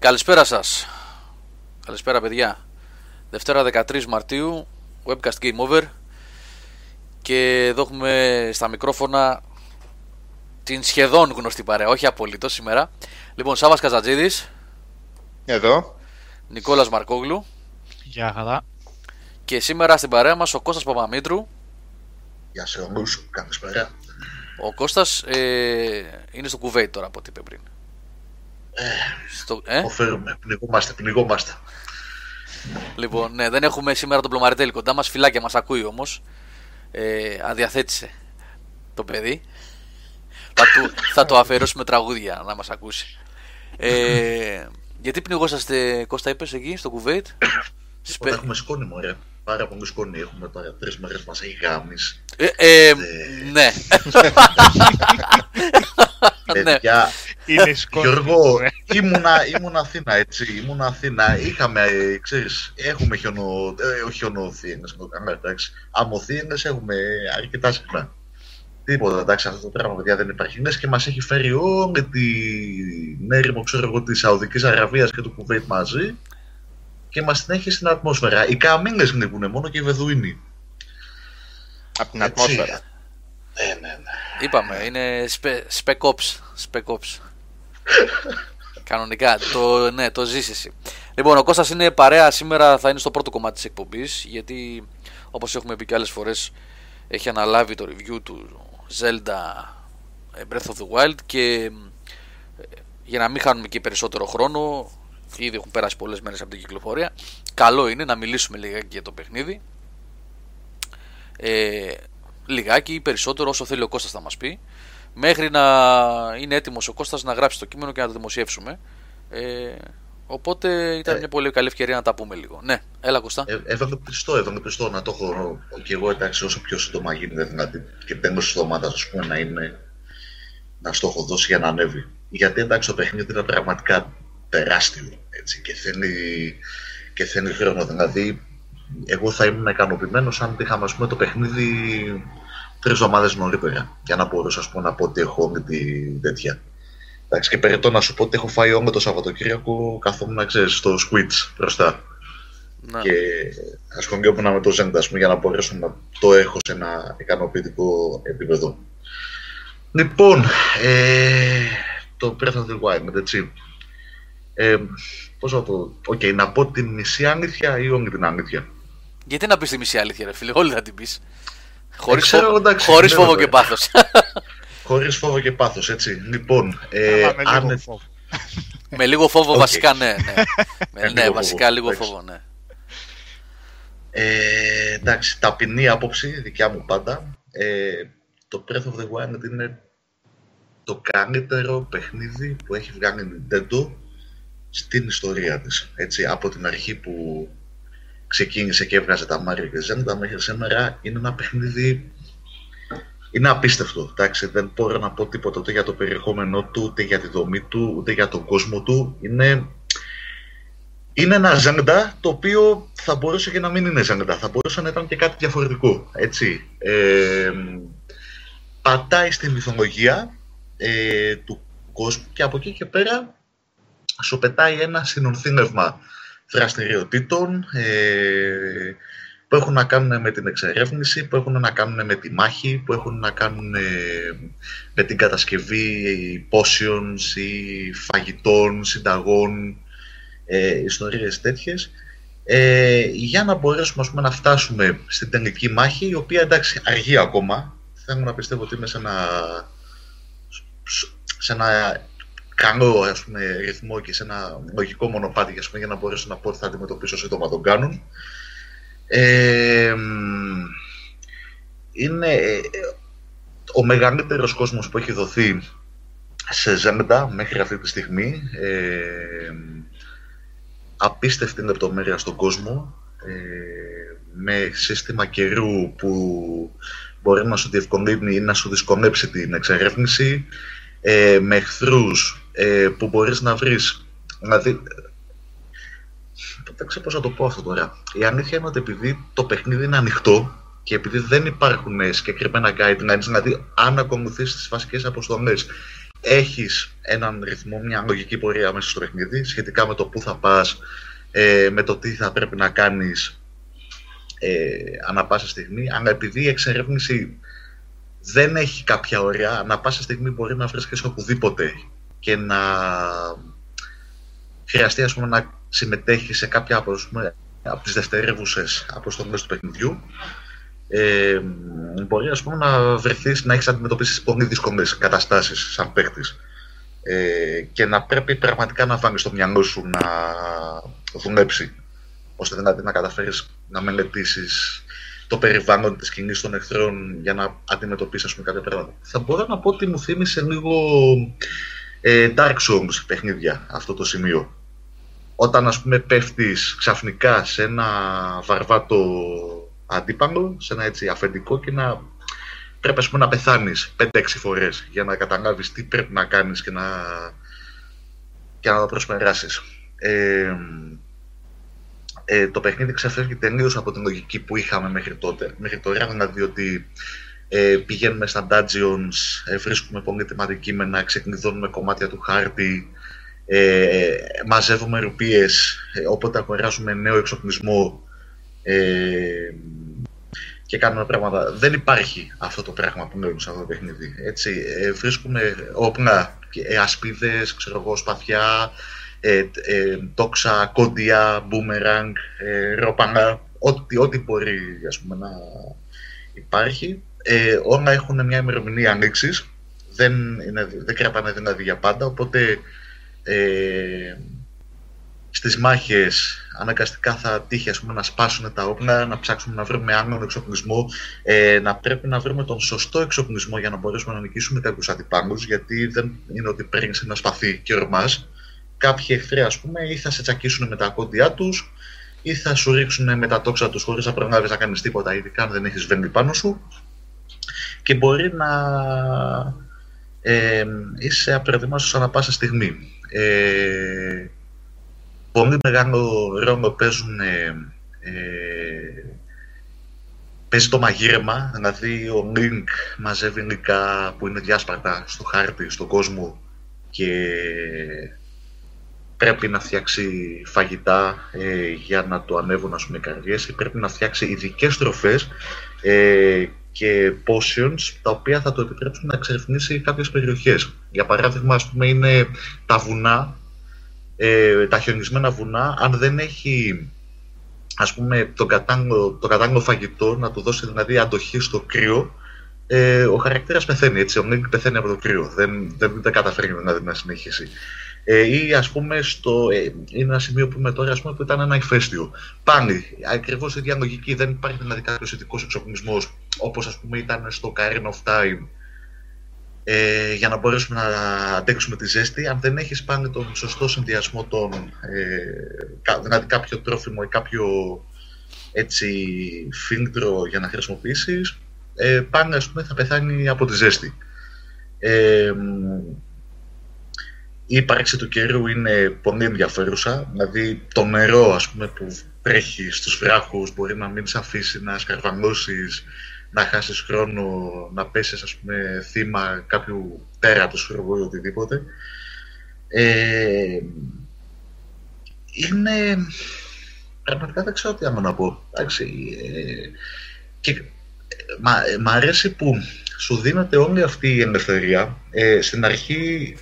Καλησπέρα σας. Καλησπέρα παιδιά. Δευτέρα 13 Μαρτίου, webcast game over. Και εδώ έχουμε στα μικρόφωνα την σχεδόν γνωστή παρέα, όχι απολύτως σήμερα. Λοιπόν, Σάβας Καζατζίδης. Εδώ. Νικόλας Μαρκόγλου. Γεια χαρά. Και σήμερα στην παρέα μας ο Κώστας Παπαμήτρου. Γεια σε όλους, καλησπέρα. Ο Κώστας ε, είναι στο Κουβέιτ τώρα από ό,τι είπε πριν. Ε, στο, ε; Οφέρουμε, πνιγόμαστε, πνιγόμαστε. Λοιπόν, ναι, δεν έχουμε σήμερα τον Πλωμαριτέλη κοντά μας, φυλάκια μας ακούει όμως. Ε, αδιαθέτησε το παιδί. θα, του, θα το αφαιρώσουμε τραγούδια να μας ακούσει. Ε, γιατί πνιγόσαστε, Κώστα, είπες εκεί στο Κουβέιτ; Σπε... Έχουμε σκόνη, μωρέ. Πάρα πολύ σκόνη έχουμε τώρα. Τρεις μέρες μας έχει γάμις. Ε, ε, ναι. Παιδιά, είναι σκόνη. Γιώργο, ήμουνα, ήμουν Αθήνα, έτσι. Ήμουν Αθήνα. Είχαμε, ξέρεις, έχουμε χιονο, ε, χιονοθύενες, εντάξει. Αμοθύενες έχουμε αρκετά συχνά. Τίποτα, εντάξει, αυτό το πράγμα, παιδιά, δεν υπάρχει. Ναι, και μας έχει φέρει όλη τη έρημο, ξέρω εγώ, της Σαουδικής Αραβίας και του Κουβέιτ μαζί και μας την έχει στην ατμόσφαιρα. Οι καμίνες γνύβουν μόνο και οι Βεδουίνοι. Από την ατμόσφαιρα. Ναι, ναι, ναι. Είπαμε, είναι σπεκόψ. Σπεκόψ. Κανονικά, το, ναι, το ζήσει εσύ. Λοιπόν, ο Κώστας είναι παρέα σήμερα, θα είναι στο πρώτο κομμάτι της εκπομπής, γιατί όπως έχουμε πει και άλλες φορές έχει αναλάβει το review του Zelda Breath of the Wild και ε, για να μην χάνουμε και περισσότερο χρόνο Ήδη έχουν περάσει πολλές μέρες από την κυκλοφορία. Καλό είναι να μιλήσουμε λιγάκι για το παιχνίδι. Ε, λιγάκι ή περισσότερο όσο θέλει ο Κώστας θα μας πει μέχρι να είναι έτοιμος ο Κώστας να γράψει το κείμενο και να το δημοσιεύσουμε. Ε, οπότε ήταν ε, μια πολύ καλή ευκαιρία να τα πούμε λίγο. Ναι, έλα Κώστα. Ε, Έβαλε πιστό, έβαλε πιστό. Να το έχω και εγώ εντάξει όσο πιο σύντομα γίνεται δηλαδή και τέλος της εβδομάδας ας πούμε να είναι να στο έχω δώσει για να ανέβει. Γιατί εντάξει το παιχνίδι είναι πραγματικά τεράστιο έτσι, και, θέλει, και θέλει χρόνο. Δηλαδή, εγώ θα ήμουν ικανοποιημένος αν είχαμε πούμε, το παιχνίδι τρεις εβδομάδε νωρίτερα για να μπορούσα πούμε, να πω ότι έχω με τη τέτοια. Εντάξει, και περιττώ να σου πω ότι έχω φάει όμω το Σαββατοκύριακο καθόμουν ξέρεις, στο Switch μπροστά. Να. Και ασχολιόμουν με το Zelda για να μπορέσω να το έχω σε ένα ικανοποιητικό επίπεδο. Λοιπόν, ε, το Breath of the Wild, έτσι. Ε, πώς να το... Οκ, okay, να πω την μισή αλήθεια ή όλη την αλήθεια; Γιατί να πεις τη μισή αλήθεια ρε φίλε, όλη θα την πεις. Χωρίς, ε, ξέρω, εντάξει, χωρίς φόβο και πάθος. χωρίς φόβο και πάθος, έτσι. Λοιπόν, ε, με, αν... λίγο φόβο. με λίγο φόβο okay. βασικά, ναι. Ναι, ναι βασικά φόβο, λίγο φόβο, ναι. Ε, εντάξει, ταπεινή άποψη, δικιά μου πάντα. Ε, το Breath of the Wild είναι το καλύτερο παιχνίδι που έχει βγάλει η Nintendo στην ιστορία της. Έτσι, από την αρχή που ξεκίνησε και έβγαζε τα Mario και Zelda μέχρι σήμερα είναι ένα παιχνίδι είναι απίστευτο. Εντάξει, δεν μπορώ να πω τίποτα ούτε για το περιεχόμενό του, ούτε για τη δομή του, ούτε για τον κόσμο του. Είναι, είναι ένα Zelda το οποίο θα μπορούσε και να μην είναι Zelda. Θα μπορούσε να ήταν και κάτι διαφορετικό. Έτσι. Ε, πατάει στη μυθολογία ε, του κόσμου και από εκεί και πέρα σου πετάει ένα συνονθήνευμα δραστηριοτήτων ε, που έχουν να κάνουν με την εξερεύνηση, που έχουν να κάνουν με τη μάχη, που έχουν να κάνουν ε, με την κατασκευή πόσιων ή φαγητών, συνταγών, ε, ιστορίες τέτοιες, ε, για να μπορέσουμε ας πούμε, να φτάσουμε στην τελική μάχη, η οποία εντάξει αργεί ακόμα. Θέλω να πιστεύω ότι είμαι σε ένα, σε ένα καλό ας πούμε, ρυθμό και σε ένα λογικό μονοπάτι ας πούμε, για να μπορέσω να πω ότι θα αντιμετωπίσω σύντομα τον κάνουν. Ε, είναι ε, ο μεγαλύτερος κόσμος που έχει δοθεί σε Zelda μέχρι αυτή τη στιγμή. Ε, απίστευτη λεπτομέρεια στον κόσμο. Ε, με σύστημα καιρού που μπορεί να σου διευκολύνει ή να σου δυσκολέψει την εξερεύνηση. Ε, με εχθρούς ε, που μπορείς να βρεις. Δηλαδή, δεν ξέρω πώς να το πω αυτό τώρα. Η αλήθεια είναι ότι επειδή το παιχνίδι είναι ανοιχτό και επειδή δεν υπάρχουν συγκεκριμένα guidelines, δηλαδή αν ακολουθείς τις βασικές αποστολές έχεις έναν ρυθμό, μια λογική πορεία μέσα στο παιχνίδι σχετικά με το πού θα πας, ε, με το τι θα πρέπει να κάνεις ε, ανά πάσα στιγμή, αλλά επειδή η εξερεύνηση δεν έχει κάποια ωριά, ανά πάσα στιγμή μπορεί να βρίσκεσαι οπουδήποτε και να χρειαστεί ας πούμε, να συμμετέχει σε κάποια από, πούμε, από τις δευτερεύουσες αποστολές του παιχνιδιού ε, μπορεί ας πούμε, να βρεθείς να έχεις να αντιμετωπίσεις πολύ δύσκολες καταστάσεις σαν παίκτης ε, και να πρέπει πραγματικά να βάλεις στο μυαλό σου να δουλέψει ώστε δηλαδή να καταφέρεις να μελετήσεις το περιβάλλον της κοινή των εχθρών για να αντιμετωπίσεις πούμε, κάποια πράγματα. Θα μπορώ να πω ότι μου θύμισε λίγο ε, Dark Souls παιχνίδια αυτό το σημείο. Όταν ας πούμε πέφτεις ξαφνικά σε ένα βαρβάτο αντίπαλο, σε ένα έτσι αφεντικό και να πρέπει ας πούμε, να πεθάνεις 5-6 φορές για να καταλάβεις τι πρέπει να κάνεις και να, και να το προσπεράσεις. Ε, ε, το παιχνίδι ξεφεύγει τελείως από την λογική που είχαμε μέχρι τότε. Μέχρι τώρα, δηλαδή ότι ε, πηγαίνουμε στα dungeons, ε, βρίσκουμε πολύ θεματική κείμενα, ξεκνιδώνουμε κομμάτια του χάρτη, ε, μαζεύουμε ρουπίες, ε, οπότε αγοράζουμε νέο εξοπλισμό ε, και κάνουμε πράγματα. Δεν υπάρχει αυτό το πράγμα που λέμε σε αυτό το παιχνίδι. Έτσι, ε, βρίσκουμε όπλα, ε, ασπίδες, ξέρω εγώ, σπαθιά, ε, ε, τόξα, κόντια, μπούμεραγκ, ε, ρόπανα, ό,τι, ό,τι μπορεί ας πούμε, να υπάρχει. Ε, όλα έχουν μια ημερομηνία ανοίξης. Δεν, είναι, δεν κρατάνε δηλαδή για πάντα, οπότε ε, στις μάχες αναγκαστικά θα τύχει ας πούμε, να σπάσουν τα όπλα, να ψάξουμε να βρούμε άλλον εξοπλισμό, ε, να πρέπει να βρούμε τον σωστό εξοπλισμό για να μπορέσουμε να νικήσουμε κάποιους αντιπάλους, γιατί δεν είναι ότι παίρνει ένα σπαθί και ορμάς. Κάποιοι εχθροί, ας πούμε, ή θα σε τσακίσουν με τα κόντια τους, ή θα σου ρίξουν με τα τόξα τους χωρίς να προλάβεις να κάνεις τίποτα, ειδικά αν δεν έχεις βένει πάνω σου. Και μπορεί να ε, είσαι απροετοιμάστος ανά πάσα στιγμή. Ε, πολύ μεγάλο ρόλο παίζουν ε, παίζει το μαγείρεμα, δηλαδή ο Link μαζεύει υλικά που είναι διάσπαρτα στο χάρτη, στον κόσμο και πρέπει να φτιάξει φαγητά ε, για να το ανέβουν ας πούμε καρδιές ή πρέπει να φτιάξει ειδικές τροφές ε, και potions τα οποία θα το επιτρέψουν να εξερευνήσει κάποιες περιοχές. Για παράδειγμα, ας πούμε, είναι τα βουνά, ε, τα χιονισμένα βουνά, αν δεν έχει ας πούμε, το κατάλληλο, το κατάλληλο φαγητό, να του δώσει δηλαδή αντοχή στο κρύο, ε, ο χαρακτήρας πεθαίνει, έτσι, ο Νίκ πεθαίνει από το κρύο, δεν, δεν, δεν καταφέρει δηλαδή, να συνεχίσει. Ε, ή ας πούμε στο, ε, είναι ένα σημείο που είμαι τώρα ας πούμε, που ήταν ένα ηφαίστειο. Πάλι, ακριβώς η διαλογική, δεν υπάρχει δηλαδή κάποιος ειδικός εξοπλισμός όπως ας πούμε ήταν στο Karen of Time ε, για να μπορέσουμε να αντέξουμε τη ζέστη, αν δεν έχεις πάλι τον σωστό συνδυασμό των, ε, δηλαδή κάποιο τρόφιμο ή κάποιο έτσι φίλτρο για να χρησιμοποιήσεις, ε, πάλι ας πούμε θα πεθάνει από τη ζέστη. Ε, η ύπαρξη του καιρού είναι πολύ ενδιαφέρουσα. Δηλαδή το νερό ας πούμε, που τρέχει στους βράχους μπορεί να μην σε αφήσει να σκαρβαλώσεις, να χάσεις χρόνο, να πέσεις ας πούμε, θύμα κάποιου τέρατος ή οτιδήποτε. Ε, είναι... Πραγματικά δεν ξέρω τι άλλο να πω. Εντάξει, ε, και μ' αρέσει που σου δίνεται όλη αυτή η ελευθερία. Ε, στην αρχή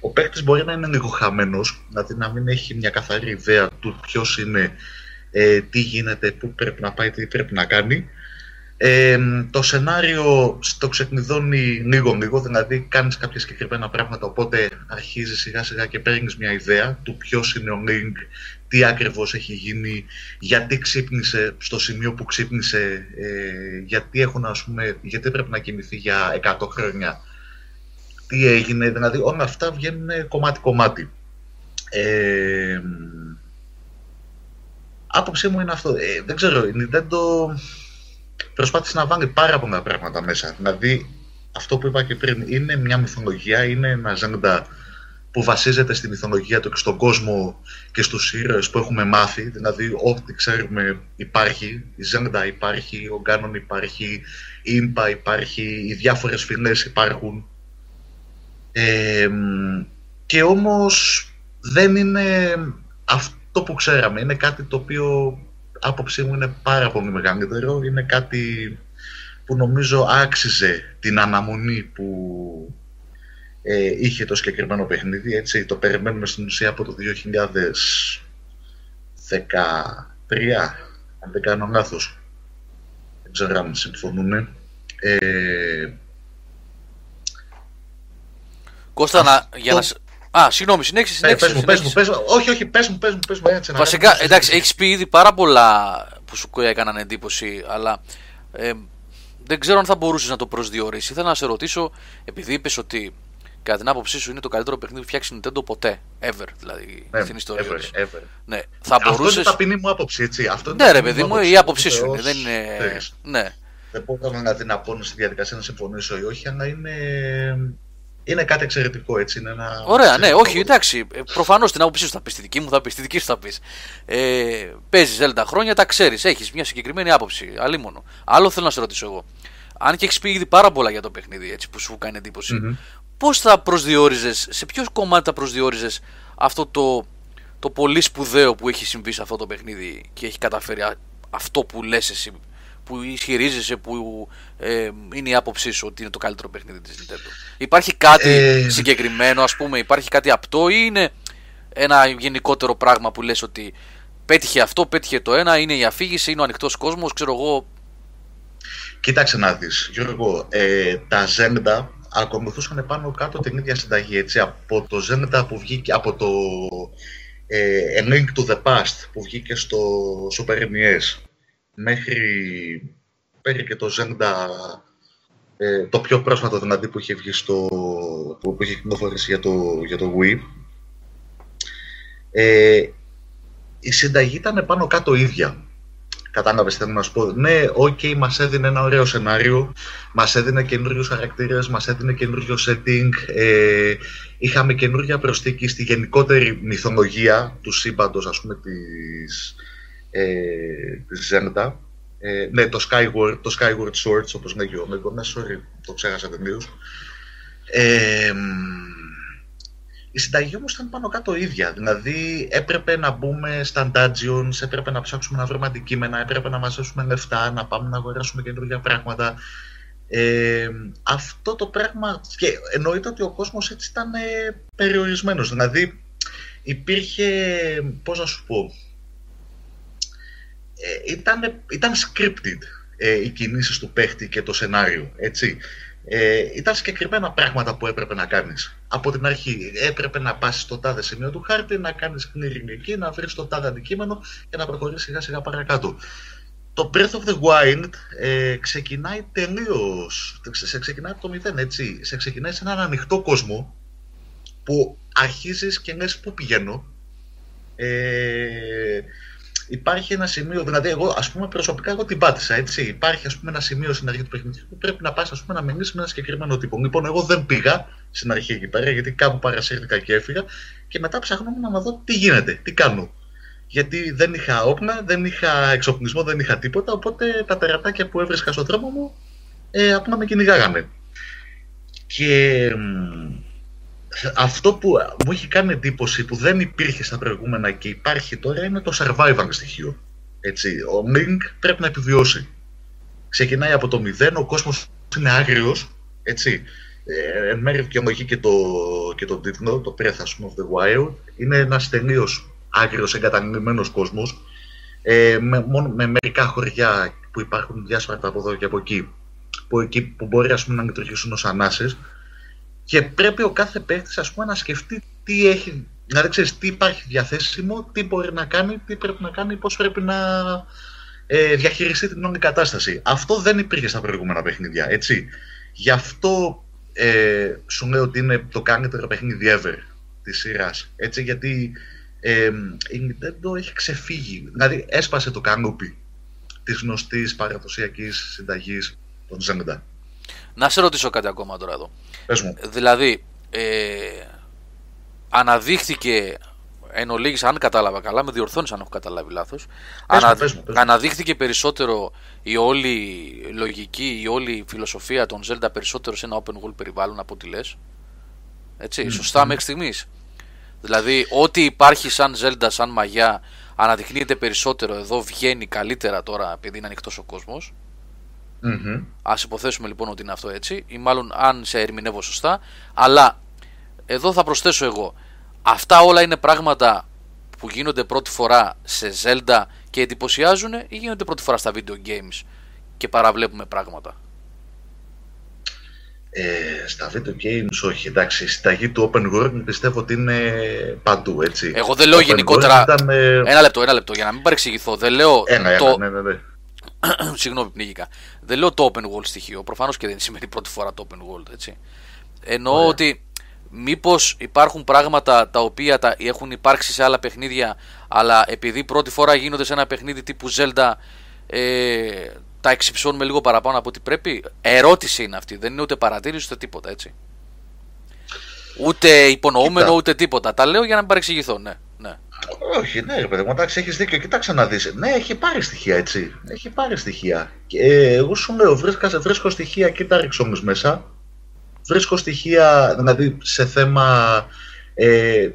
ο παίκτης μπορεί να είναι λίγο χαμένος, δηλαδή να μην έχει μια καθαρή ιδέα του ποιος είναι, ε, τι γίνεται, πού πρέπει να πάει, τι πρέπει να κάνει. Ε, το σενάριο το ξεκνιδώνει λίγο-λίγο, δηλαδή κάνεις κάποια συγκεκριμένα πράγματα, οπότε αρχίζεις σιγά-σιγά και παίρνεις μια ιδέα του ποιος είναι ο Link, τι ακριβώς έχει γίνει, γιατί ξύπνησε στο σημείο που ξύπνησε, ε, γιατί, έχουν, ας πούμε, γιατί πρέπει να κινηθεί για 100 χρόνια τι έγινε, δηλαδή όλα αυτά βγαίνουν κομμάτι-κομμάτι. Ε, άποψή μου είναι αυτό. Ε, δεν ξέρω, η Nintendo προσπάθησε να βάλει πάρα πολλά πράγματα μέσα. Δηλαδή, αυτό που είπα και πριν, είναι μια μυθολογία, είναι ένα Zelda που βασίζεται στη μυθολογία του και στον κόσμο και στους ήρωες που έχουμε μάθει, δηλαδή ό,τι ξέρουμε υπάρχει, η Zelda υπάρχει, ο Ganon υπάρχει, η Impa υπάρχει, οι διάφορες φυλές υπάρχουν, Ε, και όμως δεν είναι αυτό που ξέραμε. Είναι κάτι το οποίο άποψή μου είναι πάρα πολύ μεγαλύτερο. Είναι κάτι που νομίζω άξιζε την αναμονή που ε, είχε το συγκεκριμένο παιχνίδι. Έτσι, το περιμένουμε στην ουσία από το 2013, αν δεν κάνω λάθος. Δεν ξέρω αν συμφωνούν. Ε, Κώστα, να, για να... σ- Α, συγγνώμη, συνέχισε, ε, συνέχισε. πες μου, πες μου, συνέχισε. πες μου. Όχι, όχι, πες μου, πες μου, πες μου έτσι. να Βασικά, κάνουμε εντάξει, συζήτηση. έχεις πει ήδη πάρα πολλά που σου έκαναν εντύπωση, αλλά ε, δεν ξέρω αν θα μπορούσες να το προσδιορίσει. Ήθελα να σε ρωτήσω, επειδή είπες ότι κατά την άποψή σου είναι το καλύτερο παιχνίδι που φτιάξει η Nintendo ποτέ, ever δηλαδή Ναι, στην ιστορία ever, της. ever. Ναι, θα Αυτό είναι μπορούσε. ταπεινή μου άποψη, έτσι. Αυτό είναι Ναι, ρε ταπεινή παιδί μου, άποψη. η άποψή σου Βεβαίως, είναι. Δεν είναι. ξέρεις. Ναι. Δεν μπορώ δηλαδή να πω στη διαδικασία να συμφωνήσω ή όχι, αλλά είναι, είναι κάτι εξαιρετικό έτσι. Είναι ένα Ωραία, ναι, εξαιρετικό όχι, εντάξει. Προφανώς την άποψή σου θα πεις, τη δική μου θα πεις, τη δική σου θα πεις. Ε, Παίζεις Zelda χρόνια, τα ξέρεις, έχεις μια συγκεκριμένη άποψη. Αλίμονο. Άλλο θέλω να σε ρωτήσω εγώ. Αν και έχεις πει ήδη πάρα πολλά για το παιχνίδι, έτσι που σου κάνει εντύπωση, Μμμ. πώς θα προσδιορίζες, σε ποιο κομμάτι θα προσδιορίζες αυτό το, το πολύ σπουδαίο που έχει συμβεί σε αυτό το παιχνίδι και έχει καταφέρει α- αυτό που λες εσύ, που ισχυρίζεσαι, που ε, είναι η άποψή σου ότι είναι το καλύτερο παιχνίδι της Nintendo. Υπάρχει κάτι Ε, συγκεκριμένο, ας πούμε, υπάρχει κάτι απτό ή είναι ένα γενικότερο πράγμα που λες ότι πέτυχε αυτό, πέτυχε το ένα, είναι η αφήγηση, είναι ο ανοιχτός κόσμος, ξέρω εγώ. Κοίταξε να δεις, Γιώργο, ε, τα Zelda ακολουθούσαν πάνω κάτω την ίδια συνταγή, έτσι, από το Zelda που βγήκε, από το ε, A Link to the Past που βγήκε στο Super NES μέχρι, μέχρι και το Zelda ε, το πιο πρόσφατο δηλαδή που είχε βγει στο που, που είχε κυκλοφορήσει για το, για το Wii ε, η συνταγή ήταν πάνω κάτω ίδια Κατάλαβες, θέλω να σου πω. Ναι, οκ, okay, μας έδινε ένα ωραίο σενάριο, μας έδινε καινούριους χαρακτήρες, μας έδινε καινούριο setting. Ε, είχαμε καινούργια προσθήκη στη γενικότερη μυθολογία του σύμπαντος, ας πούμε, τη ε, της Zelda. Ε, ναι, το Skyward, το Skyward Swords, όπως λέγει ο Μέγκο. Ναι, sorry, το ξέχασα τελείως. Ε, η συνταγή όμως ήταν πάνω κάτω ίδια. Δηλαδή έπρεπε να μπούμε στα dungeons, έπρεπε να ψάξουμε να βρούμε αντικείμενα, έπρεπε να μαζέψουμε λεφτά, να πάμε να αγοράσουμε καινούργια πράγματα. Ε, αυτό το πράγμα. Και εννοείται ότι ο κόσμος έτσι ήταν ε, περιορισμένος. Δηλαδή υπήρχε. πώς να σου πω. Ε, ήταν, ήταν scripted ε, οι κινήσεις του παίχτη και το σενάριο. Έτσι. Ε, ήταν συγκεκριμένα πράγματα που έπρεπε να κάνεις. Από την αρχή έπρεπε να πας στο τάδε σημείο του χάρτη, να κάνεις clearing εκεί, να βρεις το τάδε αντικείμενο και να προχωρήσεις σιγά σιγά παρακάτω. Το Breath of the Wild ε, ξεκινάει τελείως, σε ξεκινάει από το μηδέν, έτσι. Σε ξεκινάει σε έναν ανοιχτό κόσμο που αρχίζεις και λες πού πηγαίνω; Ε, υπάρχει ένα σημείο, δηλαδή εγώ ας πούμε προσωπικά εγώ την πάτησα, έτσι. Υπάρχει ας πούμε ένα σημείο στην αρχή του παιχνιδιού που πρέπει να πας ας πούμε να μιλήσεις με ένα συγκεκριμένο τύπο. Λοιπόν, εγώ δεν πήγα στην αρχή εκεί πέρα γιατί κάπου παρασύρθηκα και έφυγα και μετά ψαχνόμουν να δω τι γίνεται, τι κάνω. Γιατί δεν είχα όπλα, δεν είχα εξοπλισμό, δεν είχα τίποτα, οπότε τα τερατάκια που έβρισκα στον δρόμο μου ε, απλά με κυνηγάγανε. Και μ, αυτό που μου έχει κάνει εντύπωση που δεν υπήρχε στα προηγούμενα και υπάρχει τώρα είναι το survival στοιχείο. Έτσι, ο Link πρέπει να επιβιώσει. Ξεκινάει από το μηδέν, ο κόσμος είναι άγριος, έτσι. Ε, εν μέρει δικαιολογεί και το, και το τίτλο, το Breath ας πούμε, of the Wild. Είναι ένας τελείως άγριος εγκαταλειμμένος κόσμος, ε, με, μόνο, με μερικά χωριά που υπάρχουν διάσπαρτα από εδώ και από εκεί, που, εκεί, που μπορεί ας πούμε, να λειτουργήσουν ως ανάσες και πρέπει ο κάθε παίκτης ας πούμε, να σκεφτεί τι έχει, δηλαδή ξέρεις τι υπάρχει διαθέσιμο, τι μπορεί να κάνει, τι πρέπει να κάνει, πώς πρέπει να ε, διαχειριστεί την όλη κατάσταση. Αυτό δεν υπήρχε στα προηγούμενα παιχνίδια, έτσι. Γι' αυτό ε, σου λέω ότι είναι το καλύτερο παιχνίδι ever της σειράς, έτσι, γιατί ε, η Nintendo έχει ξεφύγει, δηλαδή έσπασε το κανούπι της γνωστής παραδοσιακής συνταγής των Zelda. Να σε ρωτήσω κάτι ακόμα τώρα εδώ. Πες μου. Δηλαδή, ε, αναδείχθηκε εν ολίγης, αν κατάλαβα καλά, με διορθώνεις αν έχω καταλάβει λάθος, Πες μου, πες μου, πες μου. αναδείχθηκε περισσότερο η όλη λογική, η όλη φιλοσοφία των Zelda περισσότερο σε ένα open world περιβάλλον από ό,τι λες. Έτσι, σωστά μέχρι στιγμής. Δηλαδή, ό,τι υπάρχει σαν Zelda, σαν μαγιά, αναδεικνύεται περισσότερο εδώ, βγαίνει καλύτερα τώρα επειδή είναι ανοιχτός ο κόσμος. Μμμ. Α υποθέσουμε λοιπόν ότι είναι αυτό έτσι, ή μάλλον αν σε ερμηνεύω σωστά. Αλλά εδώ θα προσθέσω εγώ. Αυτά όλα είναι πράγματα που γίνονται πρώτη φορά σε Zelda και εντυπωσιάζουν ή γίνονται πρώτη φορά στα video games και παραβλέπουμε πράγματα; Ε, στα video games όχι, εντάξει, η συνταγή του open world πιστεύω ότι είναι παντού, έτσι. Εγώ δεν λέω Open γενικότερα- world Ήταν, ε, Ένα λεπτό, ένα λεπτό για να μην παρεξηγηθώ. Δεν λέω ένα, το. ένα, ναι, ναι, ναι. Συγγνώμη, πνίγηκα. Δεν λέω το open world στοιχείο. Προφανώς και δεν σημαίνει πρώτη φορά το open world, έτσι. Εννοώ Ωραία. ότι μήπως υπάρχουν πράγματα τα οποία τα έχουν υπάρξει σε άλλα παιχνίδια, αλλά επειδή πρώτη φορά γίνονται σε ένα παιχνίδι τύπου Zelda, ε, τα εξυψώνουμε λίγο παραπάνω από ό,τι πρέπει. Ερώτηση είναι αυτή. Δεν είναι ούτε παρατήρηση ούτε τίποτα, έτσι. Ούτε υπονοούμενο Κοίτα. ούτε τίποτα. Τα λέω για να μην παρεξηγηθώ, ναι. Ναι. Όχι, ναι, ρε παιδί μου, εντάξει, έχεις δίκιο. Κοιτάξτε να δεις. Ναι, έχει πάρει στοιχεία, έτσι. Έχει πάρει στοιχεία. Και, ε, εγώ σου λέω, βρίσκα, βρίσκω στοιχεία, κοίτα ρίξω όμως μέσα. Βρίσκω στοιχεία, δηλαδή, σε θέμα ε,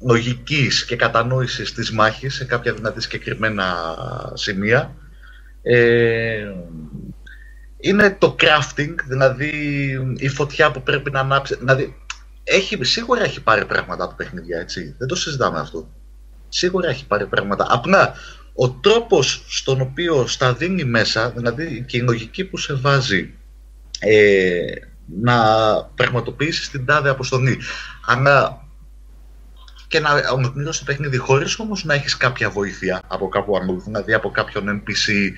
λογικής και κατανόησης της μάχης, σε κάποια δηλαδή συγκεκριμένα σημεία. Ε, είναι το crafting, δηλαδή η φωτιά που πρέπει να ανάψει. Δηλαδή, έχει, σίγουρα έχει πάρει πράγματα από παιχνίδια, έτσι. Δεν το συζητάμε αυτό. Σίγουρα έχει πάρει πράγματα. Απλά ο τρόπος στον οποίο στα δίνει μέσα, δηλαδή και η λογική που σε βάζει ε, να πραγματοποιήσεις την τάδε αποστολή. Αλλά και να ολοκληρώσεις το παιχνίδι χωρίς όμως να έχεις κάποια βοήθεια από κάπου αλλού, δηλαδή από κάποιον NPC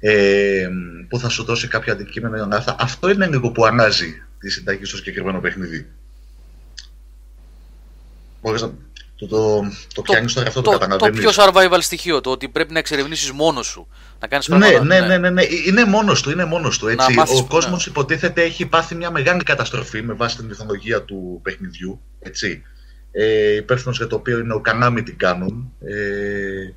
ε, που θα σου δώσει κάποιο αντικείμενο για να αυτά. Αυτό είναι λίγο που ανάζει τη συνταγή στο συγκεκριμένο παιχνίδι. Μπορείς να το, το, το πιάνεις τώρα αυτό, το, το, το καταλαβαίνεις. πιο survival στοιχείο, το ότι πρέπει να εξερευνήσεις μόνος σου. Να κάνεις Ναι, πράγματα. ναι, ναι, ναι, ναι, είναι μόνος του, είναι μόνος του, έτσι. μάθεις Ο που- κόσμος υποτίθεται έχει πάθει μια μεγάλη καταστροφή με βάση την μυθολογία του παιχνιδιού, έτσι. Ε, υπεύθυνος για το οποίο είναι ο Κανάμι την κάνουν. Ε,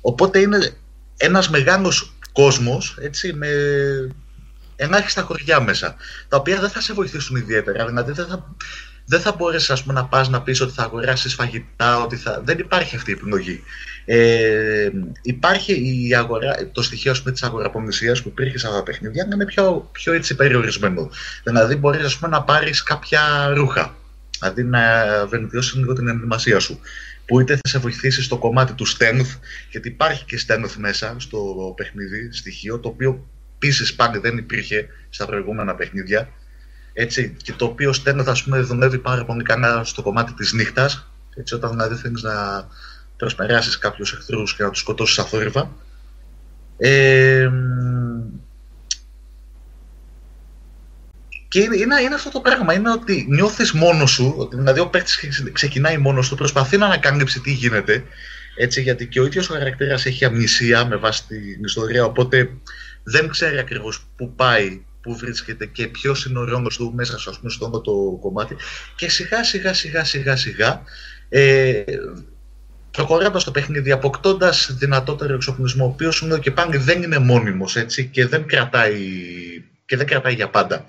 οπότε είναι ένας μεγάλος κόσμος, έτσι, με ελάχιστα χωριά μέσα, τα οποία δεν θα σε βοηθήσουν ιδιαίτερα, δηλαδή δεν θα, δεν θα μπορέσεις ας πούμε, να πας να πεις ότι θα αγοράσεις φαγητά, ότι θα... δεν υπάρχει αυτή η επιλογή. Ε, υπάρχει η αγορά, το στοιχείο ας πούμε, της αγοραπομισίας που υπήρχε σε αυτά τα παιχνίδια να είναι πιο, πιο έτσι περιορισμένο. Δηλαδή μπορείς ας πούμε, να πάρεις κάποια ρούχα, δηλαδή να βελτιώσεις λίγο την ενδυμασία σου που είτε θα σε βοηθήσει στο κομμάτι του stealth, γιατί υπάρχει και stealth μέσα στο παιχνίδι, στοιχείο, το οποίο επίση πάλι δεν υπήρχε στα προηγούμενα παιχνίδια. Έτσι, και το οποίο stealth, ας πούμε, δουλεύει πάρα πολύ καλά στο κομμάτι της νύχτας, έτσι, όταν δηλαδή θέλεις να προσπεράσεις κάποιους εχθρούς και να τους σκοτώσεις αθόρυβα. Ε, και είναι, είναι, είναι αυτό το πράγμα, είναι ότι νιώθεις μόνος σου, ότι δηλαδή ο παίκτης ξε- ξεκινάει μόνος του, προσπαθεί να ανακάλυψει τι γίνεται, έτσι, γιατί και ο ίδιος ο χαρακτήρας έχει αμνησία με βάση την ιστορία, οπότε δεν ξέρει ακριβώς πού πάει, πού βρίσκεται και ποιος είναι ο ρόλος του μέσα ας πούμε, στο όλο το κομμάτι και σιγά σιγά σιγά σιγά σιγά ε, προχωρώντας το παιχνίδι, αποκτώντας δυνατότερο εξοπλισμό, ο οποίος είναι και πάλι δεν είναι μόνιμος έτσι, και, δεν κρατάει, και δεν κρατάει για πάντα.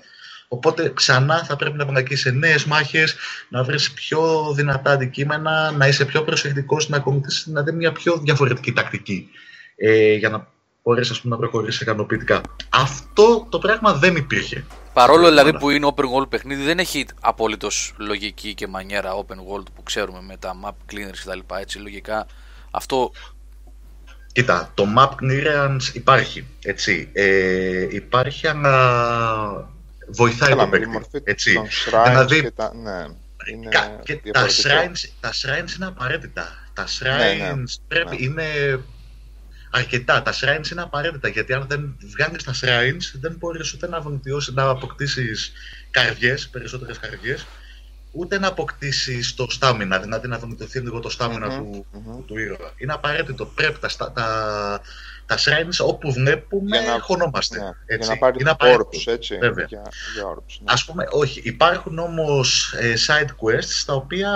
Οπότε ξανά θα πρέπει να βλακείς σε νέες μάχες, να βρεις πιο δυνατά αντικείμενα, να είσαι πιο προσεκτικός, να ακολουθήσεις δηλαδή μια πιο διαφορετική τακτική ε, για να μπορέσει ας πούμε, να προχωρήσεις ικανοποιητικά. Αυτό το πράγμα δεν υπήρχε. Παρόλο δηλαδή που είναι open world παιχνίδι, δεν έχει απολύτω λογική και μανιέρα open world που ξέρουμε με τα map cleaners κτλ. Έτσι, λογικά αυτό Κοίτα, το map clearance υπάρχει, έτσι. Ε, υπάρχει, αλλά βοηθάει Καλά, τον με τη παίκτη, μορφή έτσι. των shrines Δηλαδή, και τα... Ναι, είναι Κα- και τα, διαφορετικό. shrines, τα shrines είναι απαραίτητα. Τα shrines Ναι, ναι. πρέπει, Ναι. είναι αρκετά. Τα shrines είναι απαραίτητα, γιατί αν δεν βγάλεις τα shrines, δεν μπορείς ούτε να βελτιώσεις, να αποκτήσεις καρδιές, περισσότερες καρδιές, ούτε να αποκτήσεις το stamina, δηλαδή να βελτιωθεί λίγο το stamina Μμμ, του, μμμ. του ήρωα. Είναι απαραίτητο. Πρέπει τα, στα- τα, τα shrines όπου βλέπουμε Για να- χωνόμαστε. Ναι, έτσι. για να πάρει είναι απαραίτητο. orbs, έτσι. Βέβαια. Για, για orbs, ναι. Ας πούμε, όχι. Υπάρχουν όμως ε, side quests τα οποία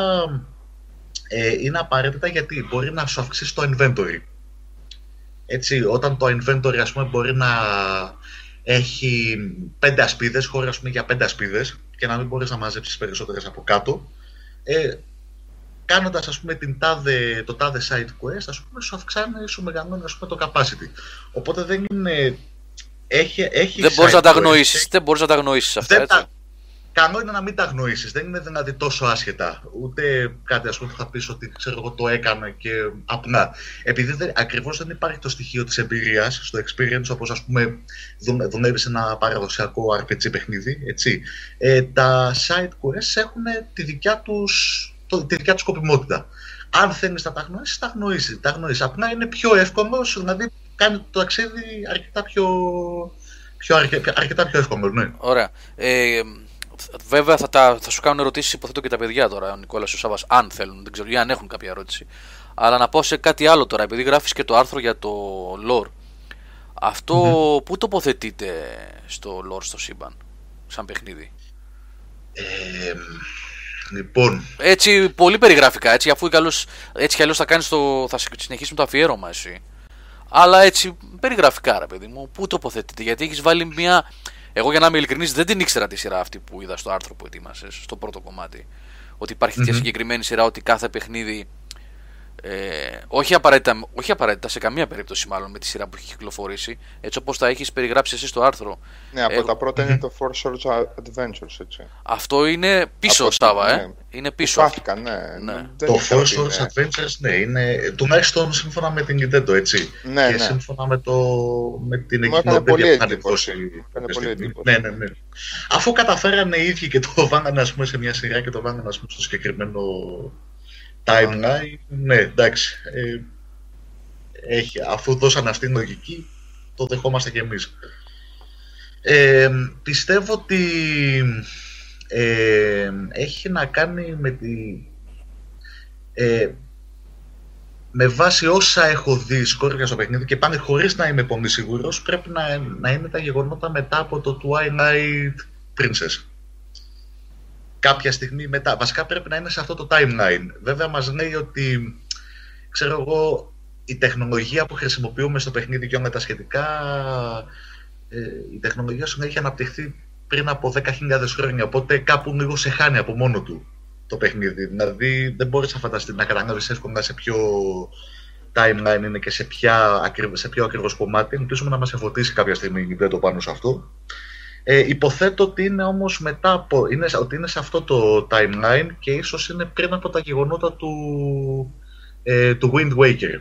ε, είναι απαραίτητα γιατί μπορεί να σου αυξήσει το inventory. Έτσι, όταν το inventory ας πούμε μπορεί να έχει πέντε ασπίδες, χώρια ας πούμε, για πέντε ασπίδες και να μην μπορείς να μαζέψεις περισσότερες από κάτω. Ε, κάνοντας ας πούμε την τάδε, το τάδε side quest, ας πούμε, σου αυξάνει, σου μεγαλώνει ας πούμε, το capacity. Οπότε δεν είναι... Έχει, έχει δεν μπορείς side να τα quest, αγνοήσεις, έχει- δεν μπορείς να τα αγνοήσεις αυτά, δεν έτσι. τα- Καλό είναι να μην τα αγνοήσεις, δεν είναι δηλαδή τόσο άσχετα. Ούτε κάτι ας πούμε που θα πεις ότι ξέρω εγώ το έκανα και απλά. Επειδή δεν, ακριβώς δεν υπάρχει το στοιχείο της εμπειρίας στο experience όπως ας πούμε δου- δουλεύεις σε ένα παραδοσιακό RPG παιχνίδι, έτσι. Ε, τα side quests έχουν τη δικιά τους, το, τη δικιά τους σκοπιμότητα. Αν θέλεις να τα γνωρίσεις, τα γνωρίσεις. Τα γνωρίσεις. Απλά είναι πιο εύκολο, δηλαδή κάνει το ταξίδι αρκετά πιο, πιο, αρκε- αρκετά πιο εύκολο, ναι. Ωραία. Ε, βέβαια θα, τα, θα σου κάνουν ερωτήσεις, υποθέτω και τα παιδιά τώρα, ο Νικόλας και ο Σάβα, αν θέλουν, δεν ξέρω, ή αν έχουν κάποια ερώτηση. Αλλά να πω σε κάτι άλλο τώρα, επειδή γράφεις και το άρθρο για το lore. Αυτό πού τοποθετείται στο lore στο σύμπαν, σαν παιχνίδι; Ε, λοιπόν, Έτσι, πολύ περιγραφικά, έτσι, αφού καλώς, έτσι κι αλλιώς θα, κάνεις το, θα συνεχίσουμε το αφιέρωμα εσύ. Αλλά έτσι, περιγραφικά ρε παιδί μου, πού τοποθετείται, γιατί έχεις βάλει μια... Εγώ για να είμαι ειλικρινής δεν την ήξερα τη σειρά αυτή που είδα στο άρθρο που ετοίμασες, στο πρώτο κομμάτι. Ότι υπάρχει τέτοια Μμμ. συγκεκριμένη σειρά, ότι κάθε παιχνίδι ε, όχι, απαραίτητα, όχι απαραίτητα σε καμία περίπτωση μάλλον με τη σειρά που έχει κυκλοφορήσει, έτσι όπως τα έχεις περιγράψει εσύ στο άρθρο. Ναι, από Εγώ- τα πρώτα είναι το Four Swords Adventures, έτσι. Αυτό είναι πίσω, Από- Σάβα, ε. ναι. Είναι Που πίσω. Χάθηκαν, ναι. Ναι. Δεν το ήξερα Four ότι Swords είναι. Adventures, ναι, είναι τουλάχιστον σύμφωνα με την Nintendo, έτσι. Ναι, και ναι. σύμφωνα με, το, με την Μου έκανε εκκοινότητα πολύ που είχαν εντύπωση. εκδώσει Έκανε κάποια πολύ στιγμή. εντύπωση. Ναι, ναι, ναι. Αφού καταφέρανε οι ίδιοι και το βάλανε ας πούμε, σε μια σειρά και το βάλανε ας πούμε, στο συγκεκριμένο timeline, ναι, εντάξει. Ε, έχει, αφού δώσανε αυτή την λογική, το δεχόμαστε κι εμείς. Ε, πιστεύω ότι ε, έχει να κάνει με τη... Ε, με βάση όσα έχω δει σκόρπια στο παιχνίδι και πάνε χωρίς να είμαι πολύ σίγουρος, πρέπει να, να είναι τα γεγονότα μετά από το Twilight Princess. Κάποια στιγμή μετά. Βασικά πρέπει να είναι σε αυτό το timeline. Βέβαια μας λέει ότι, ξέρω εγώ, η τεχνολογία που χρησιμοποιούμε στο παιχνίδι και όλα τα σχετικά, ε, η τεχνολογία σου έχει αναπτυχθεί πριν από 10.000 χρόνια, οπότε κάπου λίγο σε χάνει από μόνο του το παιχνίδι. Δηλαδή δεν μπορείς να φανταστείς να καταλάβεις εύκολα σε ποιο timeline είναι και σε, ποια, ακρι- σε ποιο ακριβώς κομμάτι. Ελπίζουμε να μας εφωτίσει κάποια στιγμή η Nintendo πάνω σε αυτό. Ε, υποθέτω ότι είναι όμως μετά από, είναι, ότι είναι σε αυτό το timeline και ίσως είναι πριν από τα γεγονότα του, ε, του Wind Waker.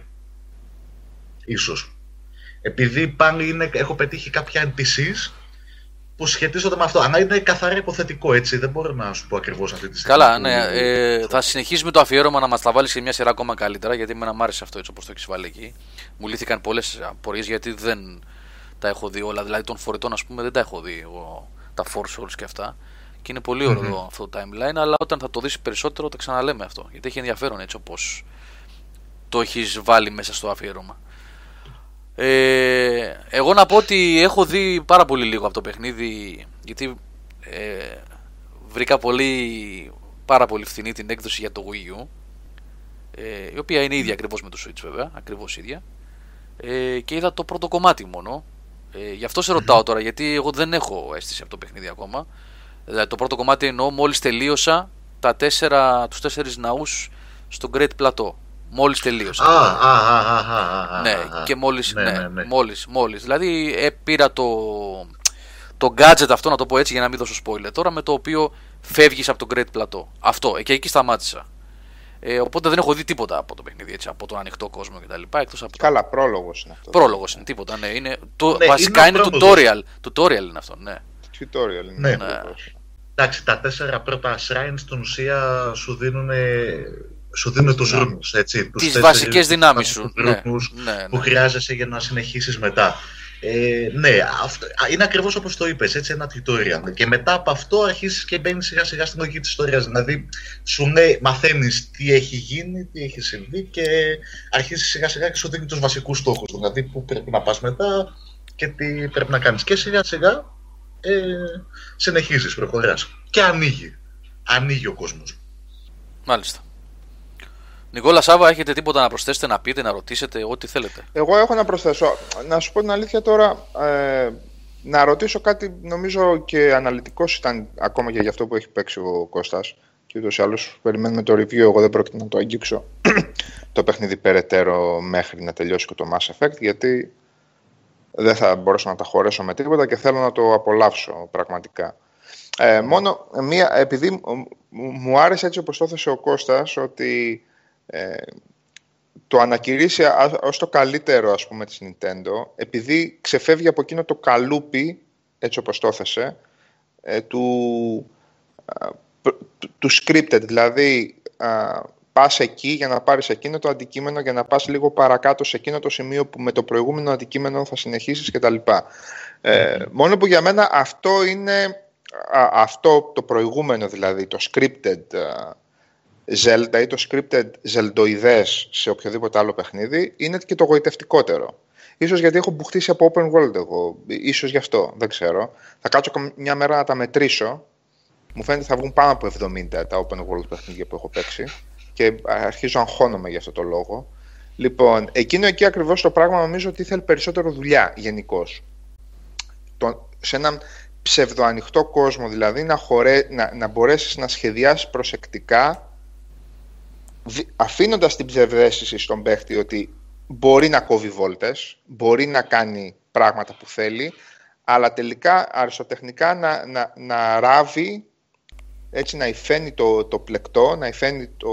Ίσως. Επειδή πάλι είναι, έχω πετύχει κάποια NPCs που σχετίζονται με αυτό. Αλλά είναι καθαρά υποθετικό έτσι. Δεν μπορώ να σου πω ακριβώς αυτή τη στιγμή. Καλά, που- ναι. Ε, θα συνεχίσουμε το αφιέρωμα να μας τα βάλεις σε μια σειρά ακόμα καλύτερα γιατί εμένα μου άρεσε αυτό έτσι όπως το έχεις βάλει εκεί. Μου λύθηκαν πολλές απορίες γιατί δεν τα έχω δει όλα. Δηλαδή των φορητών, ας πούμε, δεν τα έχω δει εγώ τα Force Souls και αυτά. Και είναι πολύ ωραίο αυτό το timeline, αλλά όταν θα το δεις περισσότερο τα ξαναλέμε αυτό. Γιατί έχει ενδιαφέρον έτσι όπως το έχεις βάλει μέσα στο αφιέρωμα. Ε, εγώ να πω ότι έχω δει πάρα πολύ λίγο από το παιχνίδι γιατί ε, βρήκα πολύ, πάρα πολύ φθηνή την έκδοση για το Wii U ε, η οποία είναι ίδια ακριβώς με το Switch βέβαια, ακριβώς ίδια ε, και είδα το πρώτο κομμάτι μόνο ε, γι' αυτό σε ρωτάω τώρα γιατί εγώ δεν έχω αίσθηση από το παιχνίδι ακόμα δηλαδή το πρώτο κομμάτι εννοώ μόλις τελείωσα τα τέσσερα, τους τέσσερις ναούς στο Great Plateau μόλις τελείωσα Α, α, α, α, α, α, ναι, α, α. και μόλις, ναι, Ναι, ναι, ναι. μόλις, μόλις. Δηλαδή ε, πήρα το, το gadget αυτό, να το πω έτσι για να μην δώσω spoiler τώρα, με το οποίο φεύγεις από το Great Plateau. Αυτό, ε, και εκεί σταμάτησα. Ε, οπότε δεν έχω δει τίποτα από το παιχνίδι, έτσι, από τον ανοιχτό κόσμο κτλ. Εκτός από το Καλά, πρόλογος είναι αυτό. πρόλογος είναι, τίποτα, ναι. Είναι, το, Ναι, βασικά είναι είναι, ο πρόλογος. tutorial, tutorial είναι αυτό, ναι. Tutorial είναι. Ναι. ακριβώς. Εντάξει, τα τέσσερα πρώτα shrines στην ουσία σου δίνουν, σου δίνουν τους δυνάμεις. ρούμους, έτσι. Τους Τις τέσσερις βασικές δυνάμεις σου, ναι, ρούμους ναι, που ναι. χρειάζεσαι για να συνεχίσεις μετά. Ε, ναι, αυτό, α, είναι ακριβώς όπως το είπες, έτσι, ένα tutorial. Και μετά από αυτό αρχίσεις και μπαίνεις σιγά σιγά στην λογική της ιστορίας. Δηλαδή, σου λέει, μαθαίνεις τι έχει γίνει, τι έχει συμβεί και αρχίσεις σιγά σιγά και σου δίνει τους βασικούς στόχους. Δηλαδή, πού πρέπει να πας μετά και τι πρέπει να κάνεις. Και σιγά σιγά ε, συνεχίζεις, προχωράς. Και ανοίγει. Ανοίγει ο κόσμος. Μάλιστα. Νικόλα Σάβα, έχετε τίποτα να προσθέσετε, να πείτε, να ρωτήσετε, ό,τι θέλετε. Εγώ έχω να προσθέσω. Να σου πω την αλήθεια τώρα. Ε, να ρωτήσω κάτι, νομίζω και αναλυτικός ήταν ακόμα και για αυτό που έχει παίξει ο Κώστας και ούτως ή άλλως περιμένουμε το review, εγώ δεν πρόκειται να το αγγίξω το παιχνίδι περαιτέρω μέχρι να τελειώσει και το Mass Effect γιατί δεν θα μπορέσω να τα χωρέσω με τίποτα και θέλω να το απολαύσω πραγματικά. Ε, μόνο μία, επειδή μου άρεσε έτσι όπως το έθεσε ο Κώστας ότι ε, το ανακηρύσει ως το καλύτερο ας πούμε της Nintendo επειδή ξεφεύγει από εκείνο το καλούπι έτσι όπως το έθεσε ε, του, του, scripted δηλαδή πας εκεί για να πάρεις εκείνο το αντικείμενο για να πας λίγο παρακάτω σε εκείνο το σημείο που με το προηγούμενο αντικείμενο θα συνεχίσεις κτλ. Ε, μόνο που για μένα αυτό είναι αυτό το προηγούμενο δηλαδή, το scripted Zelda ή το scripted Zeldoides σε οποιοδήποτε άλλο παιχνίδι είναι και το γοητευτικότερο. Ίσως γιατί έχω μπουχτίσει από open world εγώ, ίσως γι' αυτό, δεν ξέρω. Θα κάτσω μια μέρα να τα μετρήσω. Μου φαίνεται θα βγουν πάνω από 70 τα open world παιχνίδια που έχω παίξει και αρχίζω να αγχώνομαι για αυτό το λόγο. Λοιπόν, εκείνο εκεί ακριβώς το πράγμα νομίζω ότι ήθελε περισσότερο δουλειά γενικώ. Σε έναν ψευδοανοιχτό κόσμο, δηλαδή να, χωρέ, να, να μπορέσεις να σχεδιάσεις προσεκτικά αφήνοντας την ψευδέστηση στον παίχτη ότι μπορεί να κόβει βόλτες, μπορεί να κάνει πράγματα που θέλει, αλλά τελικά αριστοτεχνικά να, να, να ράβει έτσι να υφαίνει το, το πλεκτό, να υφαίνει το,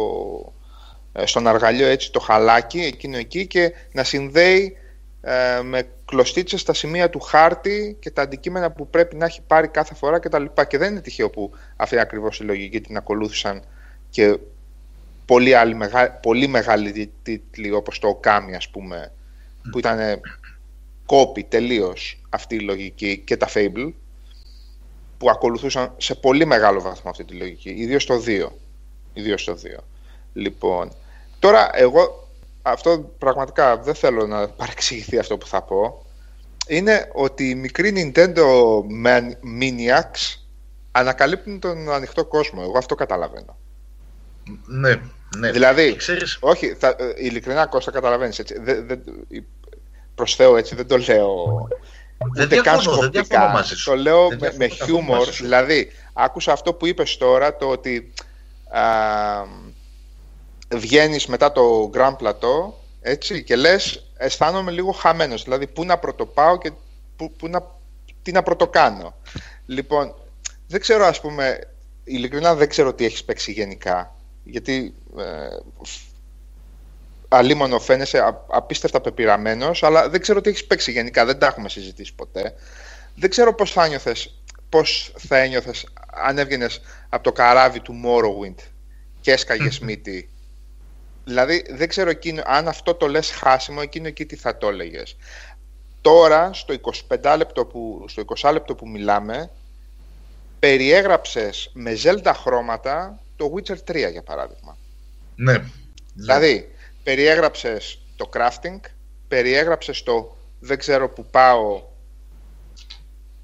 ε, στον αργαλείο έτσι το χαλάκι εκείνο εκεί και να συνδέει ε, με κλωστίτσες στα σημεία του χάρτη και τα αντικείμενα που πρέπει να έχει πάρει κάθε φορά κτλ. Και, και δεν είναι τυχαίο που αυτή ακριβώς η λογική την ακολούθησαν και πολύ, άλλοι, πολύ μεγάλοι τίτλοι όπως το Okami ας πούμε που ήταν κόπη τελείως αυτή η λογική και τα Fable που ακολουθούσαν σε πολύ μεγάλο βαθμό αυτή τη λογική, ιδίως το 2. Ιδίως το 2. Λοιπόν, τώρα εγώ αυτό πραγματικά δεν θέλω να παρεξηγηθεί αυτό που θα πω. Είναι ότι οι μικροί Nintendo Maniacs ανακαλύπτουν τον ανοιχτό κόσμο. Εγώ αυτό καταλαβαίνω. Ναι, ναι. Δηλαδή, Ξέρεις... όχι, θα, ε, ειλικρινά Κώστα καταλαβαίνεις έτσι. Δεν, δεν, προσθέω έτσι, δεν το λέω δεν διαφωνώ, δεν διαφωνώ μαζί σου. Το λέω με, με χιούμορ. Δηλαδή, άκουσα αυτό που είπες τώρα, το ότι α, βγαίνεις μετά το Grand Plateau έτσι, και λες αισθάνομαι λίγο χαμένος. Δηλαδή, πού να πρωτοπάω και πού, πού να, τι να πρωτοκάνω. Λοιπόν, δεν ξέρω ας πούμε, ειλικρινά δεν ξέρω τι έχεις παίξει γενικά. Γιατί ε, αλίμονο φαίνεσαι απίστευτα πεπειραμένος, αλλά δεν ξέρω τι έχεις παίξει γενικά. Δεν τα έχουμε συζητήσει ποτέ. Δεν ξέρω πώς θα ένιωθε πώς θα ένιωθες αν έβγαινες από το καράβι του Morrowind και έσκαγες μύτη. Δηλαδή δεν ξέρω εκείνο, αν αυτό το λες χάσιμο, εκείνο εκεί τι θα το έλεγες. Τώρα, στο 25 λεπτό που, στο 20 λεπτό που μιλάμε, περιέγραψες με Zelda χρώματα το Witcher 3 για παράδειγμα. Ναι. Δηλαδή, περιέγραψες το crafting, περιέγραψες το δεν ξέρω που πάω,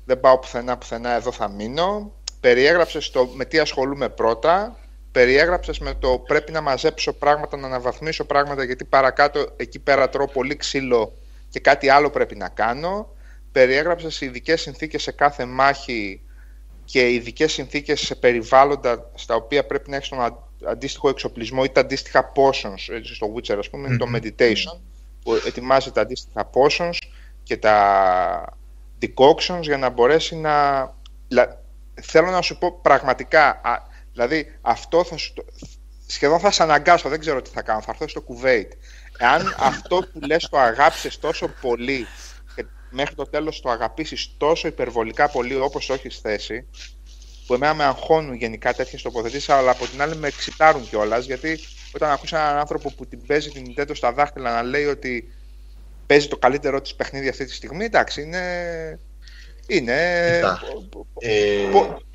δεν πάω πουθενά, πουθενά, εδώ θα μείνω, περιέγραψες το με τι ασχολούμαι πρώτα, περιέγραψες με το πρέπει να μαζέψω πράγματα, να αναβαθμίσω πράγματα γιατί παρακάτω εκεί πέρα τρώω πολύ ξύλο και κάτι άλλο πρέπει να κάνω, περιέγραψες ειδικές συνθήκες σε κάθε μάχη και ειδικές συνθήκες σε περιβάλλοντα στα οποία πρέπει να έχεις τον αντίστοιχο εξοπλισμό ή τα αντίστοιχα potions, έτσι στο Witcher ας πούμε, το meditation, που ετοιμάζει τα αντίστοιχα potions και τα decoctions για να μπορέσει να... Θέλω να σου πω πραγματικά, δηλαδή αυτό θα σου... Σχεδόν θα σε αναγκάσω, δεν ξέρω τι θα κάνω, θα έρθω στο Kuwait. Εάν αυτό που λες το αγάπησες τόσο πολύ και μέχρι το τέλος το αγαπήσεις τόσο υπερβολικά πολύ όπως το έχεις θέσει, που εμένα με αγχώνουν γενικά τέτοιες τοποθετήσεις, αλλά από την άλλη με εξητάρουν κιόλας. Γιατί όταν ακούσα έναν άνθρωπο που την παίζει την Nintendo στα δάχτυλα να λέει ότι παίζει το καλύτερό της παιχνίδι αυτή τη στιγμή, εντάξει, είναι. Είναι. Ε...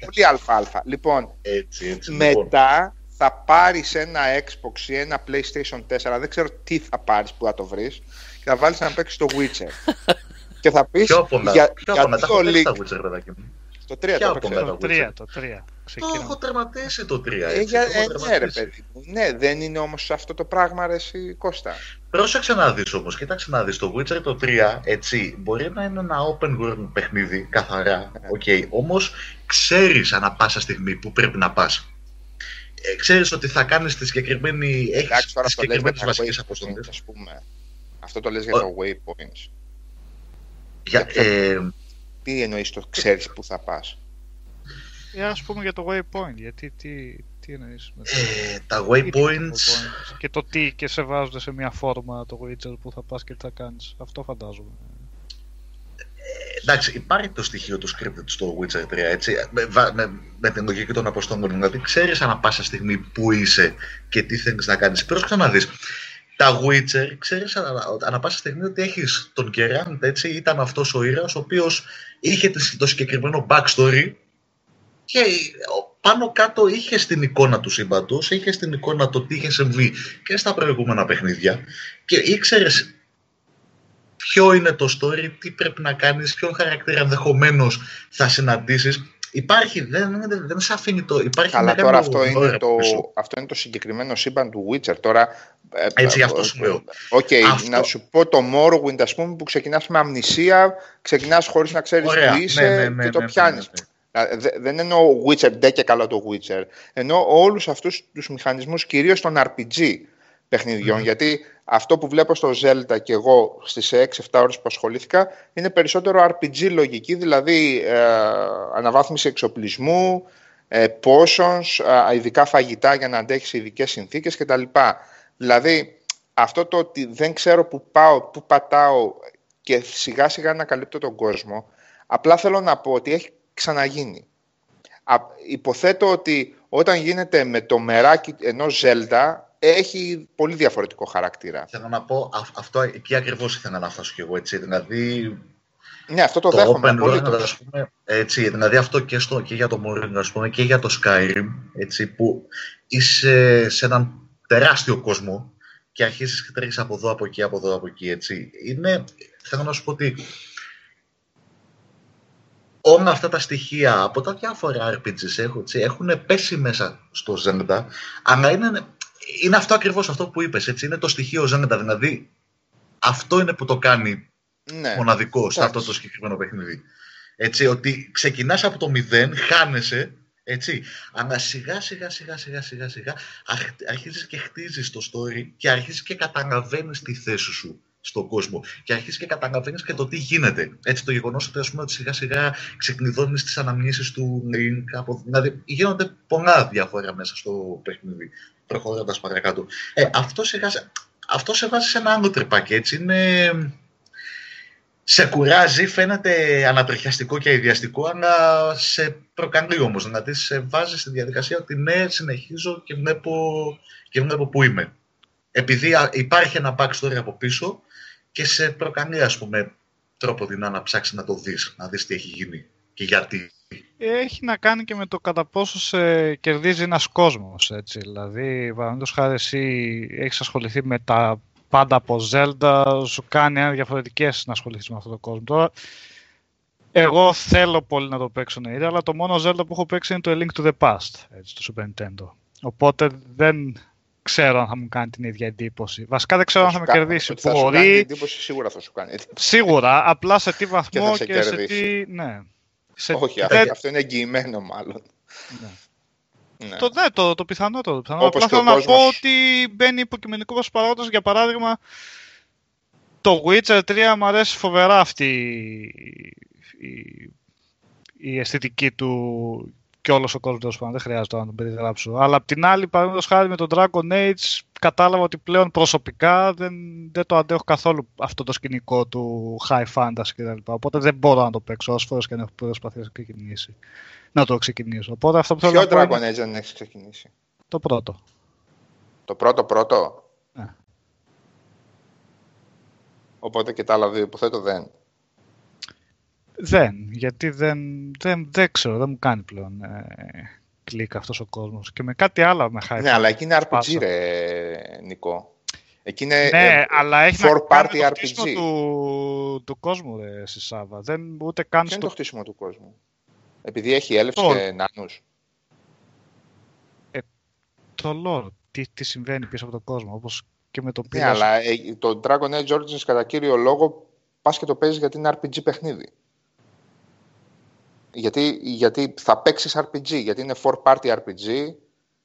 Πολύ αλφα-αλφα. Λοιπόν, έτσι, έτσι, λοιπόν. μετά θα πάρεις ένα Xbox ή ένα PlayStation 4, δεν ξέρω τι θα πάρεις που θα το βρεις, και θα βάλεις να παίξεις το Witcher. και θα πεις. Πιο πολλά. Για, πιο πολλά. Τα έχω Witcher, παιδάκι μου. Το 3 το Το 3, το 3. Το έχω τερματίσει το 3. Ε, για, ε, ναι, ρε, παιδί. ναι, δεν είναι όμως αυτό το πράγμα, ρε, εσύ, Κώστα. Πρόσεξε να δεις όμως, κοίταξε να δεις. Το Witcher το 3, έτσι, μπορεί να είναι ένα open world παιχνίδι, καθαρά. Ναι. Οκ, okay, όμως ξέρεις ανά πάσα στιγμή που πρέπει να πας. Ε, ξέρεις ότι θα κάνεις τη συγκεκριμένη. Έχεις τις συγκεκριμένες βασικές αποστολές. Αυτό το λες για το waypoints. Για, ε, τι εννοείς το ξέρεις που θα πας; Για ας πούμε για το waypoint, γιατί τι, τι εννοείς με το... Ε, τα waypoints... Και το τι και σε βάζουν σε μια φόρμα το Witcher που θα πας και τι θα κάνεις. Αυτό φαντάζομαι. Ε, εντάξει, υπάρχει το στοιχείο του scripted στο Witcher 3, έτσι, με, με, με την λογική των αποστόλων. Δηλαδή, ξέρεις ανά πάσα στιγμή που είσαι και τι θέλεις να κάνεις. Πρόσεξε να δεις τα Witcher, ξέρεις ανά πάσα στιγμή ότι έχεις τον Geralt, έτσι, ήταν αυτός ο ήρωας, ο οποίος είχε το συγκεκριμένο backstory και πάνω κάτω είχε στην εικόνα του σύμπαντος, είχε στην εικόνα το τι είχε συμβεί και στα προηγούμενα παιχνίδια και ήξερες ποιο είναι το story, τι πρέπει να κάνεις, ποιον χαρακτήρα ενδεχομένως θα συναντήσεις Υπάρχει, δεν, δεν, δεν σε αφήνει το. Υπάρχει Αλλά τώρα αυτό είναι, το, αυτό είναι το συγκεκριμένο σύμπαν του Witcher. Τώρα, ε, Έτσι, γι' αυτό σου λέω. Okay, αυτό... Να σου πω το Morrowind, ας πούμε, που ξεκινάς με αμνησία, ξεκινάς χωρίς να ξέρεις που είσαι ναι, ναι, ναι, και το ναι, πιάνεις. Ναι, ναι. Δεν εννοώ Witcher, ντε και καλά το Witcher. Εννοώ όλους αυτούς τους μηχανισμούς, κυρίως των RPG παιχνιδιών. Mm. Γιατί αυτό που βλέπω στο Zelda και εγώ στις 6-7 ώρες που ασχολήθηκα είναι περισσότερο RPG λογική, δηλαδή ε, αναβάθμιση εξοπλισμού, ε, potions, ε, ειδικά φαγητά για να αντέχεις ειδικές συνθήκες κτλ. Δηλαδή αυτό το ότι δεν ξέρω που πάω, που πατάω και σιγά σιγά ανακαλύπτω τον κόσμο, απλά θέλω να πω ότι έχει ξαναγίνει. υποθέτω ότι όταν γίνεται με το μεράκι ενός Zelda έχει πολύ διαφορετικό χαρακτήρα. Θέλω να πω, αυτό εκεί ακριβώς ήθελα να φτάσω κι εγώ έτσι. Δηλαδή. Ναι, αυτό το, το δέχομαι. Open world, ας πούμε, έτσι, δηλαδή αυτό και, στο, και για το Morning, ας πούμε, και για το Skyrim, έτσι, που είσαι σε έναν τεράστιο κόσμο και αρχίζεις και τρέχεις από εδώ, από εκεί, από εδώ, από εκεί, έτσι. Είναι, θέλω να σου πω ότι όλα αυτά τα στοιχεία από τα διάφορα RPGs έχουν, έχουν πέσει μέσα στο Zelda, αλλά είναι είναι αυτό ακριβώς αυτό που είπες, έτσι. Είναι το στοιχείο Ζένετα, δηλαδή αυτό είναι που το κάνει ναι. μοναδικό σε αυτό το συγκεκριμένο παιχνίδι. Έτσι, ότι ξεκινάς από το μηδέν, χάνεσαι, έτσι, αλλά σιγά σιγά σιγά σιγά σιγά σιγά αρχίζεις και χτίζεις το story και αρχίζεις και καταλαβαίνεις τη θέση σου στον κόσμο. Και αρχίζεις και καταλαβαίνεις και το τι γίνεται. Έτσι, το γεγονός ότι, ας πούμε, ότι σιγά σιγά ξεκνιδώνει τις αναμνήσεις του Link. Δηλαδή, γίνονται πολλά διάφορα μέσα στο παιχνίδι προχωρώντας παρακάτω. Ε, αυτό, σε, αυτό σε βάζει σε ένα άλλο τρυπάκι, έτσι. Είναι... Σε κουράζει, φαίνεται ανατριχιαστικό και ιδιαστικό, αλλά σε προκαλεί όμως. Δηλαδή, σε βάζει στη διαδικασία ότι ναι, συνεχίζω και βλέπω, και βλέπω που είμαι. Επειδή υπάρχει ένα backstory από πίσω και σε προκαλεί, ας πούμε, τρόπο δεινά να ψάξει να το δεις, να δεις τι έχει γίνει και γιατί. Έχει να κάνει και με το κατά πόσο σε κερδίζει ένας κόσμος, έτσι. Δηλαδή, παραδείγματος χάρη εσύ έχεις ασχοληθεί με τα πάντα από Zelda, σου κάνει ένα διαφορετικές να ασχοληθείς με αυτόν τον κόσμο. Τώρα, εγώ θέλω πολύ να το παίξω ναι, αλλά το μόνο Zelda που έχω παίξει είναι το A Link to the Past, έτσι, το Super Nintendo. Οπότε δεν ξέρω αν θα μου κάνει την ίδια εντύπωση. Βασικά δεν ξέρω θα αν θα με κερδίσει. Θα Μπορεί... Σου κάνει εντύπωση, σίγουρα θα σου κάνει. Σίγουρα, απλά σε τι βαθμό και, και σε τι. Ναι. Σε... Όχι, δεν... αυτό είναι εγγυημένο μάλλον. Ναι. Ναι. Το, ναι, το, το πιθανό το πιθανό. Απλά θέλω να πω ότι μπαίνει υποκειμενικός μας παράγοντας, για παράδειγμα, το Witcher 3 μου αρέσει φοβερά αυτή η, η αισθητική του και όλος ο κόσμος τέλος πάντων. Δεν χρειάζεται να τον περιγράψω. Αλλά απ' την άλλη, παραδείγματος χάρη με τον Dragon Age, κατάλαβα ότι πλέον προσωπικά δεν, δεν το αντέχω καθόλου αυτό το σκηνικό του high fantasy κτλ. Οπότε δεν μπορώ να το παίξω όσε φορές και αν έχω προσπαθήσει να ξεκινήσει. Να το ξεκινήσω. Οπότε αυτό που Ποιο Dragon Age δεν έχεις ξεκινήσει; Το πρώτο. Το πρώτο πρώτο; Ναι. Οπότε και τα άλλα δύο υποθέτω δεν. Δεν, γιατί δεν, δεν, δεν ξέρω, δεν μου κάνει πλέον ε, κλικ αυτός ο κόσμος. Και με κάτι άλλο με χάρη. Ναι, αλλά εκεί είναι RPG ρε, Νικό. Εκεί είναι ναι, ε, αλλά έχει να κάνει το χτίσιμο του, του κόσμου, ρε, Σάβα. Δεν, ούτε καν Ποιο στο... είναι το χτίσιμο του κόσμου; Επειδή έχει έλευση και νάνους. Ε, το lore, τι, συμβαίνει πίσω από τον κόσμο, όπως και με τον πίσω. Ναι, αλλά ε, το Dragon Age Origins κατά κύριο λόγο πας και το παίζεις γιατί είναι RPG παιχνίδι. Γιατί, γιατί θα παίξεις RPG, γιατί είναι 4-party RPG,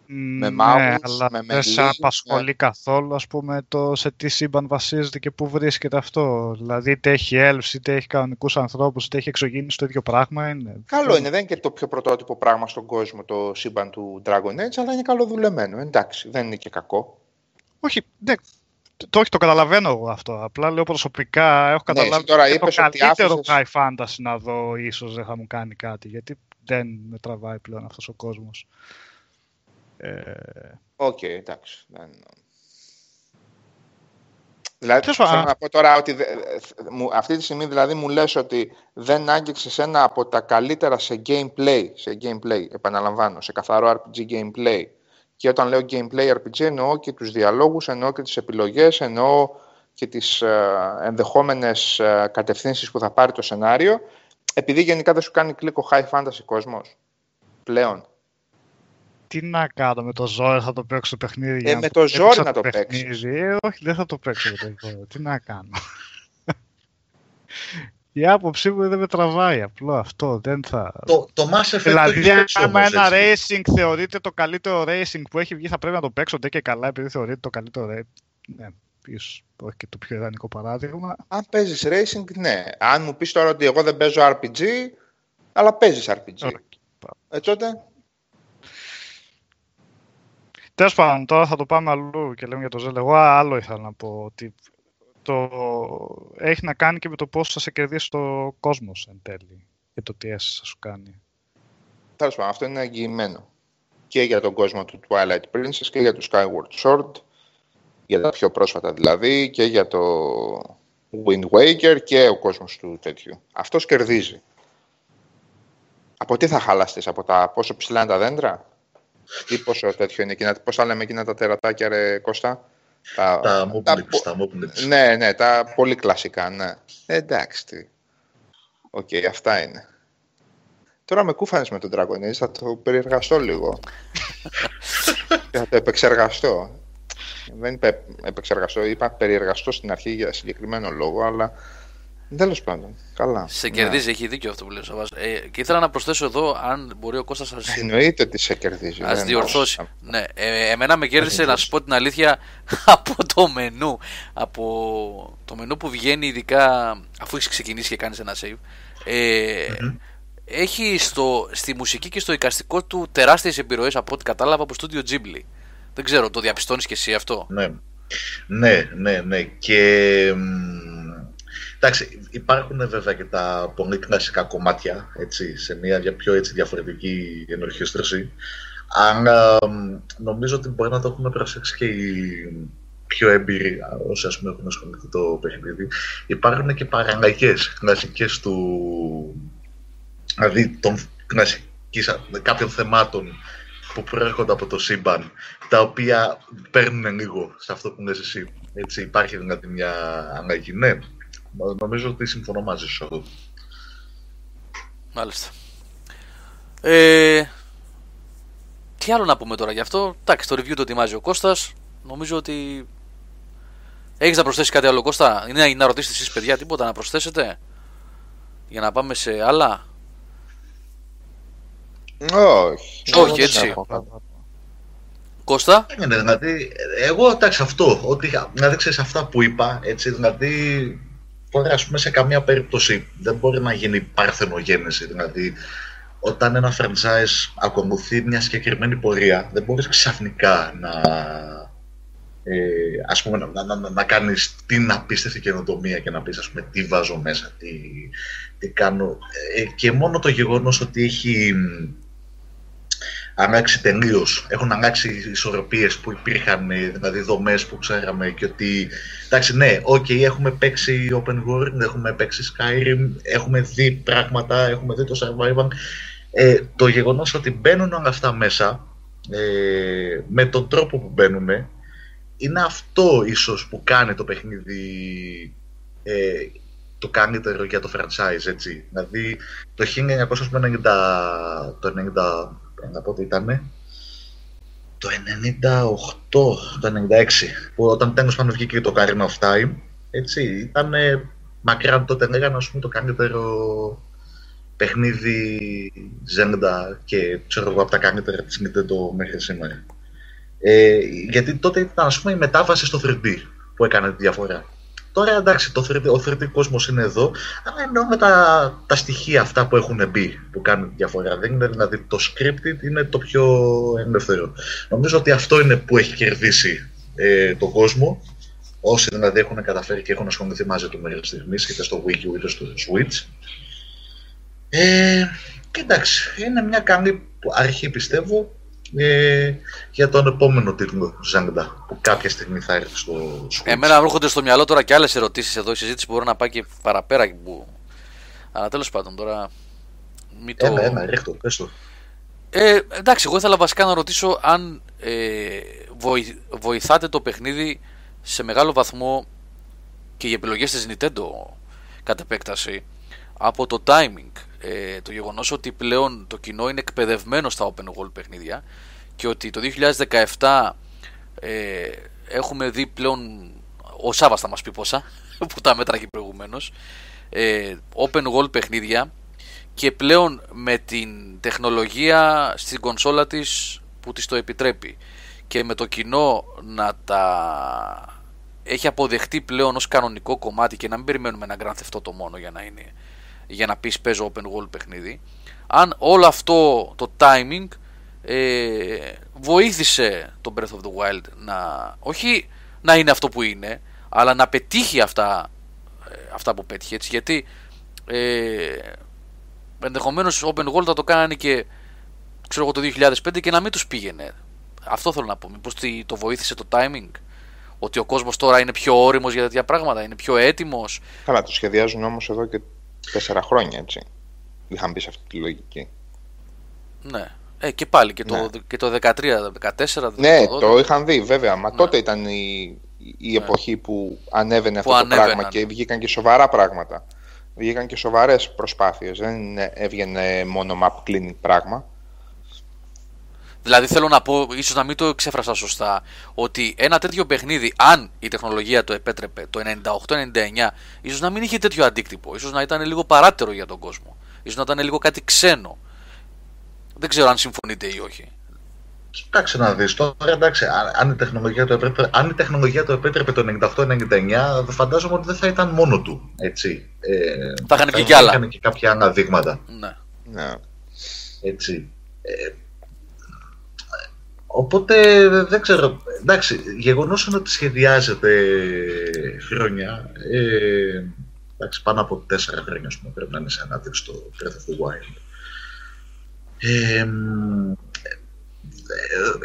με μάγους, ναι, αλλά με δεν σε απασχολεί ναι. καθόλου ας πούμε το σε τι σύμπαν βασίζεται και πού βρίσκεται αυτό. Δηλαδή είτε έχει elves, είτε έχει κανονικούς ανθρώπους, είτε έχει εξωγήινους, το ίδιο πράγμα είναι. Καλό είναι, δεν είναι και το πιο πρωτότυπο πράγμα στον κόσμο το σύμπαν του Dragon Age, αλλά είναι καλοδουλεμένο, εντάξει, δεν είναι και κακό. Όχι, ναι, το, όχι, το καταλαβαίνω εγώ αυτό. Απλά λέω προσωπικά, έχω ναι, καταλάβει ναι, τώρα το καλύτερο άφησες... high fantasy να δω ίσως δεν θα μου κάνει κάτι, γιατί δεν με τραβάει πλέον αυτός ο κόσμος. Ε, OK, okay, εντάξει. Δηλαδή, θέλω να πω τώρα ότι αυτή τη στιγμή δηλαδή μου λες ότι δεν άγγιξες ένα από τα καλύτερα σε gameplay, σε gameplay, επαναλαμβάνω, σε καθαρό RPG gameplay. Και όταν λέω gameplay RPG εννοώ και τους διαλόγους, εννοώ και τις επιλογές, εννοώ και τις ε, ενδεχόμενες ε, κατευθύνσεις που θα πάρει το σενάριο, επειδή γενικά δεν σου κάνει κλικ high fantasy κόσμος πλέον τι να κάνω με το ζόρι θα το παίξω το παιχνίδι. Ε, με το, ζόρι να το παίξεις. Ε, όχι, δεν θα το παίξω το ζόρι. τι να κάνω. Η άποψή μου δεν με τραβάει απλό αυτό. Δεν θα... Το, το Mass Effect Δηλαδή, άμα ένα racing θεωρείται το καλύτερο racing που έχει βγει, θα πρέπει να το παίξω και καλά επειδή θεωρείται το καλύτερο racing. Ναι, ίσως όχι και το πιο ιδανικό παράδειγμα. Αν παίζεις racing, ναι. Αν μου πεις τώρα ότι εγώ δεν παίζω RPG, αλλά παίζεις RPG. Okay. Ε, τότε Τέλος πάντων, τώρα θα το πάμε αλλού και λέμε για το Zelda. Εγώ άλλο ήθελα να πω. Ότι το... έχει να κάνει και με το πώς θα σε κερδίσει το κόσμος εν τέλει. Και το τι θα σου κάνει. Τέλος πάντων, αυτό είναι εγγυημένο. Και για τον κόσμο του Twilight Princess και για το Skyward Sword. Για τα πιο πρόσφατα δηλαδή. Και για το Wind Waker και ο κόσμος του τέτοιου. Αυτός κερδίζει. Από τι θα χαλαστείς, από τα πόσο ψηλά είναι τα δέντρα; Ή πόσο τέτοιο είναι εκείνα, πώς θα λέμε εκείνα τα τερατάκια ρε Κώστα; Τα, τα, τα, Ναι, ναι, τα πολύ κλασικά, ναι. Ε, εντάξει, τι. OK, okay, αυτά είναι. Τώρα με κούφανες με τον Dragon θα το περιεργαστώ λίγο. θα το επεξεργαστώ. Δεν είπα επεξεργαστώ, είπα περιεργαστώ στην αρχή για συγκεκριμένο λόγο, αλλά Τέλος πάντων. Καλά. Σε κερδίζει, ναι. έχει δίκιο αυτό που λέει ε, και ήθελα να προσθέσω εδώ, αν μπορεί ο Κώστας να Εννοείται ότι σε κερδίζει. Α διορθώσει. Ναι, ε, εμένα με κέρδισε να σου πω την αλήθεια από το μενού. Από το μενού που βγαίνει, ειδικά αφού έχεις ξεκινήσει και κάνεις ένα save. Ε, Έχει στο, στη μουσική και στο εικαστικό του τεράστιες επιρροές από ό,τι κατάλαβα από το Studio Ghibli. Δεν ξέρω, το διαπιστώνεις και εσύ αυτό; Ναι, ναι, ναι. ναι. Και Εντάξει, υπάρχουν βέβαια και τα πολύ κλασικά κομμάτια έτσι, σε μια πιο έτσι, διαφορετική ενορχιστρωσή. Αλλά νομίζω ότι μπορεί να το έχουμε προσέξει και οι πιο έμπειροι όσοι ας πούμε έχουν ασχοληθεί το παιχνίδι. Υπάρχουν και παραλλαγές κλασικές του... δηλαδή των κάποιων θεμάτων που προέρχονται από το σύμπαν, τα οποία παίρνουν λίγο σε αυτό που λες εσύ. Έτσι, υπάρχει δηλαδή μια αλλαγή. Ναι, Νομίζω ότι συμφωνώ μαζί σου εδώ. Μάλιστα. Ε, τι άλλο να πούμε τώρα γι' αυτό; Εντάξει, το review το ετοιμάζει ο Κώστας. Νομίζω ότι... Έχεις να προσθέσεις κάτι άλλο Κώστα; Είναι να ρωτήσετε εσείς παιδιά τίποτα να προσθέσετε; Για να πάμε σε άλλα; Όχι. Όχι έτσι. Κώστα; Ναι, ναι, δηλαδή, εγώ εντάξει αυτό, ότι, δηλαδή ξέρεις αυτά που είπα, έτσι, δηλαδή τώρα ας πούμε σε καμία περίπτωση δεν μπορεί να γίνει παρθενογένεση. Δηλαδή όταν ένα franchise ακολουθεί μια συγκεκριμένη πορεία δεν μπορείς ξαφνικά να, ε, ας πούμε, να, να, να, κάνεις την απίστευτη καινοτομία και να πεις ας πούμε τι βάζω μέσα, τι, τι κάνω. Ε, και μόνο το γεγονός ότι έχει αλλάξει τελείως. Έχουν αλλάξει οι ισορροπίες που υπήρχαν, δηλαδή δομές που ξέραμε και ότι. Εντάξει, ναι, οκ, έχουμε παίξει Open World, έχουμε παίξει Skyrim, έχουμε δει πράγματα, έχουμε δει το Survivor. Ε, το γεγονός ότι μπαίνουν όλα αυτά μέσα ε, με τον τρόπο που μπαίνουν είναι αυτό ίσως που κάνει το παιχνίδι ε, το καλύτερο για το franchise, έτσι. Δηλαδή, το 1990, το 90, να πω ότι ήταν. το 98, το 96, που όταν τέλος πάνω βγήκε το Karina of Time, έτσι, ήταν μακράν τότε λέγανε ας πούμε το καλύτερο παιχνίδι Zelda και ξέρω εγώ από τα καλύτερα της Nintendo μέχρι σήμερα. Ε, γιατί τότε ήταν ας πούμε η μετάβαση στο 3D που έκανε τη διαφορά. Τώρα εντάξει, το 3D, ο 3D κόσμος είναι εδώ, αλλά εννοώ με τα, τα στοιχεία αυτά που έχουν μπει που κάνουν τη διαφορά. Δεν είναι δηλαδή το scripted είναι το πιο ελεύθερο. Νομίζω ότι αυτό είναι που έχει κερδίσει ε, τον κόσμο. Όσοι δηλαδή έχουν καταφέρει και έχουν ασχοληθεί μαζί του μέχρι στιγμής, είτε στο Wii U είτε στο Switch. Ε, και εντάξει, είναι μια καλή αρχή πιστεύω ε, για τον επόμενο τίτλο Zelda που κάποια στιγμή θα έρθει στο Switch. Εμένα μου έρχονται στο μυαλό τώρα και άλλες ερωτήσεις εδώ. Η συζήτηση μπορεί να πάει και παραπέρα. Που... Αλλά τέλος πάντων τώρα. Μην το... Ένα, ένα, ρίχτω, πες το. Ε, εντάξει, εγώ ήθελα βασικά να ρωτήσω αν ε, βοηθάτε το παιχνίδι σε μεγάλο βαθμό και οι επιλογές της Nintendo κατ' επέκταση από το timing ε, το γεγονός ότι πλέον το κοινό είναι εκπαιδευμένο στα open world παιχνίδια και ότι το 2017 ε, έχουμε δει πλέον ο Σάββας θα μας πει πόσα που τα μέτραγε προηγουμένως ε, open world παιχνίδια και πλέον με την τεχνολογία στην κονσόλα της που της το επιτρέπει και με το κοινό να τα έχει αποδεχτεί πλέον ως κανονικό κομμάτι και να μην περιμένουμε ένα Grand Theft Auto μόνο για να είναι για να πεις παίζω open world παιχνίδι. Αν όλο αυτό το timing ε, βοήθησε το Breath of the Wild να όχι να είναι αυτό που είναι αλλά να πετύχει αυτά, ε, αυτά που πέτυχε έτσι, γιατί ε, ενδεχομένως open world θα το κάνανε και ξέρω εγώ το 2005 και να μην τους πήγαινε. Αυτό θέλω να πω. Μήπως το βοήθησε το timing ότι ο κόσμος τώρα είναι πιο όριμος για τέτοια πράγματα είναι πιο έτοιμος. Καλά το σχεδιάζουν όμως εδώ και τέσσερα χρόνια, έτσι. Είχαν μπει σε αυτή τη λογική. Ναι. Ε, και πάλι και το, ναι. και το 13, 14, Ναι, το, το είχαν δει βέβαια. Μα ναι. τότε ήταν η, η ναι. εποχή που ανέβαινε αυτό το πράγμα και βγήκαν και σοβαρά πράγματα. Βγήκαν και σοβαρές προσπάθειες. Δεν έβγαινε μόνο map cleaning πράγμα. Δηλαδή θέλω να πω, ίσως να μην το εξέφρασα σωστά, ότι ένα τέτοιο παιχνίδι, αν η τεχνολογία το επέτρεπε το 98-99, ίσως να μην είχε τέτοιο αντίκτυπο. ίσως να ήταν λίγο παράτερο για τον κόσμο. ίσως να ήταν λίγο κάτι ξένο. Δεν ξέρω αν συμφωνείτε ή όχι. Κοιτάξτε να δεις, τώρα εντάξει, αν η τεχνολογία το επέτρεπε, αν η τεχνολογία το, επέτρεπε το 98-99, φαντάζομαι ότι δεν θα ήταν μόνο του, έτσι. Ε, θα είχαν και, και άλλα. Θα και κάποια άλλα δείγματα. Ναι. ναι. Έτσι. Ε, Οπότε δεν ξέρω. Εντάξει, γεγονός είναι ότι σχεδιάζεται χρόνια. Ε, εντάξει, πάνω από τέσσερα χρόνια πούμε, πρέπει να είναι σε ανάπτυξη το Breath of the Wild. Ε,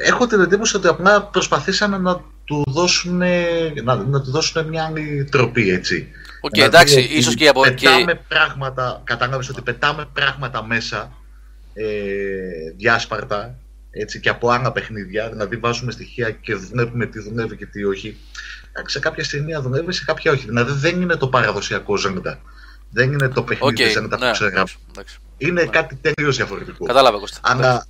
έχω την εντύπωση ότι απλά προσπαθήσαν να του δώσουν, να, να του δώσουν μια άλλη τροπή, έτσι. OK, okay, εντάξει, ίσως και από Πετάμε πράγματα, κατάλαβες ότι πετάμε πράγματα μέσα, ε, διάσπαρτα, έτσι, και από άλλα παιχνίδια, δηλαδή βάζουμε στοιχεία και δουλεύουμε τι δουλεύει και τι όχι. Σε κάποια στιγμή δουλεύει, σε κάποια όχι. Δηλαδή δεν είναι το παραδοσιακό Zelda. Δεν είναι το παιχνίδι okay, Zelda ναι, που ξέρω. Είναι ναι. κάτι τελείως διαφορετικό. Κατάλαβα, Κώστα. Αλλά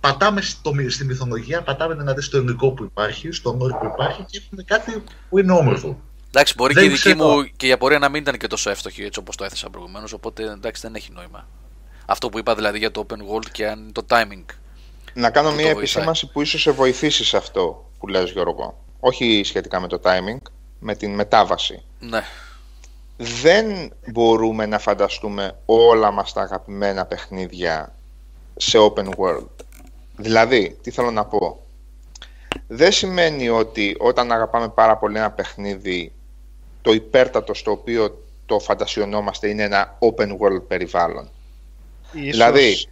πατάμε στο, στη μυθολογία, πατάμε δηλαδή στο υλικό που υπάρχει, στο lore που υπάρχει και έχουμε κάτι που είναι όμορφο. Εντάξει, μπορεί δεν και η δική μου και η απορία να μην ήταν και τόσο εύστοχη έτσι όπως το έθεσα προηγουμένως, οπότε εντάξει δεν έχει νόημα. Αυτό που είπα δηλαδή για το open world και αν το timing. Να κάνω μια επισήμανση που ίσως σε βοηθήσει σε αυτό που λες Γιώργο. Όχι σχετικά με το timing, με την μετάβαση. Ναι. Δεν μπορούμε να φανταστούμε όλα μας τα αγαπημένα παιχνίδια σε open world. Δηλαδή, τι θέλω να πω; Δεν σημαίνει ότι όταν αγαπάμε πάρα πολύ ένα παιχνίδι, το υπέρτατο στο οποίο το φαντασιωνόμαστε είναι ένα open world περιβάλλον. Ίσως... Δηλαδή,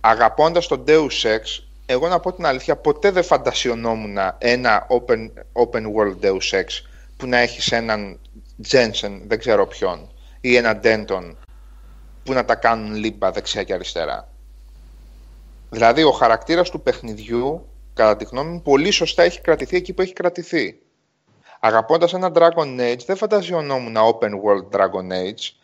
αγαπώντας τον Deus Ex, εγώ να πω την αλήθεια, ποτέ δεν φαντασιωνόμουν ένα open, open world Deus Ex που να έχεις έναν Jensen, δεν ξέρω ποιον, ή ένα Denton που να τα κάνουν λίμπα δεξιά και αριστερά. Δηλαδή, ο χαρακτήρας του παιχνιδιού, κατά τη γνώμη μου, πολύ σωστά έχει κρατηθεί εκεί που έχει κρατηθεί. Αγαπώντας ένα Dragon Age, δεν φαντασιωνόμουν open world Dragon Age,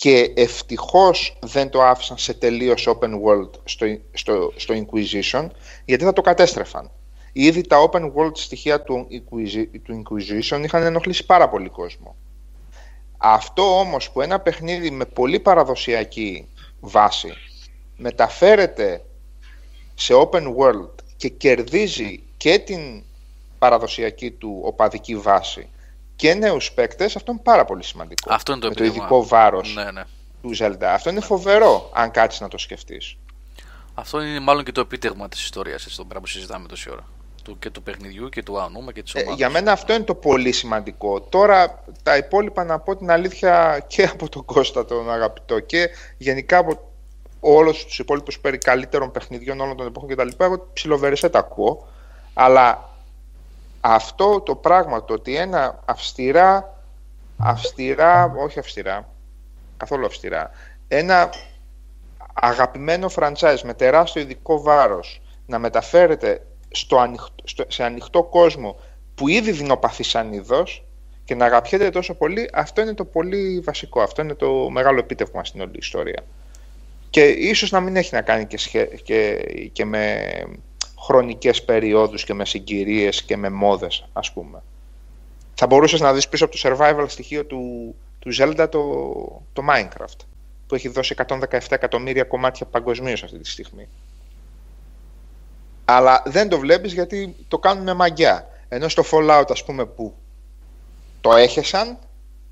και ευτυχώς δεν το άφησαν σε τελείως open world στο, στο, στο Inquisition γιατί θα το κατέστρεφαν. Ήδη τα open world στοιχεία του, του Inquisition είχαν ενοχλήσει πάρα πολύ κόσμο. Αυτό όμως που ένα παιχνίδι με πολύ παραδοσιακή βάση μεταφέρεται σε open world και κερδίζει και την παραδοσιακή του οπαδική βάση και νέους παίκτες, αυτό είναι πάρα πολύ σημαντικό. Αυτό είναι το, με το ειδικό βάρος ναι, ναι. του Zelda. Αυτό είναι φοβερό, αν κάτσεις να το σκεφτείς. Αυτό είναι μάλλον και το επίτευγμα της ιστορίας, έτσι, το πράγμα που συζητάμε τόση ώρα. Του, και του παιχνιδιού και του Ανούμα και της ομάδας. Ε, για μένα αυτό είναι το πολύ σημαντικό. Τώρα τα υπόλοιπα να πω την αλήθεια και από τον Κώστα τον αγαπητό και γενικά από όλους τους υπόλοιπους περί καλύτερων παιχνιδιών όλων των εποχών κτλ. Εγώ ψιλοβερεσέ τα ακούω, αλλά αυτό το πράγμα, το ότι ένα αυστηρά, αυστηρά, όχι αυστηρά, καθόλου αυστηρά, ένα αγαπημένο franchise με τεράστιο ειδικό βάρος να μεταφέρεται στο σε ανοιχτό κόσμο που ήδη δεινοπαθεί σαν είδος και να αγαπιέται τόσο πολύ, αυτό είναι το πολύ βασικό, αυτό είναι το μεγάλο επίτευγμα στην όλη ιστορία. Και ίσως να μην έχει να κάνει και, και, και με χρονικές περιόδους και με συγκυρίες και με μόδες ας πούμε. Θα μπορούσες να δεις πίσω από το survival στοιχείο του, του Zelda το, το Minecraft που έχει δώσει 117 εκατομμύρια κομμάτια παγκοσμίως αυτή τη στιγμή. Αλλά δεν το βλέπεις γιατί το κάνουν με μαγιά. Ενώ στο Fallout ας πούμε που το έχεσαν,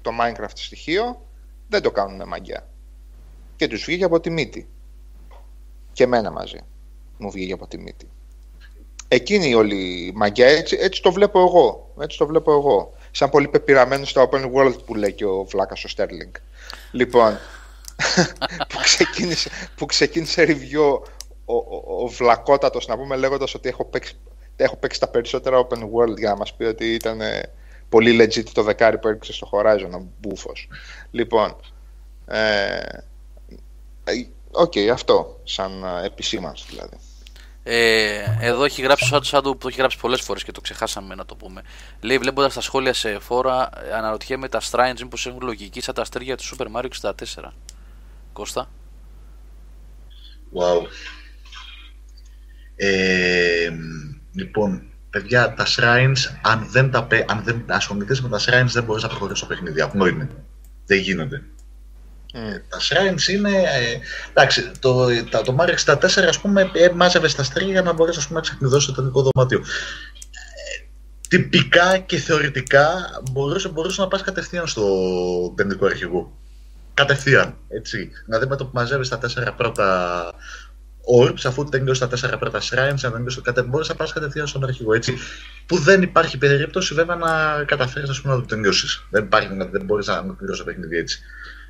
το Minecraft στοιχείο, δεν το κάνουν με μαγιά. Και τους βγήκε από τη μύτη. Και εμένα μαζί μου βγήκε από τη μύτη. Εκείνη η όλη μαγιά, έτσι, έτσι το βλέπω εγώ. Έτσι το βλέπω εγώ. Σαν πολύ πεπειραμένος στο open world που λέει και ο Βλάκας ο Στέρλινγκ. Λοιπόν, που, ξεκίνησε, που ξεκίνησε review ο, ο, ο Βλακότατος να πούμε λέγοντας ότι έχω παίξει, έχω παίξει τα περισσότερα open world για να μας πει ότι ήταν πολύ legit το δεκάρι που έριξε στο Horizon ο Μπούφος. Λοιπόν, ε, OK, okay, αυτό σαν επισήμανση δηλαδή. Ε, εδώ έχει γράψει ο Σάντου που το έχει γράψει πολλές φορές και το ξεχάσαμε να το πούμε. Λέει, βλέποντας τα σχόλια σε φόρα, αναρωτιέμαι τα shrines μήπως έχουν λογική σαν τα αστέρια του Super Mario 64. Κώστα. Wow. Ε, λοιπόν, παιδιά, τα shrines, αν δεν, τα, αν δεν ασχοληθείς με τα shrines, δεν μπορείς να προχωρήσεις στο παιχνίδι. Αυτό είναι. Δεν γίνονται. Mm. Τα shrines είναι. Ε, εντάξει, το, το, το Mario 64 ας πούμε ε, μάζευε στα αστέρια για να μπορέσει να ξεκνιδώσει το τελικό δωμάτιο. Ε, τυπικά και θεωρητικά μπορούσε, μπορούσε να πας κατευθείαν στο τεχνικό αρχηγό. Κατευθείαν, έτσι. Δηλαδή με το που μαζεύεις τα τέσσερα πρώτα orbs, αφού τελειώσει τα τέσσερα πρώτα shrines, αν τελειώσει κάτι, μπορείς να πας κατευθείαν στον αρχηγό. Έτσι. Που δεν υπάρχει περίπτωση βέβαια να καταφέρεις να το τελειώσεις. Δεν, υπάρχει, δεν μπορείς να ολοκληρώσει το παιχνίδι έτσι.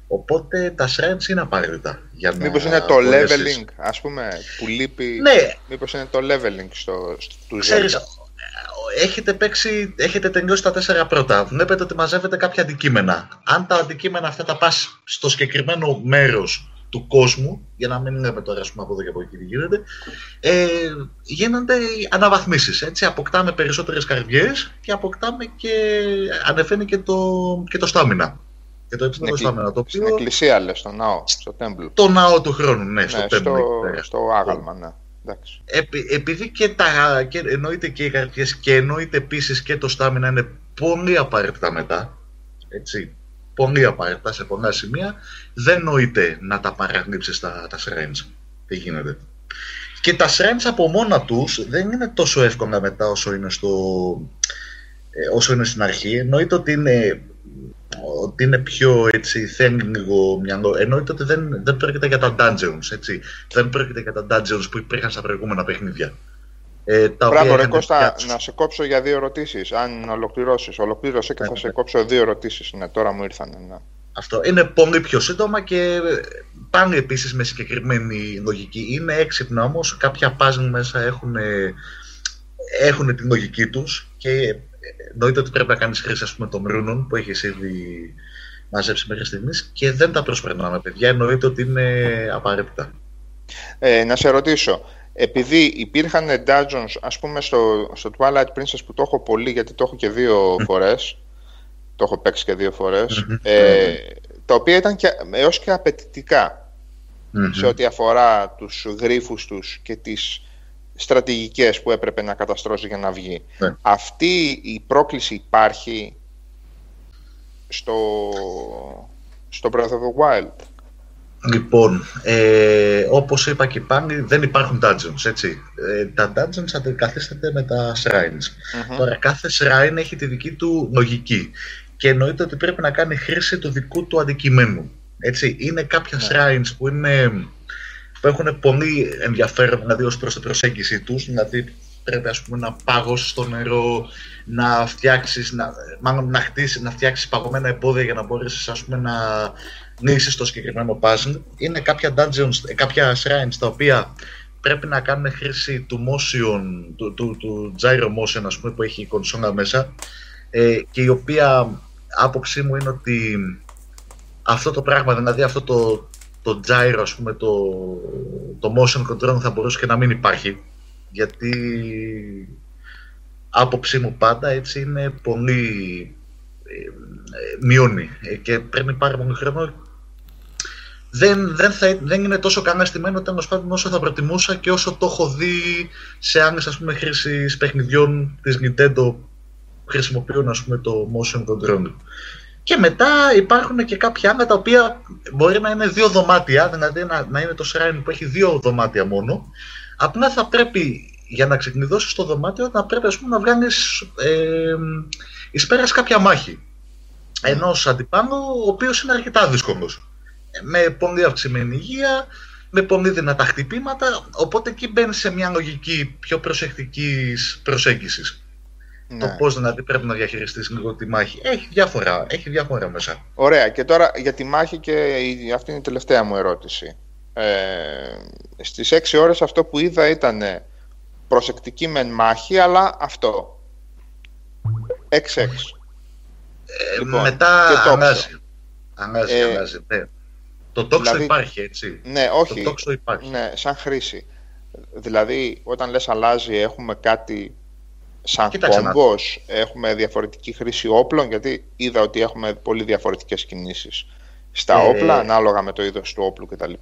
Οπότε τα shrines είναι απαραίτητα. Για να μήπως είναι το leveling, ας πούμε, που λείπει. Ναι. Μήπως είναι το leveling στο, στο Ξέρεις, έχετε, παίξει, έχετε τελειώσει τα τέσσερα πρώτα. Βλέπετε ότι μαζεύετε κάποια αντικείμενα. Αν τα αντικείμενα αυτά τα πας στο συγκεκριμένο μέρος του κόσμου, για να μην λέμε τώρα πούμε, από εδώ και από εκεί τι γίνεται, ε, γίνονται αναβαθμίσεις. Έτσι, αποκτάμε περισσότερες καρδιές και αποκτάμε και ανεβαίνει και το, και το στάμινα. Και το επίπεδο στάμινα. Το οποίο... Στην εκκλησία λες, στο ναό, στο τέμπλο. Το ναό του χρόνου, ναι, στο, ναι, στο, στο άγαλμα, ναι. Επει, επειδή και, τα, και εννοείται και οι καρδιές και εννοείται επίσης και το στάμινα είναι πολύ απαραίτητα μετά, έτσι, πολύ απαραίτητα σε πολλά σημεία, δεν νοείται να τα παραγνύψεις τα, τα shrines. Δεν γίνεται. Και τα shrines από μόνα τους δεν είναι τόσο εύκολα μετά όσο είναι, στο, ε, όσο είναι στην αρχή. Εννοείται ότι είναι ότι είναι πιο έτσι, θέλει λίγο μυαλό. Εννοείται ότι δεν, δεν πρόκειται για τα dungeons, έτσι. Δεν πρόκειται για τα dungeons που υπήρχαν στα προηγούμενα παιχνίδια. Ε, τα Μπράβο, ρε Κώστα, να σε κόψω για δύο ερωτήσεις. Αν ολοκληρώσεις, ολοκλήρωσε και θα σε κόψω δύο ερωτήσεις. Ναι, τώρα μου ήρθαν. Ναι. Αυτό είναι πολύ πιο σύντομα και πάνε επίσης με συγκεκριμένη λογική. Είναι έξυπνα όμως, κάποια puzzle μέσα έχουν, έχουν την λογική τους και εννοείται ότι πρέπει να κάνεις χρήση ας πούμε, των ρούνων που έχεις ήδη μαζέψει μέχρι στιγμής και δεν τα προσπερνάμε, παιδιά. Εννοείται ότι είναι απαραίτητα. Ε, να σε ρωτήσω, επειδή υπήρχαν dungeons, ας πούμε στο, στο Twilight Princess που το έχω πολύ γιατί το έχω και δύο φορές, το έχω παίξει και δύο φορές, ε, τα οποία ήταν και, έως και απαιτητικα σε ό,τι αφορά τους γρίφους τους και τις στρατηγικές που έπρεπε να καταστρώσει για να βγει. Ναι. Αυτή η πρόκληση υπάρχει στο, στο Breath of the Wild. Λοιπόν, ε, όπως είπα και πάλι, δεν υπάρχουν dungeons, έτσι. Ε, τα dungeons αντικαθίσταται με τα shrines. Τώρα, κάθε shrine έχει τη δική του λογική και εννοείται ότι πρέπει να κάνει χρήση του δικού του αντικειμένου. Έτσι, είναι κάποια ναι. shrines που, είναι, που έχουν πολύ ενδιαφέρον, δηλαδή ως προς την προσέγγιση τους, δηλαδή πρέπει ας πούμε, να πάγωσεις το νερό, να φτιάξεις, να, μάλλον να χτίσεις, να φτιάξεις παγωμένα εμπόδια για να μπορέσεις ας πούμε, να λύσεις το συγκεκριμένο puzzle. Είναι κάποια dungeons, κάποια shrines τα οποία πρέπει να κάνουν χρήση του motion, του, του, του gyro motion ας πούμε, που έχει η κονσόλα μέσα ε, και η οποία άποψή μου είναι ότι αυτό το πράγμα, δηλαδή αυτό το, το gyro, ας πούμε, το, το motion control θα μπορούσε και να μην υπάρχει γιατί άποψή μου πάντα έτσι είναι πολύ ε, μειώνει ε, και παίρνει πάρα πολύ χρόνο δεν, δεν, θα, δεν είναι τόσο καλά στημένο τέλος πάντων όσο θα προτιμούσα και όσο το έχω δει σε άλλες ας πούμε χρήσεις παιχνιδιών της Nintendo που χρησιμοποιούν ας πούμε το motion control. Και μετά υπάρχουν και κάποια άλλα τα οποία μπορεί να είναι δύο δωμάτια, δηλαδή να, να είναι το shrine που έχει δύο δωμάτια μόνο. Απλά θα πρέπει για να ξεκινήσει το δωμάτιο να πρέπει ας πούμε, να βγάλεις ε, εις πέρας κάποια μάχη. Ενός αντιπάνου ο οποίος είναι αρκετά δύσκολος με πολύ αυξημένη υγεία, με πολύ δυνατά χτυπήματα, οπότε εκεί μπαίνει σε μια λογική πιο προσεκτικής προσέγγισης. Ναι. Το πώ δηλαδή πρέπει να διαχειριστείς λίγο τη μάχη. Έχει διάφορα, έχει διάφορα μέσα. Ωραία. Και τώρα για τη μάχη, και αυτή είναι η τελευταία μου ερώτηση. Ε, στις 6 ώρες αυτό που είδα ήταν προσεκτική μεν μάχη, αλλά αυτό. 6-6. Ε, λοιπόν, μετά ανάζει. Ανάζει, ε, ανάζει. Ναι. Το τόξο δηλαδή, υπάρχει, έτσι. Ναι, όχι. Το τόξο υπάρχει. Ναι, σαν χρήση. Δηλαδή, όταν λες αλλάζει, έχουμε κάτι σαν κόμπος, έχουμε διαφορετική χρήση όπλων, γιατί είδα ότι έχουμε πολύ διαφορετικές κινήσεις στα ε... όπλα, ανάλογα με το είδος του όπλου κτλ.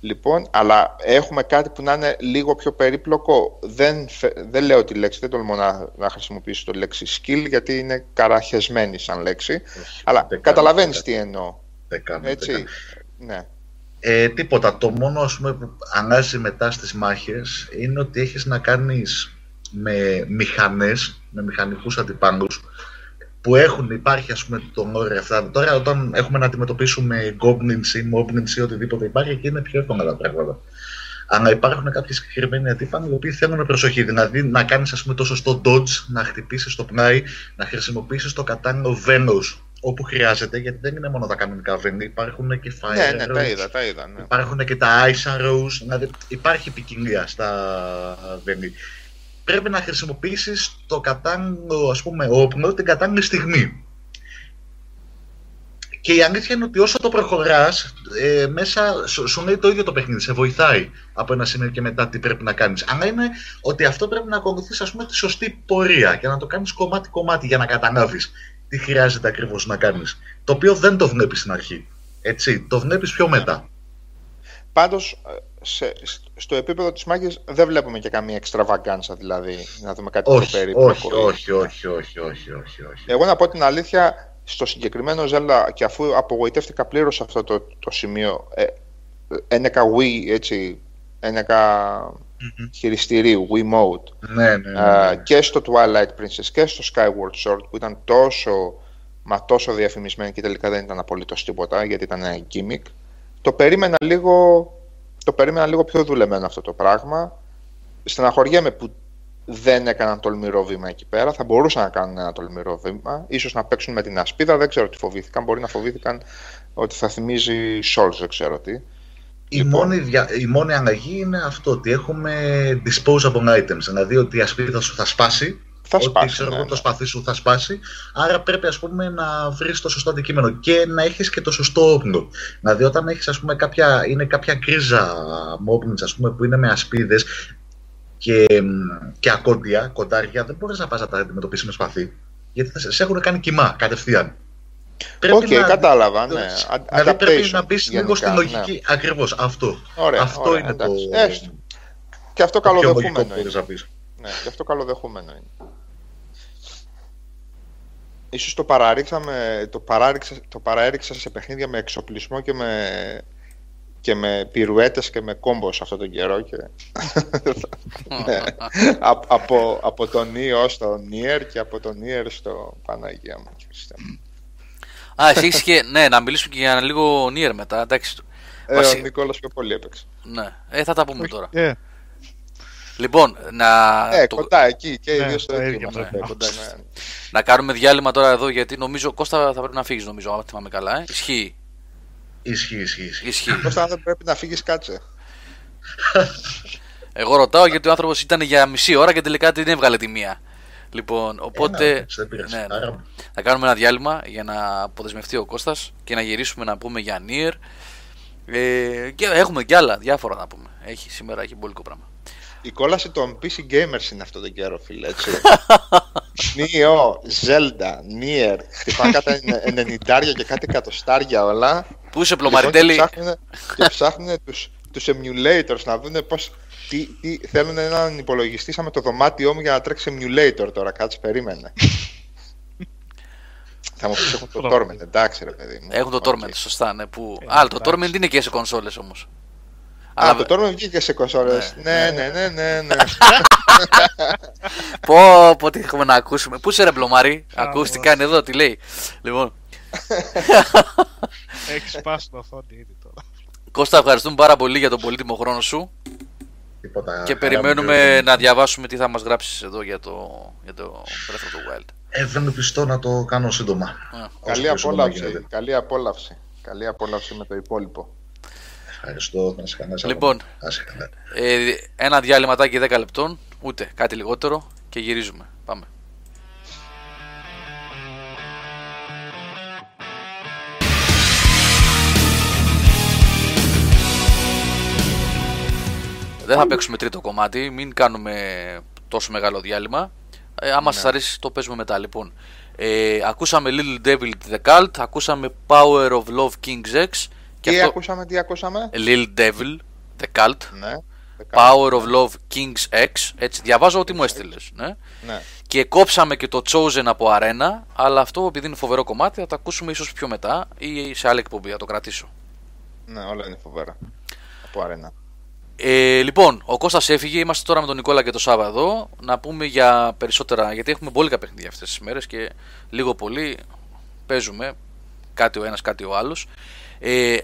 Λοιπόν, αλλά έχουμε κάτι που να είναι λίγο πιο περίπλοκο. Δεν, δεν λέω τη λέξη, δεν τολμώ να, να χρησιμοποιήσω το λέξη skill, γιατί είναι καραχεσμένη σαν λέξη. αλλά καταλαβαίνεις τι εννοώ. Έτσι. Ναι. Ε, τίποτα. Το μόνο ας πούμε, που αλλάζει μετά στις μάχες είναι ότι έχεις να κάνεις με μηχανές, με μηχανικούς αντιπάλους που έχουν, υπάρχει ας πούμε το όριο αυτά. Τώρα όταν έχουμε να αντιμετωπίσουμε goblins ή moblins ή οτιδήποτε υπάρχει εκεί είναι πιο εύκολα τα πράγματα. Αλλά υπάρχουν κάποιοι συγκεκριμένοι αντίπαλοι οι οποίοι θέλουν προσοχή. Δηλαδή να κάνεις το σωστό dodge, να χτυπήσεις το πλάι, να χρησιμοποιήσεις το κατάλληλο βένος όπου χρειάζεται, γιατί δεν είναι μόνο τα κανονικά βένη, υπάρχουν και fire ναι, ναι, τα είδα, τα είδα, ναι. υπάρχουν και τα ice arrows, δηλαδή υπάρχει ποικιλία στα βένη. Πρέπει να χρησιμοποιήσεις το κατάλληλο, ας πούμε, όπνο την κατάλληλη στιγμή. Και η αλήθεια είναι ότι όσο το προχωράς, ε, μέσα σου, σου λέει το ίδιο το παιχνίδι. Σε βοηθάει από ένα σημείο και μετά τι πρέπει να κάνεις. Αλλά είναι ότι αυτό πρέπει να ακολουθείς, ας πούμε, τη σωστή πορεία και να το κάνεις κομμάτι-κομμάτι για να καταλάβεις τι χρειάζεται ακριβώς να κάνεις. Το οποίο δεν το βλέπεις στην αρχή. Έτσι, το βλέπεις πιο μετά. Πάντω, στο επίπεδο της μάχης δεν βλέπουμε και καμία εξτραβαγκάνσα, δηλαδή να δούμε κάτι όχι, πιο περίπλοκο. Όχι, όχι, όχι, όχι, όχι, όχι, όχι. Εγώ να πω την αλήθεια, στο συγκεκριμένο Zelda, και αφού απογοητεύτηκα πλήρως αυτό το, το σημείο, ε, ένεκα Wii, έτσι, ένεκα mm-hmm. χειριστηρίου, Wiimote, ναι, ναι, ναι, και στο Twilight Princess και στο Skyward Sword που ήταν τόσο, μα τόσο διαφημισμένο και τελικά δεν ήταν απολύτως τίποτα γιατί ήταν ένα gimmick, το περίμενα λίγο, το περίμενα λίγο πιο δουλεμένο αυτό το πράγμα. Στεναχωριέμαι που δεν έκαναν τολμηρό βήμα εκεί πέρα. Θα μπορούσαν να κάνουν ένα τολμηρό βήμα. Ίσως να παίξουν με την ασπίδα. Δεν ξέρω τι φοβήθηκαν. Μπορεί να φοβήθηκαν ότι θα θυμίζει Souls, δεν ξέρω τι. Η, λοιπόν. μόνη, η μόνη αλλαγή είναι αυτό ότι έχουμε disposable items. Δηλαδή ότι η ασπίδα σου θα σπάσει. Θα ότι σπάσει, ξέρω, ναι, το ναι. σπαθί σου θα σπάσει. Άρα πρέπει ας πούμε, να βρεις το σωστό αντικείμενο και να έχεις και το σωστό όπνο. Δηλαδή, όταν έχεις κάποια, είναι κάποια γκρίζα moblins που είναι με ασπίδες, και, και ακόντια, κοντάρια, δεν μπορείς να πας να τα αντιμετωπίσεις με σπαθί. Γιατί θα σε έχουν κάνει κιμά κατευθείαν. OK, okay, να... κατάλαβα, ναι. Δηλαδή πρέπει να μπεις λίγο στη λογική. Ναι. Ακριβώς, αυτό. Ωραία, αυτό ωραία, είναι εντάξει. το... Έστω. Και αυτό καλοδεχούμενο είναι. Ναι, και αυτό καλοδεχούμενο είναι. Ίσως το παραρίξαμε, το, παράριξα, το παραέριξα σε παιχνίδια με εξοπλισμό και με, και με πυρουέτες και με κόμπος αυτό τον καιρό και... ναι. από, από τον Νίο στο Νίερ και από τον Νίερ στο Παναγία μου. Α, εσύ έχεις και... ναι, να μιλήσουμε και για λίγο Νίερ μετά, εντάξει. Ε, Βασί... Ο Νικόλας πιο πολύ έπαιξε. Ναι, ε, θα τα πούμε τώρα. Yeah. Λοιπόν, να. Ε, το... κοντά εκεί και οι ναι, δύο στο ίδιο. Ναι. Ναι. Να κάνουμε διάλειμμα τώρα εδώ γιατί νομίζω Κώστα θα πρέπει να φύγεις, νομίζω, αν θυμάμαι καλά. Ε. Ισχύει. Ισχύει, ισχύει. ισχύει. Κώστα δεν πρέπει να φύγεις, κάτσε. Εγώ ρωτάω γιατί ο άνθρωπος ήταν για μισή ώρα και τελικά την έβγαλε τη μία. Λοιπόν, οπότε ε, ναι, ναι. θα κάνουμε ένα διάλειμμα για να αποδεσμευτεί ο Κώστας και να γυρίσουμε να πούμε για Nier. Ε, και έχουμε κι άλλα διάφορα να πούμε. Έχει σήμερα έχει πολύ πράγμα. Η κόλαση των PC Gamers είναι αυτό τον καιρό, φίλε, έτσι. Νίο, Zelda, Nier, χτυπά κατά 90 και κάτι εκατοστάρια όλα. Πού είσαι πλωμαριτέλη. Λοιπόν, και ψάχνουν, και τους, τους emulators να δουν πώς, τι, τι, θέλουν έναν υπολογιστή σαν με το δωμάτιό μου για να τρέξει emulator τώρα, κάτσε περίμενε. Θα μου πεις έχουν το Torment, εντάξει ρε παιδί μου. Έχουν το Torment, σωστά, ναι. Που... Ε, Α, το Torment είναι και σε κονσόλες όμως. Α, το τώρα βγήκε σε κονσόλες. Ναι, ναι, ναι, ναι. ναι. πω, πω, τι έχουμε να ακούσουμε. Πού είσαι ρε Μπλομάρι, ακούς τι κάνει εδώ, τι λέει. Λοιπόν. Έχεις σπάσει το οθόνη ήδη τώρα. Κώστα, ευχαριστούμε πάρα πολύ για τον πολύτιμο χρόνο σου. και περιμένουμε να διαβάσουμε τι θα μας γράψεις εδώ για το, για το Breath of the Wild. Ε, δεν πιστώ να το κάνω σύντομα. Καλή απόλαυση, καλή απόλαυση. Καλή απόλαυση με το υπόλοιπο. Ευχαριστώ. Να σε καλά. Λοιπόν, ε, ένα διάλειμματάκι 10 λεπτών, ούτε κάτι λιγότερο και γυρίζουμε. Πάμε. Δεν θα παίξουμε τρίτο κομμάτι, μην κάνουμε τόσο μεγάλο διάλειμμα. Ε, άμα ναι. σας αρέσει το παίζουμε μετά λοιπόν. Ε, ακούσαμε Little Devil The Cult, ακούσαμε Power of Love King's X και τι αυτό... ακούσαμε, τι ακούσαμε; Lil Devil, The Cult. Ναι. Power of Love King's X. Έτσι, διαβάζω ό,τι μου έστειλες. Ναι. ναι. Και κόψαμε και το Chosen από Arena. Αλλά αυτό επειδή είναι φοβερό κομμάτι θα το ακούσουμε ίσως πιο μετά ή σε άλλη εκπομπή. Θα το κρατήσω. Ναι, όλα είναι φοβερά. Από Arena. Ε, λοιπόν, ο Κώστας έφυγε. Είμαστε τώρα με τον Νικόλα και το Σάββα. Να πούμε για περισσότερα. Γιατί έχουμε πολύ παιχνίδια αυτές τις μέρες και λίγο πολύ παίζουμε. Κάτι ο ένας, κάτι ο άλλος. Ε,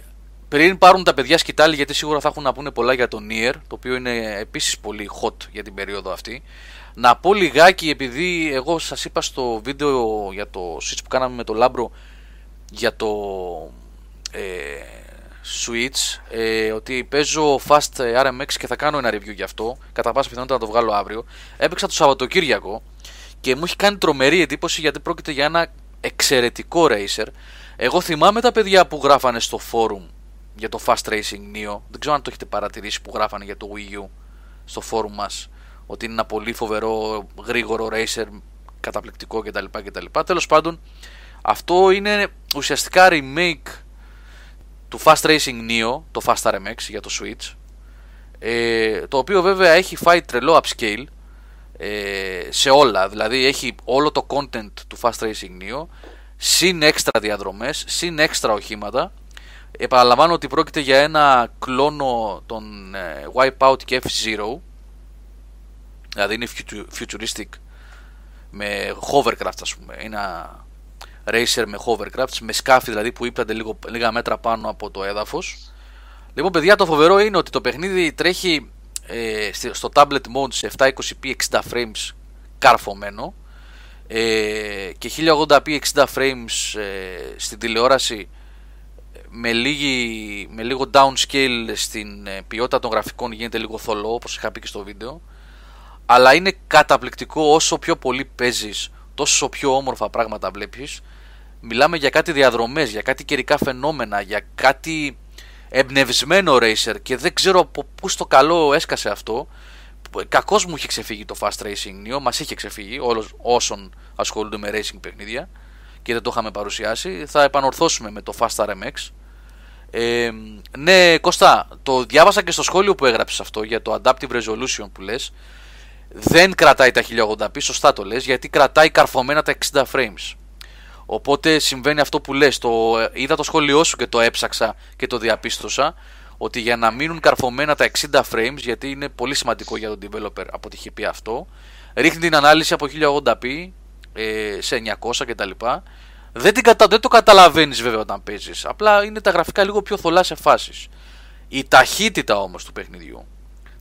πριν πάρουν τα παιδιά σκυτάλη, γιατί σίγουρα θα έχουν να πούνε πολλά για το Nier, το οποίο είναι επίσης πολύ hot για την περίοδο αυτή. Να πω λιγάκι, επειδή εγώ σας είπα στο βίντεο για το Switch που κάναμε με το Λάμπρο για το ε, Switch, ε, ότι παίζω Fast RMX και θα κάνω ένα review γι' αυτό, κατά πάσα πιθανότητα να το βγάλω αύριο. Έπαιξα το Σαββατοκύριακο και μου έχει κάνει τρομερή εντύπωση γιατί πρόκειται για ένα εξαιρετικό racer. Εγώ θυμάμαι τα παιδιά που γράφανε στο forum για το Fast Racing Neo. Δεν ξέρω αν το έχετε παρατηρήσει που γράφανε για το Wii U στο forum μας. Ότι είναι ένα πολύ φοβερό, γρήγορο racer, καταπληκτικό κτλ. κτλ. Τέλος πάντων, αυτό είναι ουσιαστικά remake του Fast Racing Neo, το Fast RMX για το Switch. Ε, το οποίο βέβαια έχει φάει τρελό upscale ε, σε όλα. Δηλαδή έχει όλο το content του Fast Racing Neo, συν έξτρα διαδρομές, συν έξτρα οχήματα Επαναλαμβάνω ότι πρόκειται για ένα κλόνο των ε, Wipeout και F-Zero. Δηλαδή είναι futuristic με hovercraft ας πούμε. Είναι ένα racer με hovercraft με σκάφη δηλαδή που ύπτανται λίγο, λίγα μέτρα πάνω από το έδαφος. Λοιπόν παιδιά το φοβερό είναι ότι το παιχνίδι τρέχει ε, στο tablet mode σε 720p 60 frames καρφωμένο ε, και 1080p 60 frames ε, στην τηλεόραση με, λίγη, με λίγο downscale στην ε, ποιότητα των γραφικών γίνεται λίγο θολό όπως είχα πει και στο βίντεο αλλά είναι καταπληκτικό όσο πιο πολύ παίζεις τόσο πιο όμορφα πράγματα βλέπεις μιλάμε για κάτι διαδρομές, για κάτι καιρικά φαινόμενα, για κάτι εμπνευσμένο racer και δεν ξέρω από πού στο καλό έσκασε αυτό Κακώς μου είχε ξεφύγει το fast racing νέο, μας είχε ξεφύγει όλος όσων ασχολούνται με racing παιχνίδια και δεν το είχαμε παρουσιάσει. Θα επανορθώσουμε με το Fast RMX. Ε, ναι, Κώστα, το διάβασα και στο σχόλιο που έγραψες αυτό για το Adaptive Resolution που λες. Δεν κρατάει τα 1080p, σωστά το λες, γιατί κρατάει καρφωμένα τα 60 frames. Οπότε συμβαίνει αυτό που λες, το, είδα το σχόλιο σου και το έψαξα και το διαπίστωσα, ότι για να μείνουν καρφωμένα τα 60 frames, γιατί είναι πολύ σημαντικό για τον developer από τη πει αυτό, ρίχνει την ανάλυση από 1080p ε, σε 900 κτλ. Δεν, την κατα... δεν το καταλαβαίνεις βέβαια όταν παίζεις. Απλά είναι τα γραφικά λίγο πιο θολά σε φάσεις. Η ταχύτητα όμως του παιχνιδιού,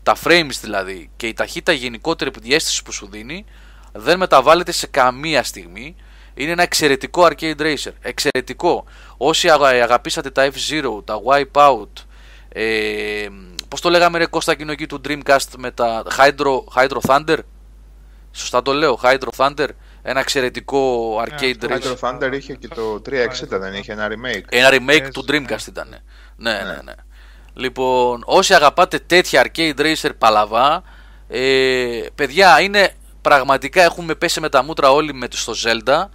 τα frames δηλαδή και η ταχύτητα γενικότερη διέστηση που σου δίνει, δεν μεταβάλλεται σε καμία στιγμή. Είναι ένα εξαιρετικό arcade racer. Εξαιρετικό. Όσοι αγαπήσατε τα F-Zero, τα Wipeout, ε, Πώς το λέγαμε ρε Κώστα κοινό του Dreamcast με τα Hydro, Hydro Thunder; Σωστά το λέω, Hydro Thunder. Ένα εξαιρετικό arcade racer. Hydro Thunder είχε και το 360, δεν είχε ένα remake. Ένα remake του Dreamcast ήταν. Ναι, ναι, ναι, ναι. Λοιπόν, όσοι αγαπάτε τέτοια arcade racer παλαβά, ε, παιδιά, είναι πραγματικά έχουμε πέσει με τα μούτρα όλοι με, στο Zelda.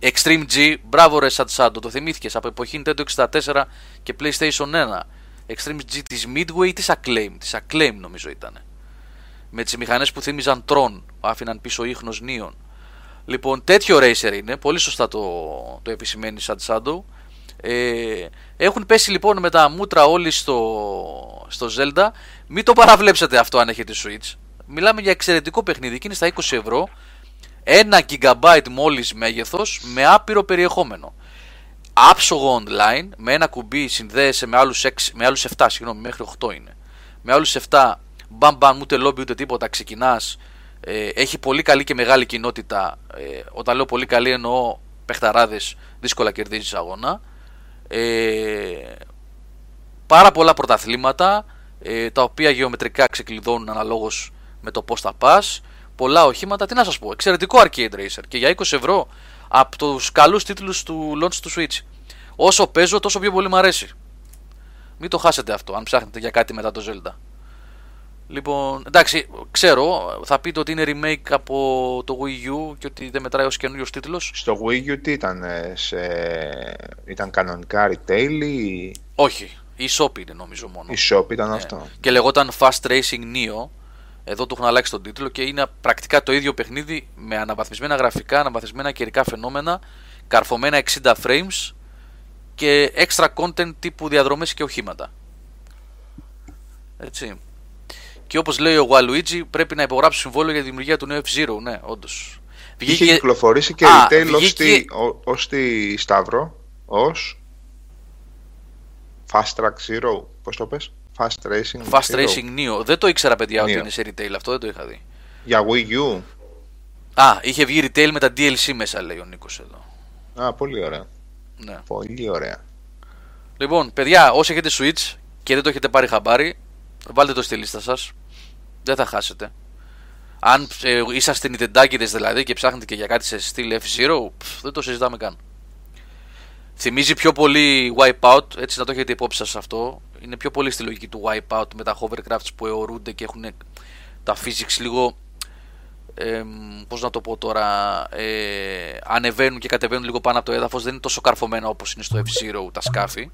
Extreme G, μπράβο ρε Σατσάντο, το θυμήθηκες από εποχή Nintendo 64 και PlayStation 1. Extreme G της Midway ή της Acclaim. Της Acclaim νομίζω ήταν. Με τις μηχανές που θύμιζαν Tron, άφηναν πίσω ίχνος Neon. Λοιπόν, τέτοιο racer είναι, πολύ σωστά το, το επισημαίνει σαν Shadow. Ε, έχουν πέσει λοιπόν με τα μούτρα όλοι στο, στο Zelda. Μην το παραβλέψετε αυτό αν έχετε Switch. Μιλάμε για εξαιρετικό παιχνίδι και είναι στα 20 ευρώ. 1 GB μόλις μέγεθος με άπειρο περιεχόμενο άψογο online με ένα κουμπί συνδέεσαι με άλλους, 6, με άλλους 7, συγγνώμη, μέχρι 8 είναι. Με άλλους 7, μπαμ μπαμ, ούτε λόμπι ούτε τίποτα, ξεκινάς. Ε, έχει πολύ καλή και μεγάλη κοινότητα. Ε, όταν λέω πολύ καλή εννοώ παιχταράδες, δύσκολα κερδίζεις αγώνα. Ε, πάρα πολλά πρωταθλήματα, ε, τα οποία γεωμετρικά ξεκλειδώνουν αναλόγως με το πώς θα πας. Πολλά οχήματα, τι να σας πω, εξαιρετικό arcade racer και για 20 ευρώ από τους καλούς τίτλους του launch του Switch. Όσο παίζω, τόσο πιο πολύ μου αρέσει. Μην το χάσετε αυτό, αν ψάχνετε για κάτι μετά το Zelda. Λοιπόν, εντάξει, ξέρω, θα πείτε ότι είναι remake από το Wii U και ότι δεν μετράει ως καινούριος τίτλος. Στο Wii U τι ήταν, σε... ήταν κανονικά retail ή... Όχι, η shop είναι νομίζω μόνο. Η shop ήταν ναι. αυτό. Και λεγόταν Fast Racing Neo, εδώ του έχουν αλλάξει τον τίτλο και είναι πρακτικά το ίδιο παιχνίδι με αναβαθμισμένα γραφικά, αναβαθμισμένα καιρικά φαινόμενα, καρφωμένα 60 frames και extra content τύπου διαδρομές και οχήματα. Έτσι. Και όπως λέει ο Waluigi πρέπει να υπογράψει συμβόλαιο για τη δημιουργία του νέου F-Zero, ναι, όντως. Είχε κυκλοφορήσει και Α, retail βγήκε... ως, τη, Σταύρο, ως Fast Track Zero, πώς το πες; Fast Racing Fast Racing Neo. Δεν το ήξερα, παιδιά, ότι είναι σε retail αυτό, δεν το είχα δει. Για Wii U. Α, είχε βγει retail με τα DLC μέσα, λέει ο Νίκος εδώ. Α, πολύ ωραία. Ναι. Πολύ ωραία. Λοιπόν, παιδιά, όσοι έχετε Switch και δεν το έχετε πάρει χαμπάρι, βάλτε το στη λίστα σας. Δεν θα χάσετε. Αν ε, είσαστε νητεντάκιδες δηλαδή και ψάχνετε και για κάτι σε στυλ F-Zero, δεν το συζητάμε καν. Θυμίζει πιο πολύ Wipeout, έτσι να το έχετε υπόψη σας αυτό. Είναι πιο πολύ στη λογική του Wipeout με τα hovercrafts που αιωρούνται και έχουν τα physics λίγο ε, πώς να το πω τώρα ε, ανεβαίνουν και κατεβαίνουν λίγο πάνω από το έδαφος δεν είναι τόσο καρφωμένα όπως είναι στο F-Zero τα σκάφη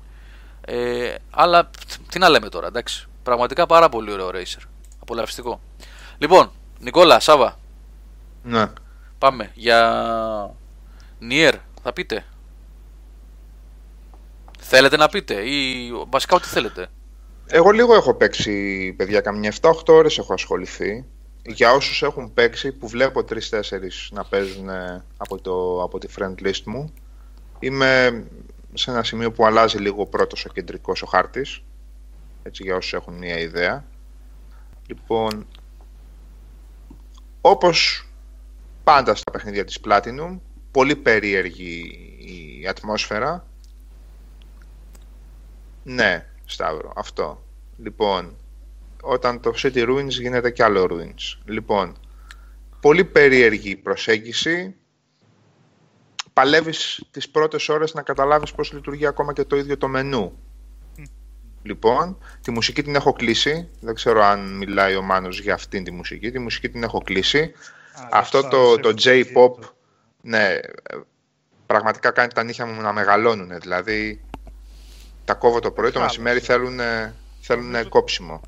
ε, αλλά τι να λέμε τώρα εντάξει πραγματικά πάρα πολύ ωραίο racer απολαυστικό λοιπόν Νικόλα, Σάβα ναι. πάμε για Nier θα πείτε Θέλετε να πείτε ή βασικά ό,τι θέλετε. Εγώ λίγο έχω παίξει, παιδιά, καμιά 7-8 ώρες έχω ασχοληθεί. Για όσους έχουν παίξει, που βλέπω 3-4 να παίζουν ε, από, το, από τη friend list μου, είμαι σε ένα σημείο που αλλάζει λίγο πρώτος ο κεντρικός ο χάρτης. Έτσι για όσους έχουν μια ιδέα. Λοιπόν, όπως πάντα στα παιχνίδια της Platinum, πολύ περίεργη η ατμόσφαιρα ναι, Σταύρο, αυτό. Λοιπόν, όταν το City Ruins γίνεται κι άλλο Ruins. Λοιπόν, πολύ περίεργη προσέγγιση. Παλεύεις τις πρώτες ώρες να καταλάβεις πώς λειτουργεί ακόμα και το ίδιο το μενού. Λοιπόν, τη μουσική την έχω κλείσει. Δεν ξέρω αν μιλάει ο Μάνος για αυτήν τη μουσική. Τη μουσική την έχω κλείσει. Αυτό το, το J-pop, ναι, πραγματικά κάνει τα νύχια μου να μεγαλώνουν. Δηλαδή, τα κόβω το πρωί, το μεσημέρι θέλουν, θέλουν κόψιμο.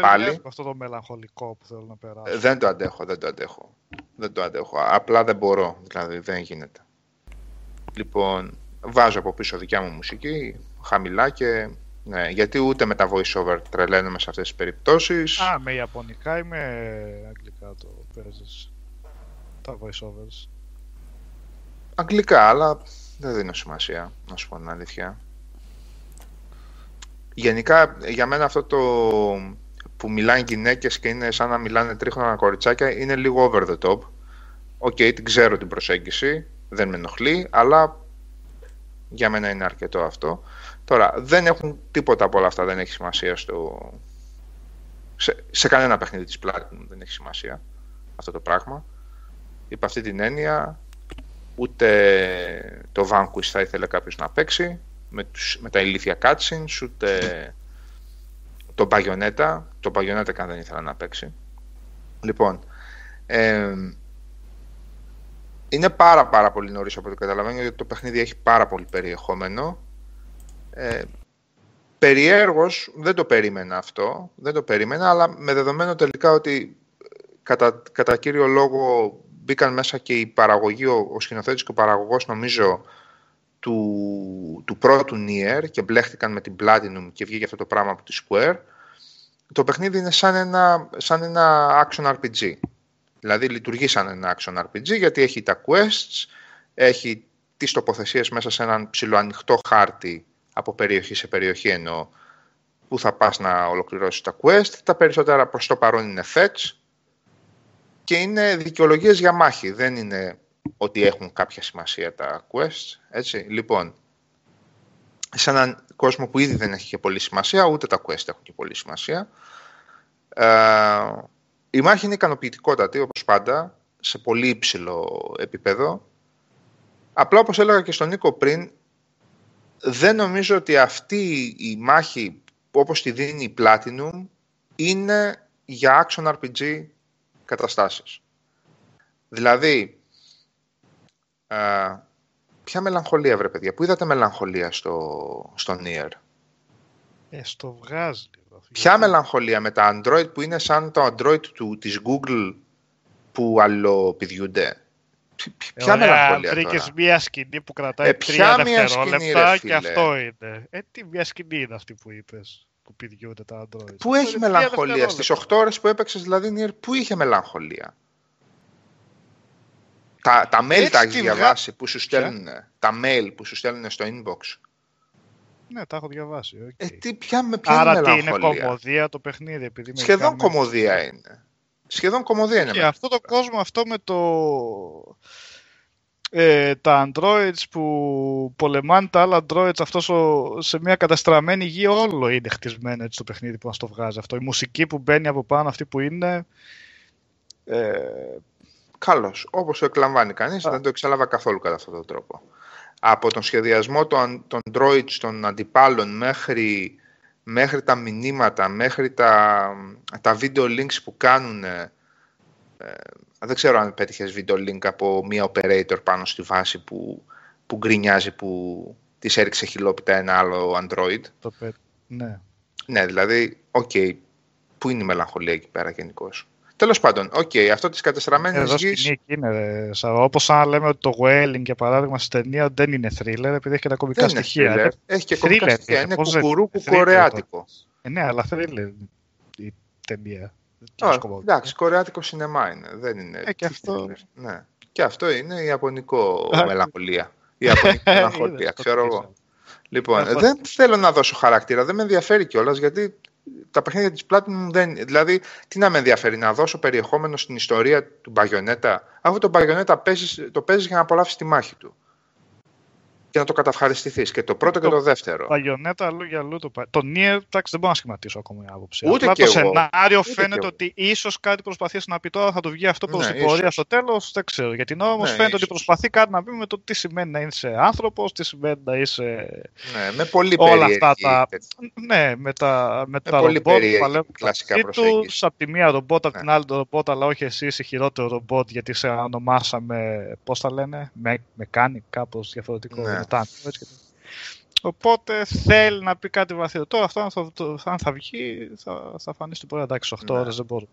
Πάλι. αυτό το μελαγχολικό που θέλω να περάσω. Ε, δεν το αντέχω, δεν το αντέχω. Δεν το αντέχω. Απλά δεν μπορώ, δηλαδή δεν γίνεται. Λοιπόν, βάζω από πίσω δικιά μου μουσική, χαμηλά και... Ναι, γιατί ούτε με τα voice-over τρελαίνουμε σε αυτές τις περιπτώσεις. Α, με ιαπωνικά ή με αγγλικά το παίζεις, τα voice-overs. Αγγλικά, αλλά δεν δίνω σημασία, να σου πω την αλήθεια. Γενικά, για μένα αυτό το που μιλάνε γυναίκες και είναι σαν να μιλάνε τρίχρονα κοριτσάκια είναι λίγο over the top. OK, okay, την ξέρω την προσέγγιση, δεν με ενοχλεί, αλλά για μένα είναι αρκετό αυτό. Τώρα, δεν έχουν τίποτα από όλα αυτά, δεν έχει σημασία στο... Σε, σε κανένα παιχνίδι της Platinum δεν έχει σημασία αυτό το πράγμα. Υπ' αυτή την έννοια, ούτε το Vanquish θα ήθελε κάποιος να παίξει με, τους, με τα ηλίθια cutscenes, ούτε το Bayonetta, το Bayonetta καν δεν ήθελα να παίξει. Λοιπόν, ε, είναι πάρα πάρα πολύ νωρίς από το καταλαβαίνω γιατί το παιχνίδι έχει πάρα πολύ περιεχόμενο. Ε, περιέργως δεν το περίμενα αυτό, δεν το περίμενα, αλλά με δεδομένο τελικά ότι κατά, κατά κύριο λόγο μπήκαν μέσα και η παραγωγή, ο, ο σκηνοθέτης και ο παραγωγός νομίζω του, του πρώτου Nier και μπλέχτηκαν με την Platinum και βγήκε αυτό το πράγμα από τη Square, το παιχνίδι είναι σαν ένα, σαν ένα action RPG. Δηλαδή λειτουργεί σαν ένα action RPG γιατί έχει τα quests, έχει τις τοποθεσίες μέσα σε έναν ψηλοανοιχτό χάρτη από περιοχή σε περιοχή ενώ που θα πας να ολοκληρώσεις τα quest. Τα περισσότερα προς το παρόν είναι fetch και είναι δικαιολογίες για μάχη. Δεν είναι ότι έχουν κάποια σημασία τα quests. Έτσι. Λοιπόν, σε έναν κόσμο που ήδη δεν έχει και πολύ σημασία, ούτε τα quest έχουν και πολύ σημασία. Ε, η μάχη είναι ικανοποιητικότατη, όπως πάντα, σε πολύ υψηλό επίπεδο. Απλά, όπως έλεγα και στον Νίκο πριν, δεν νομίζω ότι αυτή η μάχη, όπως τη δίνει η Platinum, είναι για action RPG καταστάσεις. Δηλαδή, ε, ποια μελαγχολία βρε παιδιά, πού είδατε μελαγχολία στο, στο Nier; Ε, στο βγάζει. Ποια μελαγχολία με τα Android που είναι σαν το Android του, της Google που αλλοπηδιούνται. Ποια Ωραία, μελαγχολία βρήκες μία σκηνή που κρατάει ε, τρία δευτερόλεπτα και αυτό είναι. Ε, τι μία σκηνή είναι αυτή που είπες που πηδιούνται τα Android. Πού έχει μελαγχολία, στις 8 ώρες που έπαιξες δηλαδή, πού είχε μελαγχολία; Τα, τα mail τα έχεις διαβάσει που σου στέλνουν. Τα mail που σου στέλνουν στο inbox; Ναι, τα έχω διαβάσει. Okay. Ε, τι, ποια, με ποια Άρα τι είναι κομμωδία το παιχνίδι. Επειδή Σχεδόν κομμωδία είναι. Σχεδόν κομμωδία είναι. Και αυτό το κόσμο αυτό με το... Ε, τα androids που πολεμάνε τα άλλα androids αυτός σε μια καταστραμμένη γη όλο είναι χτισμένο έτσι το παιχνίδι που μας το βγάζει αυτό. Η μουσική που μπαίνει από πάνω αυτή που είναι ε, Καλώς. Όπως το εκλαμβάνει κανείς, δεν το εξέλαβα καθόλου κατά αυτόν τον τρόπο. Από τον σχεδιασμό των, των droids, των αντιπάλων, μέχρι, μέχρι τα μηνύματα, μέχρι τα, τα video links που κάνουν... Ε, δεν ξέρω αν πέτυχες video link από μία operator πάνω στη βάση που, που γκρινιάζει που της έριξε χυλόπιτα ένα άλλο Android. Το ναι. Ναι, δηλαδή, OK, okay, πού είναι η μελαγχολία εκεί πέρα γενικώς; Τέλος πάντων, OK, okay, αυτό της κατεστραμμένης γης. Εδώ σκηνή είναι. Όπως αν λέμε ότι το Wailing για παράδειγμα στην ταινία δεν είναι thriller επειδή έχει και τα κωμικά δεν στοιχεία. Είναι έχει και κωμικά στοιχεία. Είναι κουκουρού κορεάτικο. Ε, ναι, αλλά thriller η ταινία. Oh, εντάξει, κορεάτικο σινεμά είναι. Δεν είναι. Ε, και αυτό. Ναι. Και αυτό είναι η Ιαπωνικό μελαγχολία. Η Ιαπωνική μελαγχολία, ξέρω εγώ. Λοιπόν, δεν θέλω να δώσω χαρακτήρα, δεν με ενδιαφέρει κιόλας γιατί τα παιχνίδια της Platinum δεν... Δηλαδή, τι να με ενδιαφέρει, να δώσω περιεχόμενο στην ιστορία του Bayonetta, αφού το Bayonetta παίζεις, το παίζεις για να απολαύσεις τη μάχη του. Και να το καταυχαριστηθείς. Και το πρώτο το και το δεύτερο. Παγιονέτα αλλού για αλλού το Το Nier, εντάξει, δεν μπορώ να σχηματίσω ακόμα μια άποψη. Ούτε Απλά και το εγώ. σενάριο Ούτε φαίνεται και ότι ίσως κάτι προσπαθήσει να πει τώρα, θα του βγει αυτό προς Ναι, την πορεία ίσως. στο τέλος. Δεν ξέρω. Για την ώρα όμως Ναι, φαίνεται ίσως. ότι προσπαθεί κάτι να πει με το τι σημαίνει να είσαι άνθρωπος, τι σημαίνει να είσαι. Ναι, με πολύ Όλα περίεργη αυτά τα- τέτοια. Ναι, με τα, με τα πολύ ρομπότ περίεργη που παλεύουν κλασικά μεταξύ προσέγγιση. τους. Απ' τη μία ρομπότ, απ' Ναι. την άλλη το ρομπότ, αλλά όχι εσύ είσαι χειρότερο ρομπότ γιατί σε ονομάσαμε, πώς τα λένε, με, mechanic, κάπως διαφορετικό. Ναι. μετά, έτσι και τέτοια. Οπότε θέλει να πει κάτι βαθύτερο. Τώρα αυτό αν θα, το- αν θα βγει θα, θα φανεί στην πορεία. Εντάξει, 8 Ναι. ώρες δεν μπορώ.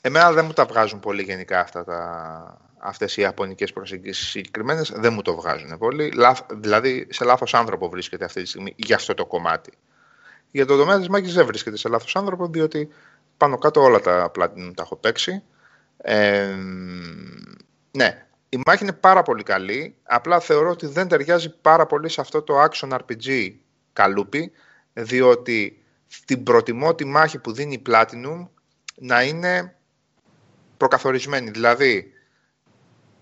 Εμένα δεν μου τα βγάζουν πολύ γενικά αυτά τα... αυτές οι ιαπωνικές προσεγγίσεις συγκεκριμένες, δεν μου το βγάζουν πολύ. Λάθ- Δηλαδή, σε λάθος άνθρωπο βρίσκεται αυτή τη στιγμή για αυτό το κομμάτι. Για το τομέα της μάχης δεν βρίσκεται σε λάθος άνθρωπο, διότι πάνω κάτω όλα τα Platinum τα έχω παίξει. Ε, ναι, η μάχη είναι πάρα πολύ καλή, απλά θεωρώ ότι δεν ταιριάζει πάρα πολύ σε αυτό το action RPG καλούπι, διότι την προτιμώ τη μάχη που δίνει η Platinum να είναι προκαθορισμένη. Δηλαδή,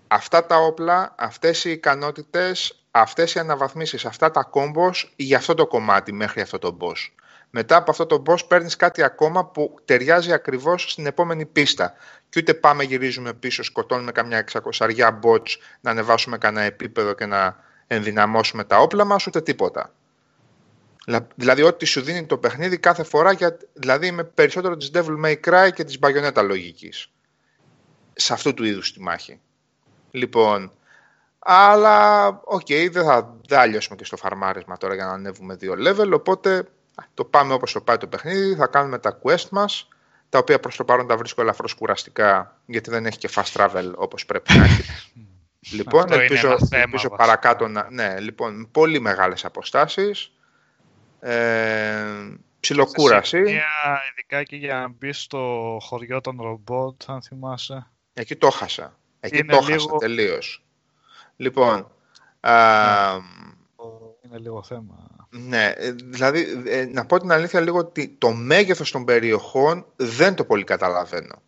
αυτά τα όπλα, αυτές οι ικανότητες, αυτές οι αναβαθμίσεις, αυτά τα combos για αυτό το κομμάτι μέχρι αυτό το boss. Μετά από αυτό το boss παίρνεις κάτι ακόμα που ταιριάζει ακριβώς στην επόμενη πίστα. Και ούτε πάμε γυρίζουμε πίσω, σκοτώνουμε καμιά εξακοσαριά bots να ανεβάσουμε κανένα επίπεδο και να ενδυναμώσουμε τα όπλα μας, ούτε τίποτα. Δηλα- Δηλαδή, ό,τι σου δίνει το παιχνίδι κάθε φορά, για, δηλαδή είμαι περισσότερο της Devil May Cry και της Bayonetta λογικής. Σε αυτού του είδους τη μάχη. Λοιπόν, αλλά οκ, δεν θα, δεν θα λιώσουμε και στο φαρμάρισμα τώρα για να ανέβουμε δύο level, οπότε α, το πάμε όπως το πάει το παιχνίδι, θα κάνουμε τα quest μας, τα οποία προς το παρόν τα βρίσκω ελαφρώς κουραστικά, γιατί δεν έχει και fast travel όπως πρέπει να έχει. λοιπόν, Αυτό είναι ελπίζω, ένα θέμα, ελπίζω βασικά. παρακάτω να... Ναι, λοιπόν, πολύ μεγάλες αποστάσεις. Ε, ψιλοκούραση. Μια, ειδικά και για να μπεις στο χωριό των ρομπότ, αν θυμάσαι. Εκεί το χάσα. Εκεί Είναι το χάσα λίγο- τελείως. Λοιπόν, α, Είναι λίγο θέμα. Ναι, ε, δηλαδή ε, να πω την αλήθεια λίγο ότι το μέγεθος των περιοχών δεν το πολύ καταλαβαίνω.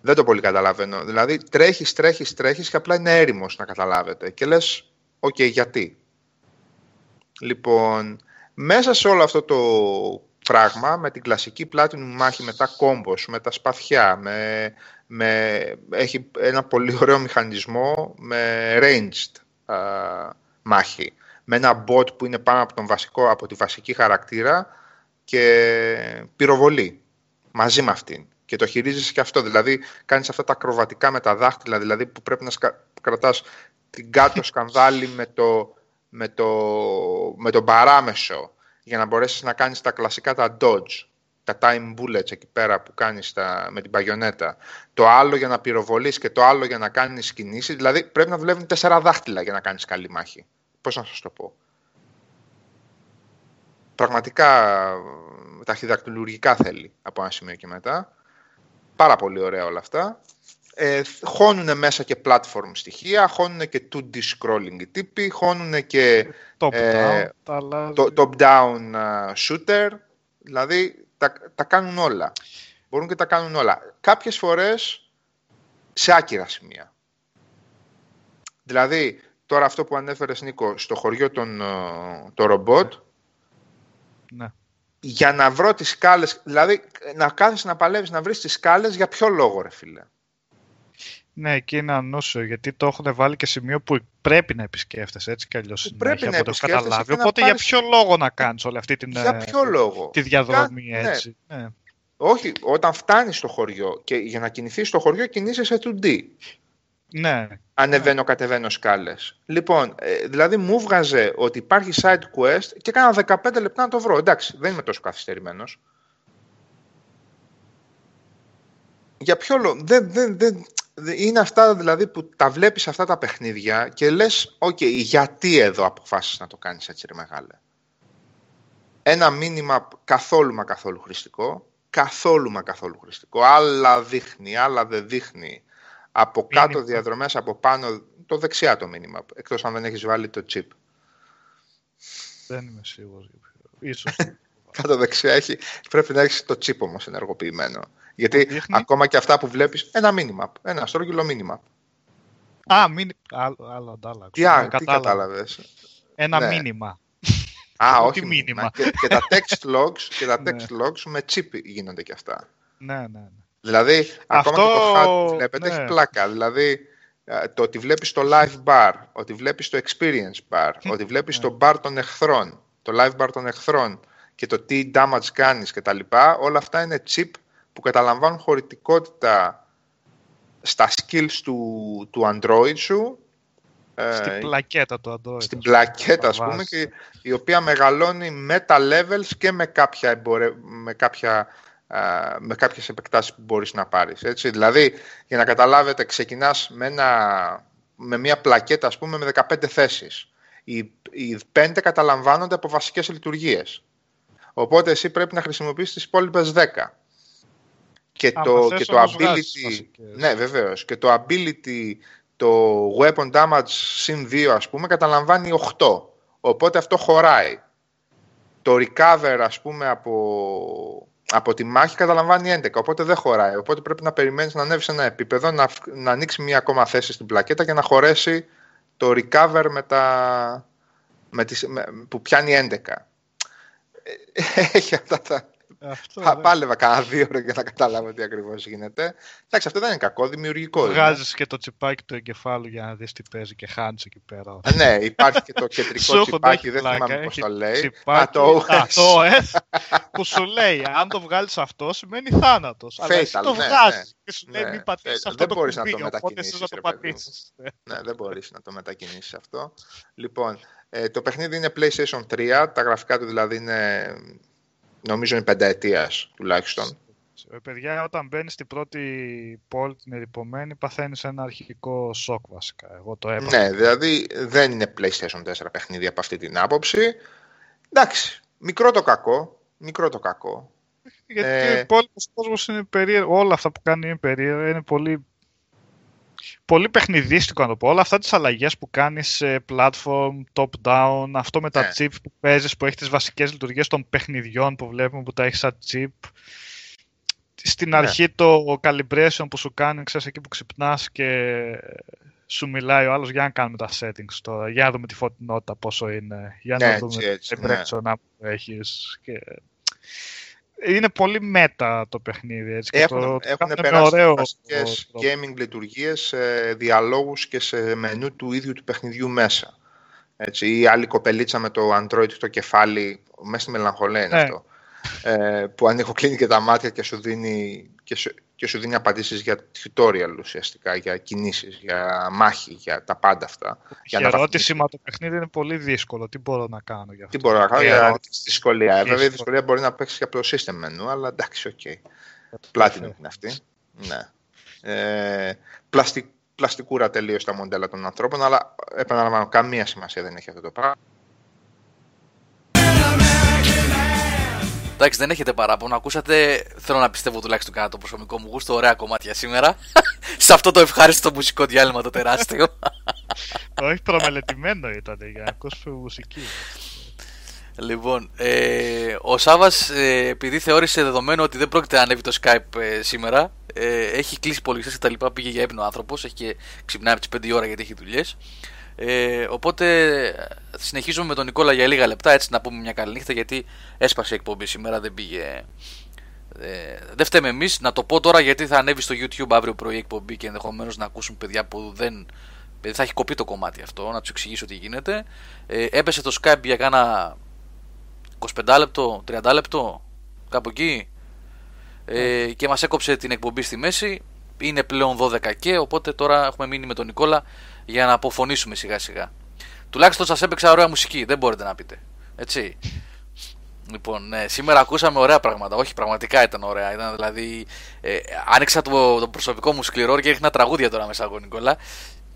Δεν το πολύ καταλαβαίνω. Δηλαδή τρέχεις, τρέχεις, τρέχεις και απλά είναι έρημος να καταλάβετε. Και λες, οκ, γιατί. Λοιπόν, μέσα σε όλο αυτό το πράγμα, με την κλασική Platinum μάχη, με τα combos, με τα σπαθιά, με, με, έχει ένα πολύ ωραίο μηχανισμό με ranged α, μάχη. Με ένα bot που είναι πάνω από, τον βασικό, από τη βασική χαρακτήρα και πυροβολή μαζί με αυτήν. Και το χειρίζεσαι και αυτό. Δηλαδή, κάνεις αυτά τα ακροβατικά με τα δάχτυλα, δηλαδή που πρέπει να σκα... κρατάς την κάτω σκανδάλι με το, με, το, με τον παράμεσο για να μπορέσεις να κάνεις τα κλασικά τα dodge, τα time bullets εκεί πέρα που κάνεις τα, με την παγιονέτα. Το άλλο για να πυροβολείς και το άλλο για να κάνεις κινήσεις. Δηλαδή πρέπει να δουλεύουν τέσσερα δάχτυλα για να κάνεις καλή μάχη. Πώς να σας το πω. Πραγματικά ταχυδακτηλουργικά θέλει από ένα σημείο και μετά. Πάρα πολύ ωραία όλα αυτά. Ε, χώνουν μέσα και platform στοιχεία, χώνουν και 2D scrolling οι τύποι, χώνουν και Top Ε, down, τα αλλάζει. το top-down uh, shooter, δηλαδή τα, τα κάνουν όλα. Μπορούν και τα κάνουν όλα. Κάποιες φορές σε άκυρα σημεία. Δηλαδή, τώρα αυτό που ανέφερες Νίκο, στο χωριό των, ε, το ρομπότ, Ναι. για να βρω τις σκάλες, δηλαδή να κάθεσαι να παλεύεις να βρεις τις σκάλες, για ποιο λόγο ρε φίλε; Ναι, εκεί είναι ανούσιο, γιατί το έχουν βάλει και σημείο που πρέπει να επισκέφτεσαι έτσι κι αλλιώς. Που πρέπει να από το επισκέφτεσαι καταλάβει. και να Οπότε πάρεις- για ποιο λόγο να κάνεις όλη αυτή την, Για ε, ποιο λόγο; τη διαδρομή Κα- ναι. έτσι. Ναι. Όχι, όταν φτάνεις στο χωριό και για να κινηθείς στο χωριό κινείσαι σε 2D. Ναι. Ανεβαίνω, κατεβαίνω σκάλες. Λοιπόν, ε, δηλαδή μου βγάζε ότι υπάρχει side quest και κάνα 15 λεπτά να το βρω. Εντάξει, δεν είμαι τόσο καθυστερημένος. Για ποιο λόγο. Δεν, δεν, δεν, δεν- είναι αυτά δηλαδή που τα βλέπεις αυτά τα παιχνίδια και λες, οκ, γιατί εδώ αποφάσισες να το κάνεις έτσι ρε μεγάλε. Ένα μήνυμα καθόλου μα καθόλου χρηστικό. Καθόλου μα καθόλου χρηστικό. Άλλα δείχνει, άλλα δεν δείχνει. Από κάτω Μήνυμα. διαδρομές, από πάνω, το δεξιά το μήνυμα. Εκτός αν δεν έχεις βάλει το chip. Δεν είμαι σίγουρος. Ίσως. Κάτω δεξιά έχει, πρέπει να έχεις το chip όμως ενεργοποιημένο. Γιατί Που δείχνει; ακόμα και αυτά που βλέπεις, ένα μήνυμα, ένα στρόγγυλο μήνυμα. Α, μήνυμα. Άλλο, άλλο αντάλλαξο. Τι, α, τι κατάλαβες; Ένα ναι. μήνυμα. Α, όχι μήνυμα. Και, και, τα text logs, και τα text ναι. logs με chip γίνονται και αυτά. Ναι, ναι. ναι. Δηλαδή, Αυτό... ακόμα και το HUD που βλέπετε ναι. έχει πλάκα. Δηλαδή, ε, το ότι βλέπεις το live bar, ότι βλέπεις το experience bar, ότι βλέπεις το bar των εχθρών, το live bar των εχθρών και το τι damage κάνεις και τα λοιπά, όλα αυτά είναι chip που καταλαμβάνουν χωρητικότητα στα skills του, του Android σου στην ε, πλακέτα του Android. Στην πλακέτα, ας πούμε, και η οποία μεγαλώνει με τα levels και με, κάποια εμπορε... με, κάποια, με κάποιες επεκτάσεις που μπορείς να πάρεις. Έτσι. Δηλαδή, για να καταλάβετε, ξεκινάς με, ένα... με μια πλακέτα, ας πούμε, με 15 θέσεις. Οι, οι 5 καταλαμβάνονται από βασικές λειτουργίες. Οπότε εσύ πρέπει να χρησιμοποιήσεις τις υπόλοιπες 10. Και το, και το ability, ναι βεβαίως, και το ability το weapon damage συν 2 ας πούμε καταλαμβάνει 8. Οπότε αυτό χωράει. Το recover ας πούμε από, από τη μάχη καταλαμβάνει 11. Οπότε δεν χωράει. Οπότε πρέπει να περιμένεις να ανέβεις σε ένα επίπεδο, να, να ανοίξει μία ακόμα θέση στην πλακέτα και να χωρέσει το recover με τα, με τις, με, που πιάνει 11. Ε, έχει αυτά τα, αυτό, Πα, πάλευα κανένα δύο ώρα για να καταλάβω τι ακριβώς γίνεται. Εντάξει, αυτό δεν είναι κακό, δημιουργικό. Βγάζεις και το τσιπάκι του εγκεφάλου για να δεις τι παίζει και χάνεις εκεί πέρα. ναι, υπάρχει και το κεντρικό τσιπάκι, δεν θυμάμαι πώς το λέει. Τσιπάκι, το S που σου λέει, αν το βγάλεις αυτό σημαίνει θάνατος. Αλλά εσύ το ναι, βγάζεις ναι. και σου λέει, ναι. μην πατήσεις αυτό το κουμπί, οπότε εσύ να το πατήσεις. Ναι, δεν μπορείς να το μετακινήσεις αυτό. Λοιπόν, ε, το παιχνίδι είναι PlayStation 3, τα γραφικά του δηλαδή είναι νομίζω είναι πενταετίας τουλάχιστον. Ε, παιδιά, όταν μπαίνεις στην πρώτη πόλη την ερυπωμένη, παθαίνεις ένα αρχικό σοκ βασικά. Εγώ το έπαθα. Ναι, δηλαδή δεν είναι PlayStation 4 παιχνίδι από αυτή την άποψη. Εντάξει, μικρό το κακό. Μικρό το κακό. Γιατί ε... ο υπόλοιπος κόσμος είναι περίεργο. Όλα αυτά που κάνει είναι περίεργα. Είναι πολύ πολύ παιχνιδίστικο να το πω. Όλα αυτά τις αλλαγές που κάνεις σε platform, top-down, αυτό με τα yeah. Ναι. chip που παίζεις, που έχεις τις βασικές λειτουργίες των παιχνιδιών που βλέπουμε που τα έχεις σαν chip. Στην ναι. αρχή το calibration που σου κάνει, ξέρεις, εκεί που ξυπνάς και σου μιλάει ο άλλος για να κάνουμε τα settings τώρα, για να δούμε τη φωτεινότητα πόσο είναι, για να ναι, δούμε έτσι, το ναι. που έχεις. Και είναι πολύ μέτα το παιχνίδι. Έτσι, έχουν, το, έχουν περάσει ωραίο, βασικές το, gaming λειτουργίες σε διαλόγους και σε μενού του ίδιου του παιχνιδιού μέσα. Έτσι, ή άλλη κοπελίτσα με το Android το κεφάλι, μέσα στη μελαγχολία είναι ναι. αυτό. Ε, που ανοίγω κλείνει και τα μάτια και σου δίνει, και σου, και σου δίνει απαντήσεις για tutorial ουσιαστικά, για κινήσεις, για μάχη, για τα πάντα αυτά. Μια ερώτηση, μα το παιχνίδι είναι πολύ δύσκολο. Τι μπορώ να κάνω για αυτό; Τι μπορώ να κάνω για τη δυσκολία. Ε, βέβαια η δυσκολία μπορεί να παίξει και από το system menu, αλλά εντάξει, ok. Okay. Platinum είναι αυτή. Ναι. Ε, πλαστι, πλαστικούρα τελείως τα μοντέλα των ανθρώπων, αλλά επαναλαμβάνω, καμία σημασία δεν έχει αυτό το πράγμα. Εντάξει, δεν έχετε παράπονο. Ακούσατε, θέλω να πιστεύω τουλάχιστον κατά το προσωπικό μου γούστο, ωραία κομμάτια σήμερα. Σε αυτό το ευχάριστο μουσικό διάλειμμα το τεράστιο. Όχι, προμελετημένο ήταν για να ακούσουμε μουσική. Λοιπόν, ε, ο Σάβας, ε, επειδή θεώρησε δεδομένο ότι δεν πρόκειται να ανέβει το Skype ε, σήμερα, ε, έχει κλείσει υπολογιστέ και τα λοιπά. Πήγε για ύπνο άνθρωπος, έχει και ξυπνάει από τις 5 ώρα γιατί έχει δουλειές. Ε, οπότε συνεχίζουμε με τον Νικόλα για λίγα λεπτά έτσι να πούμε μια καλή νύχτα γιατί έσπασε η εκπομπή σήμερα δεν πήγε ε, δεν φταίμε εμείς να το πω τώρα γιατί θα ανέβει στο YouTube αύριο πρωί εκπομπή και ενδεχομένως να ακούσουν παιδιά που δεν. θα έχει κοπεί το κομμάτι αυτό, να τους εξηγήσω τι γίνεται. Ε, έπεσε το Skype για κάνα 25 λεπτό, 30 λεπτό, κάπου εκεί. Ε, και μας έκοψε την εκπομπή στη μέση. Είναι πλέον 12 και οπότε τώρα έχουμε μείνει με τον Νικόλα για να αποφωνήσουμε σιγά σιγά. Τουλάχιστον σας έπαιξα ωραία μουσική, δεν μπορείτε να πείτε. Έτσι. Λοιπόν, ναι, σήμερα ακούσαμε ωραία πράγματα. Όχι, πραγματικά ήταν ωραία. Ήταν δηλαδή. Ε, άνοιξα το, το προσωπικό μου σκληρό και έριχνα τραγούδια τώρα μέσα από Νικόλα.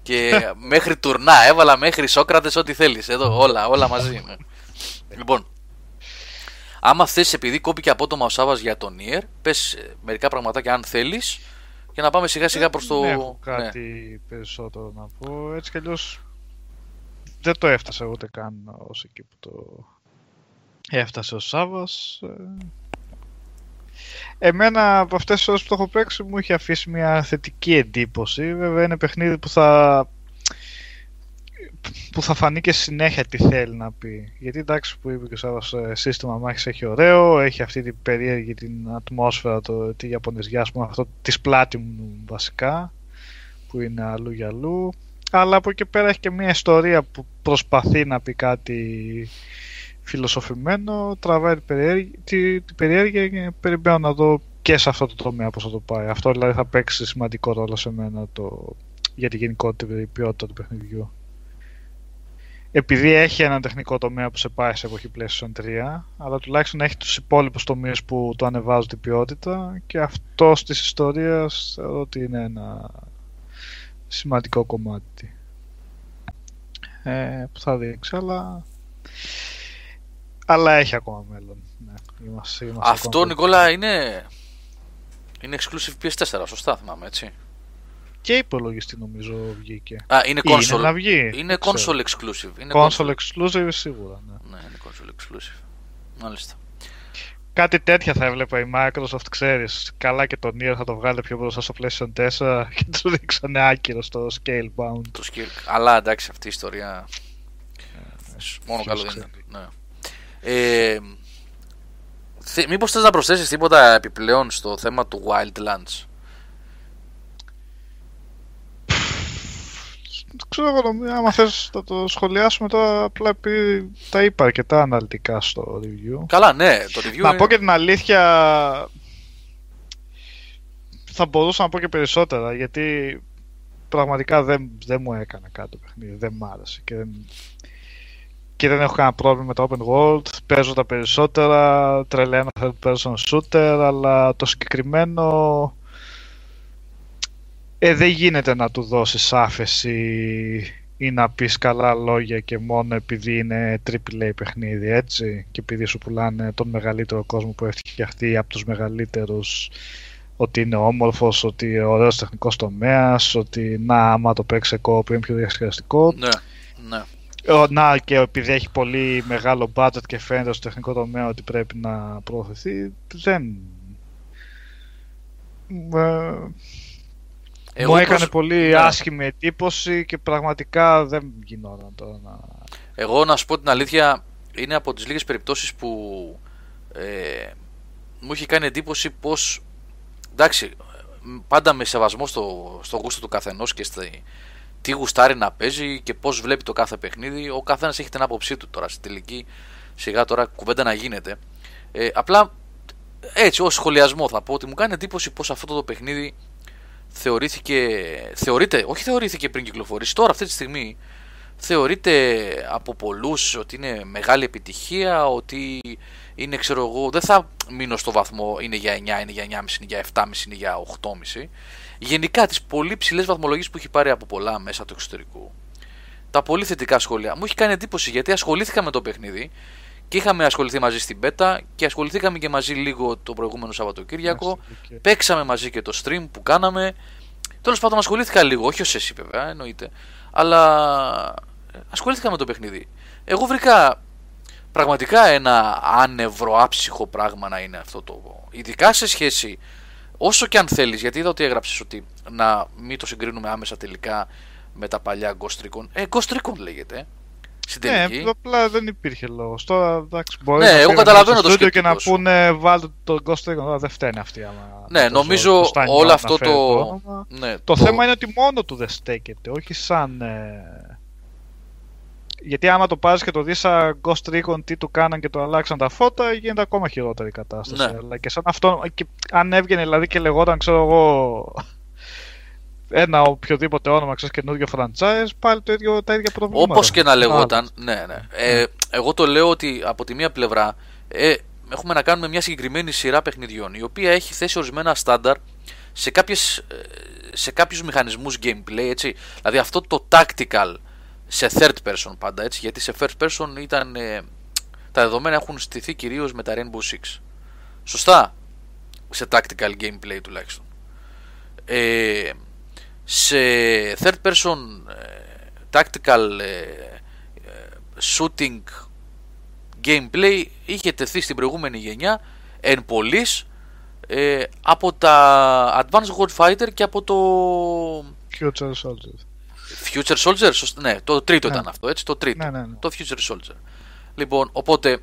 Και μέχρι τουρνά έβαλα μέχρι Σόκρατες ό,τι θέλεις. Εδώ όλα, όλα μαζί. Ναι. λοιπόν, άμα θες, επειδή κόπηκε απότομα ο Σάβα για τον Ιερ, πες μερικά πραγματάκια αν θέλεις και να πάμε σιγά σιγά προς το... Δεν έχω κάτι ναι. περισσότερο να πω. Έτσι κι αλλιώς δεν το έφτασα ούτε καν ως εκεί που το έφτασε ο Σάββας. Ε, εμένα από αυτές τις ώρες που το έχω παίξει μου είχε αφήσει μια θετική εντύπωση. Βέβαια είναι παιχνίδι που θα που θα φανεί και συνέχεια τι θέλει να πει. Γιατί εντάξει που είπε και ο ε, σύστημα μάχης έχει ωραίο, έχει αυτή την περίεργη την ατμόσφαιρα, το, τη Ιαπωνεζιά, πούμε, αυτό της πλάτη μου βασικά, που είναι αλλού για αλλού. Αλλά από εκεί πέρα έχει και μια ιστορία που προσπαθεί να πει κάτι φιλοσοφημένο, τραβάει την περιέργεια, την περιέργεια και περιμένω να δω και σε αυτό το τομέα πώς θα το πάει. Αυτό δηλαδή θα παίξει σημαντικό ρόλο σε μένα το, για τη γενικότερη ποιότητα του παιχνιδιού. Επειδή έχει ένα τεχνικό τομέα που σε πάει σε εποχή PlayStation 3, αλλά τουλάχιστον έχει τους υπόλοιπους τομείς που το ανεβάζουν την ποιότητα και αυτό της ιστορίας θεωρώ ότι είναι ένα σημαντικό κομμάτι ε, που θα δείξει, αλλά αλλά έχει ακόμα μέλλον. Ναι, είμαστε, είμαστε Αυτό, ακόμα Νικόλα, είναι... είναι exclusive PS4, σωστά θυμάμαι, έτσι. Και υπολογιστή νομίζω βγήκε. Α, είναι console. Είναι, να βγει, είναι console exclusive. Είναι console, exclusive σίγουρα, ναι. Ναι, είναι console exclusive. Μάλιστα. Κάτι τέτοια θα έβλεπα η Microsoft, ξέρεις. Καλά και το Nier θα το βγάλει πιο μπροστά στο PlayStation 4 και το δείξανε άκυρο στο Scalebound. Το scale. Αλλά εντάξει αυτή η ιστορία... Ε, μόνο καλό δεν ήταν. Ναι. Ε, μήπως θες να προσθέσεις τίποτα επιπλέον στο θέμα του Wildlands; Ξέρω εγώ, άμα θες να το σχολιάσουμε τώρα, απλά επειδή τα είπα αρκετά αναλυτικά στο review. Καλά, ναι, το review Να πω και την αλήθεια, θα μπορούσα να πω και περισσότερα, γιατί πραγματικά δεν, δεν μου έκανε κάτι το παιχνίδι, δεν μ' άρεσε και δεν, και δεν έχω κανένα πρόβλημα με το open world, παίζω τα περισσότερα, τρελαίνω third person shooter, αλλά το συγκεκριμένο ε, δεν γίνεται να του δώσεις άφεση ή να πεις καλά λόγια και μόνο επειδή είναι AAA παιχνίδι, έτσι, και επειδή σου πουλάνε τον μεγαλύτερο κόσμο που έχει φτιαχτεί από τους μεγαλύτερους ότι είναι όμορφος, ότι είναι ωραίος τεχνικός τομέας, ότι να άμα το παίξει κόπο είναι πιο διασκεδαστικό. Ναι, ναι. Να και επειδή έχει πολύ μεγάλο budget και φαίνεται στο τεχνικό τομέα ότι πρέπει να προωθηθεί, δεν... Ε, εγώ Μου έκανε πολύ ναι. άσχημη εντύπωση και πραγματικά δεν γινόταν τώρα να... Εγώ να σου πω την αλήθεια, είναι από τις λίγες περιπτώσεις που ε, μου έχει κάνει εντύπωση πως εντάξει, πάντα με σεβασμό στο, στο γούστο του καθενός και στη, τι γουστάρει να παίζει και πώς βλέπει το κάθε παιχνίδι. Ο καθένας έχει την άποψή του τώρα. Στην τελική σιγά τώρα κουβέντα να γίνεται. Ε, απλά έτσι ως σχολιασμό θα πω ότι μου κάνει εντύπωση πως αυτό το παιχνίδι θεωρήθηκε, θεωρείται, όχι θεωρήθηκε πριν κυκλοφορήσει, τώρα αυτή τη στιγμή θεωρείται από πολλούς ότι είναι μεγάλη επιτυχία, ότι είναι ξέρω εγώ, δεν θα μείνω στο βαθμό είναι για 9, είναι για 9,5, είναι για 7,5, είναι για 8,5. Γενικά τις πολύ ψηλές βαθμολογίες που έχει πάρει από πολλά μέσα του εξωτερικού. Τα πολύ θετικά σχόλια. Μου έχει κάνει εντύπωση γιατί ασχολήθηκα με το παιχνίδι και είχαμε ασχοληθεί μαζί στην πέτα και ασχοληθήκαμε και μαζί λίγο το προηγούμενο Σαββατοκύριακο. Παίξαμε μαζί και το stream που κάναμε. Τέλος πάντων, ασχολήθηκα λίγο, όχι ως εσύ βέβαια, εννοείται. Αλλά ασχολήθηκα με το παιχνίδι. Εγώ βρήκα πραγματικά ένα άνευρο, άψυχο πράγμα να είναι αυτό το. Ειδικά σε σχέση, όσο και αν θέλεις, γιατί είδα ότι έγραψες ότι να μην το συγκρίνουμε άμεσα τελικά με τα παλιά Ghost Recon. Ε, Ghost Recon λέγεται στην ναι, τελική. Ναι, απλά δεν υπήρχε λόγος. Τώρα εντάξει, μπορεί ναι, να εγώ καταλαβαίνω το σκεπτικό. και να πούνε βάλτε τον Ghost Recon. Δεν φταίνει αυτή. Άμα ναι, νομίζω όλο αυτό το. Ναι, το, το, θέμα είναι ότι μόνο του δεν στέκεται, όχι σαν. Ε... Γιατί άμα το πάρεις και το δεις σαν Ghost Recon τι του κάναν και το αλλάξαν τα φώτα, γίνεται ακόμα χειρότερη η κατάσταση. Ναι. Αλλά και σαν αυτό, και αν έβγαινε δηλαδή και λεγόταν, ξέρω εγώ, ένα οποιοδήποτε όνομα, ξέρεις καινούριο franchise, πάλι το ίδιο, τα ίδια προβλήματα. Όπως και να λεγόταν, ναι, ναι. Ε, εγώ το λέω ότι από τη μία πλευρά ε, έχουμε να κάνουμε μια συγκεκριμένη σειρά παιχνιδιών, η οποία έχει θέσει ορισμένα στάνταρ σε, κάποιες, ε, σε κάποιους μηχανισμούς gameplay, έτσι. Δηλαδή αυτό το tactical σε third person πάντα, έτσι, γιατί σε first person ήταν, ε, τα δεδομένα έχουν στηθεί κυρίως με τα Rainbow Six. Σωστά, σε tactical gameplay τουλάχιστον. Ε, σε third person ε, tactical ε, ε, shooting gameplay είχε τεθεί στην προηγούμενη γενιά εν πολλής από τα Advanced Warfighter και από το Future Soldier Future Soldier, ναι, το τρίτο ναι. ήταν αυτό, έτσι, το τρίτο. Ναι, ναι, ναι. Το Future Soldier. Λοιπόν, οπότε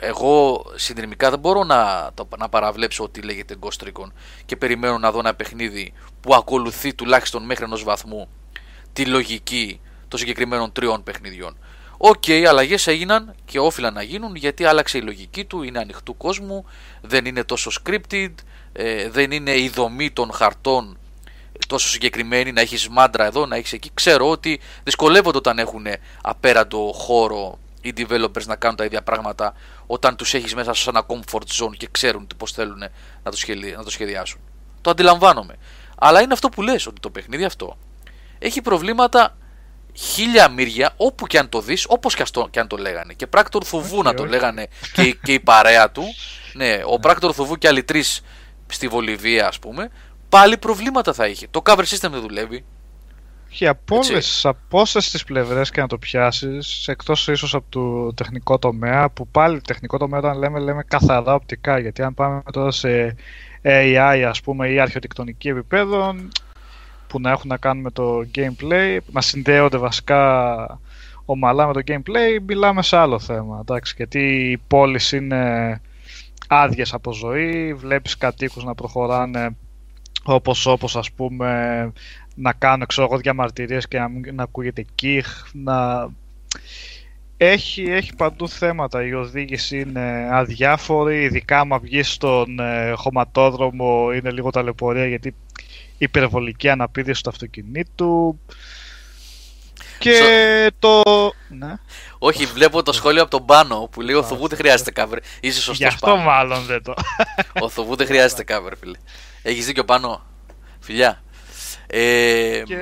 εγώ συνειρμικά δεν μπορώ να, να παραβλέψω ότι λέγεται Ghost Recon και περιμένω να δω ένα παιχνίδι που ακολουθεί τουλάχιστον μέχρι ενός βαθμού τη λογική των συγκεκριμένων τριών παιχνιδιών. Ok, okay, αλλαγές έγιναν και όφειλαν να γίνουν γιατί άλλαξε η λογική του, είναι ανοιχτού κόσμου, δεν είναι τόσο scripted, ε, δεν είναι η δομή των χαρτών τόσο συγκεκριμένη να έχεις μάντρα εδώ, να έχεις εκεί. Ξέρω ότι δυσκολεύονται όταν έχουν απέραντο χώρο οι developers να κάνουν τα ίδια πράγματα όταν τους έχεις μέσα σε ένα comfort zone και ξέρουν πώς θέλουν να το, να το σχεδιάσουν. Το αντιλαμβάνομαι. Αλλά είναι αυτό που λες ότι το παιχνίδι αυτό έχει προβλήματα χίλια μύρια όπου και αν το δεις όπως και, και αν το λέγανε. Και Πράκτορ Θουβού να το λέγανε και, και η παρέα του. Ναι, ο Πράκτορ Θουβού και άλλοι τρεις στη Βολιβία ας πούμε πάλι προβλήματα θα είχε. Το cover system δεν δουλεύει και από όλες τις πλευρές και να το πιάσεις, εκτός ίσως από το τεχνικό τομέα, που πάλι τεχνικό τομέα όταν λέμε, λέμε καθαρά οπτικά. Γιατί αν πάμε τώρα σε AI, ας πούμε, ή αρχιτεκτονική επίπεδο, που να έχουν να κάνουν με το gameplay, να συνδέονται βασικά ομαλά με το gameplay, μιλάμε σε άλλο θέμα. Εντάξει, γιατί οι πόλεις είναι άδειες από ζωή, βλέπεις κατοίκους να προχωράνε όπως όπως ας πούμε να κάνουν ξέρω εγώ διαμαρτυρίες και να, να ακούγεται κιχ, να... Έχει, έχει παντού θέματα, η οδήγηση είναι αδιάφορη, ειδικά άμα βγεις στον ε, χωματόδρομο είναι λίγο ταλαιπωρία γιατί υπερβολική αναπήδηση του αυτοκινήτου. Και το. Ναι. Όχι, βλέπω το σχόλιο από τον πάνω που λέει: Ο Θουβού δεν χρειάζεται cover. Είσαι σωστός. Γι' αυτό μάλλον δεν το. Ο Θουβού δεν χρειάζεται cover, φίλε. Έχεις δίκιο πάνω. Φιλιά. Ε... Και.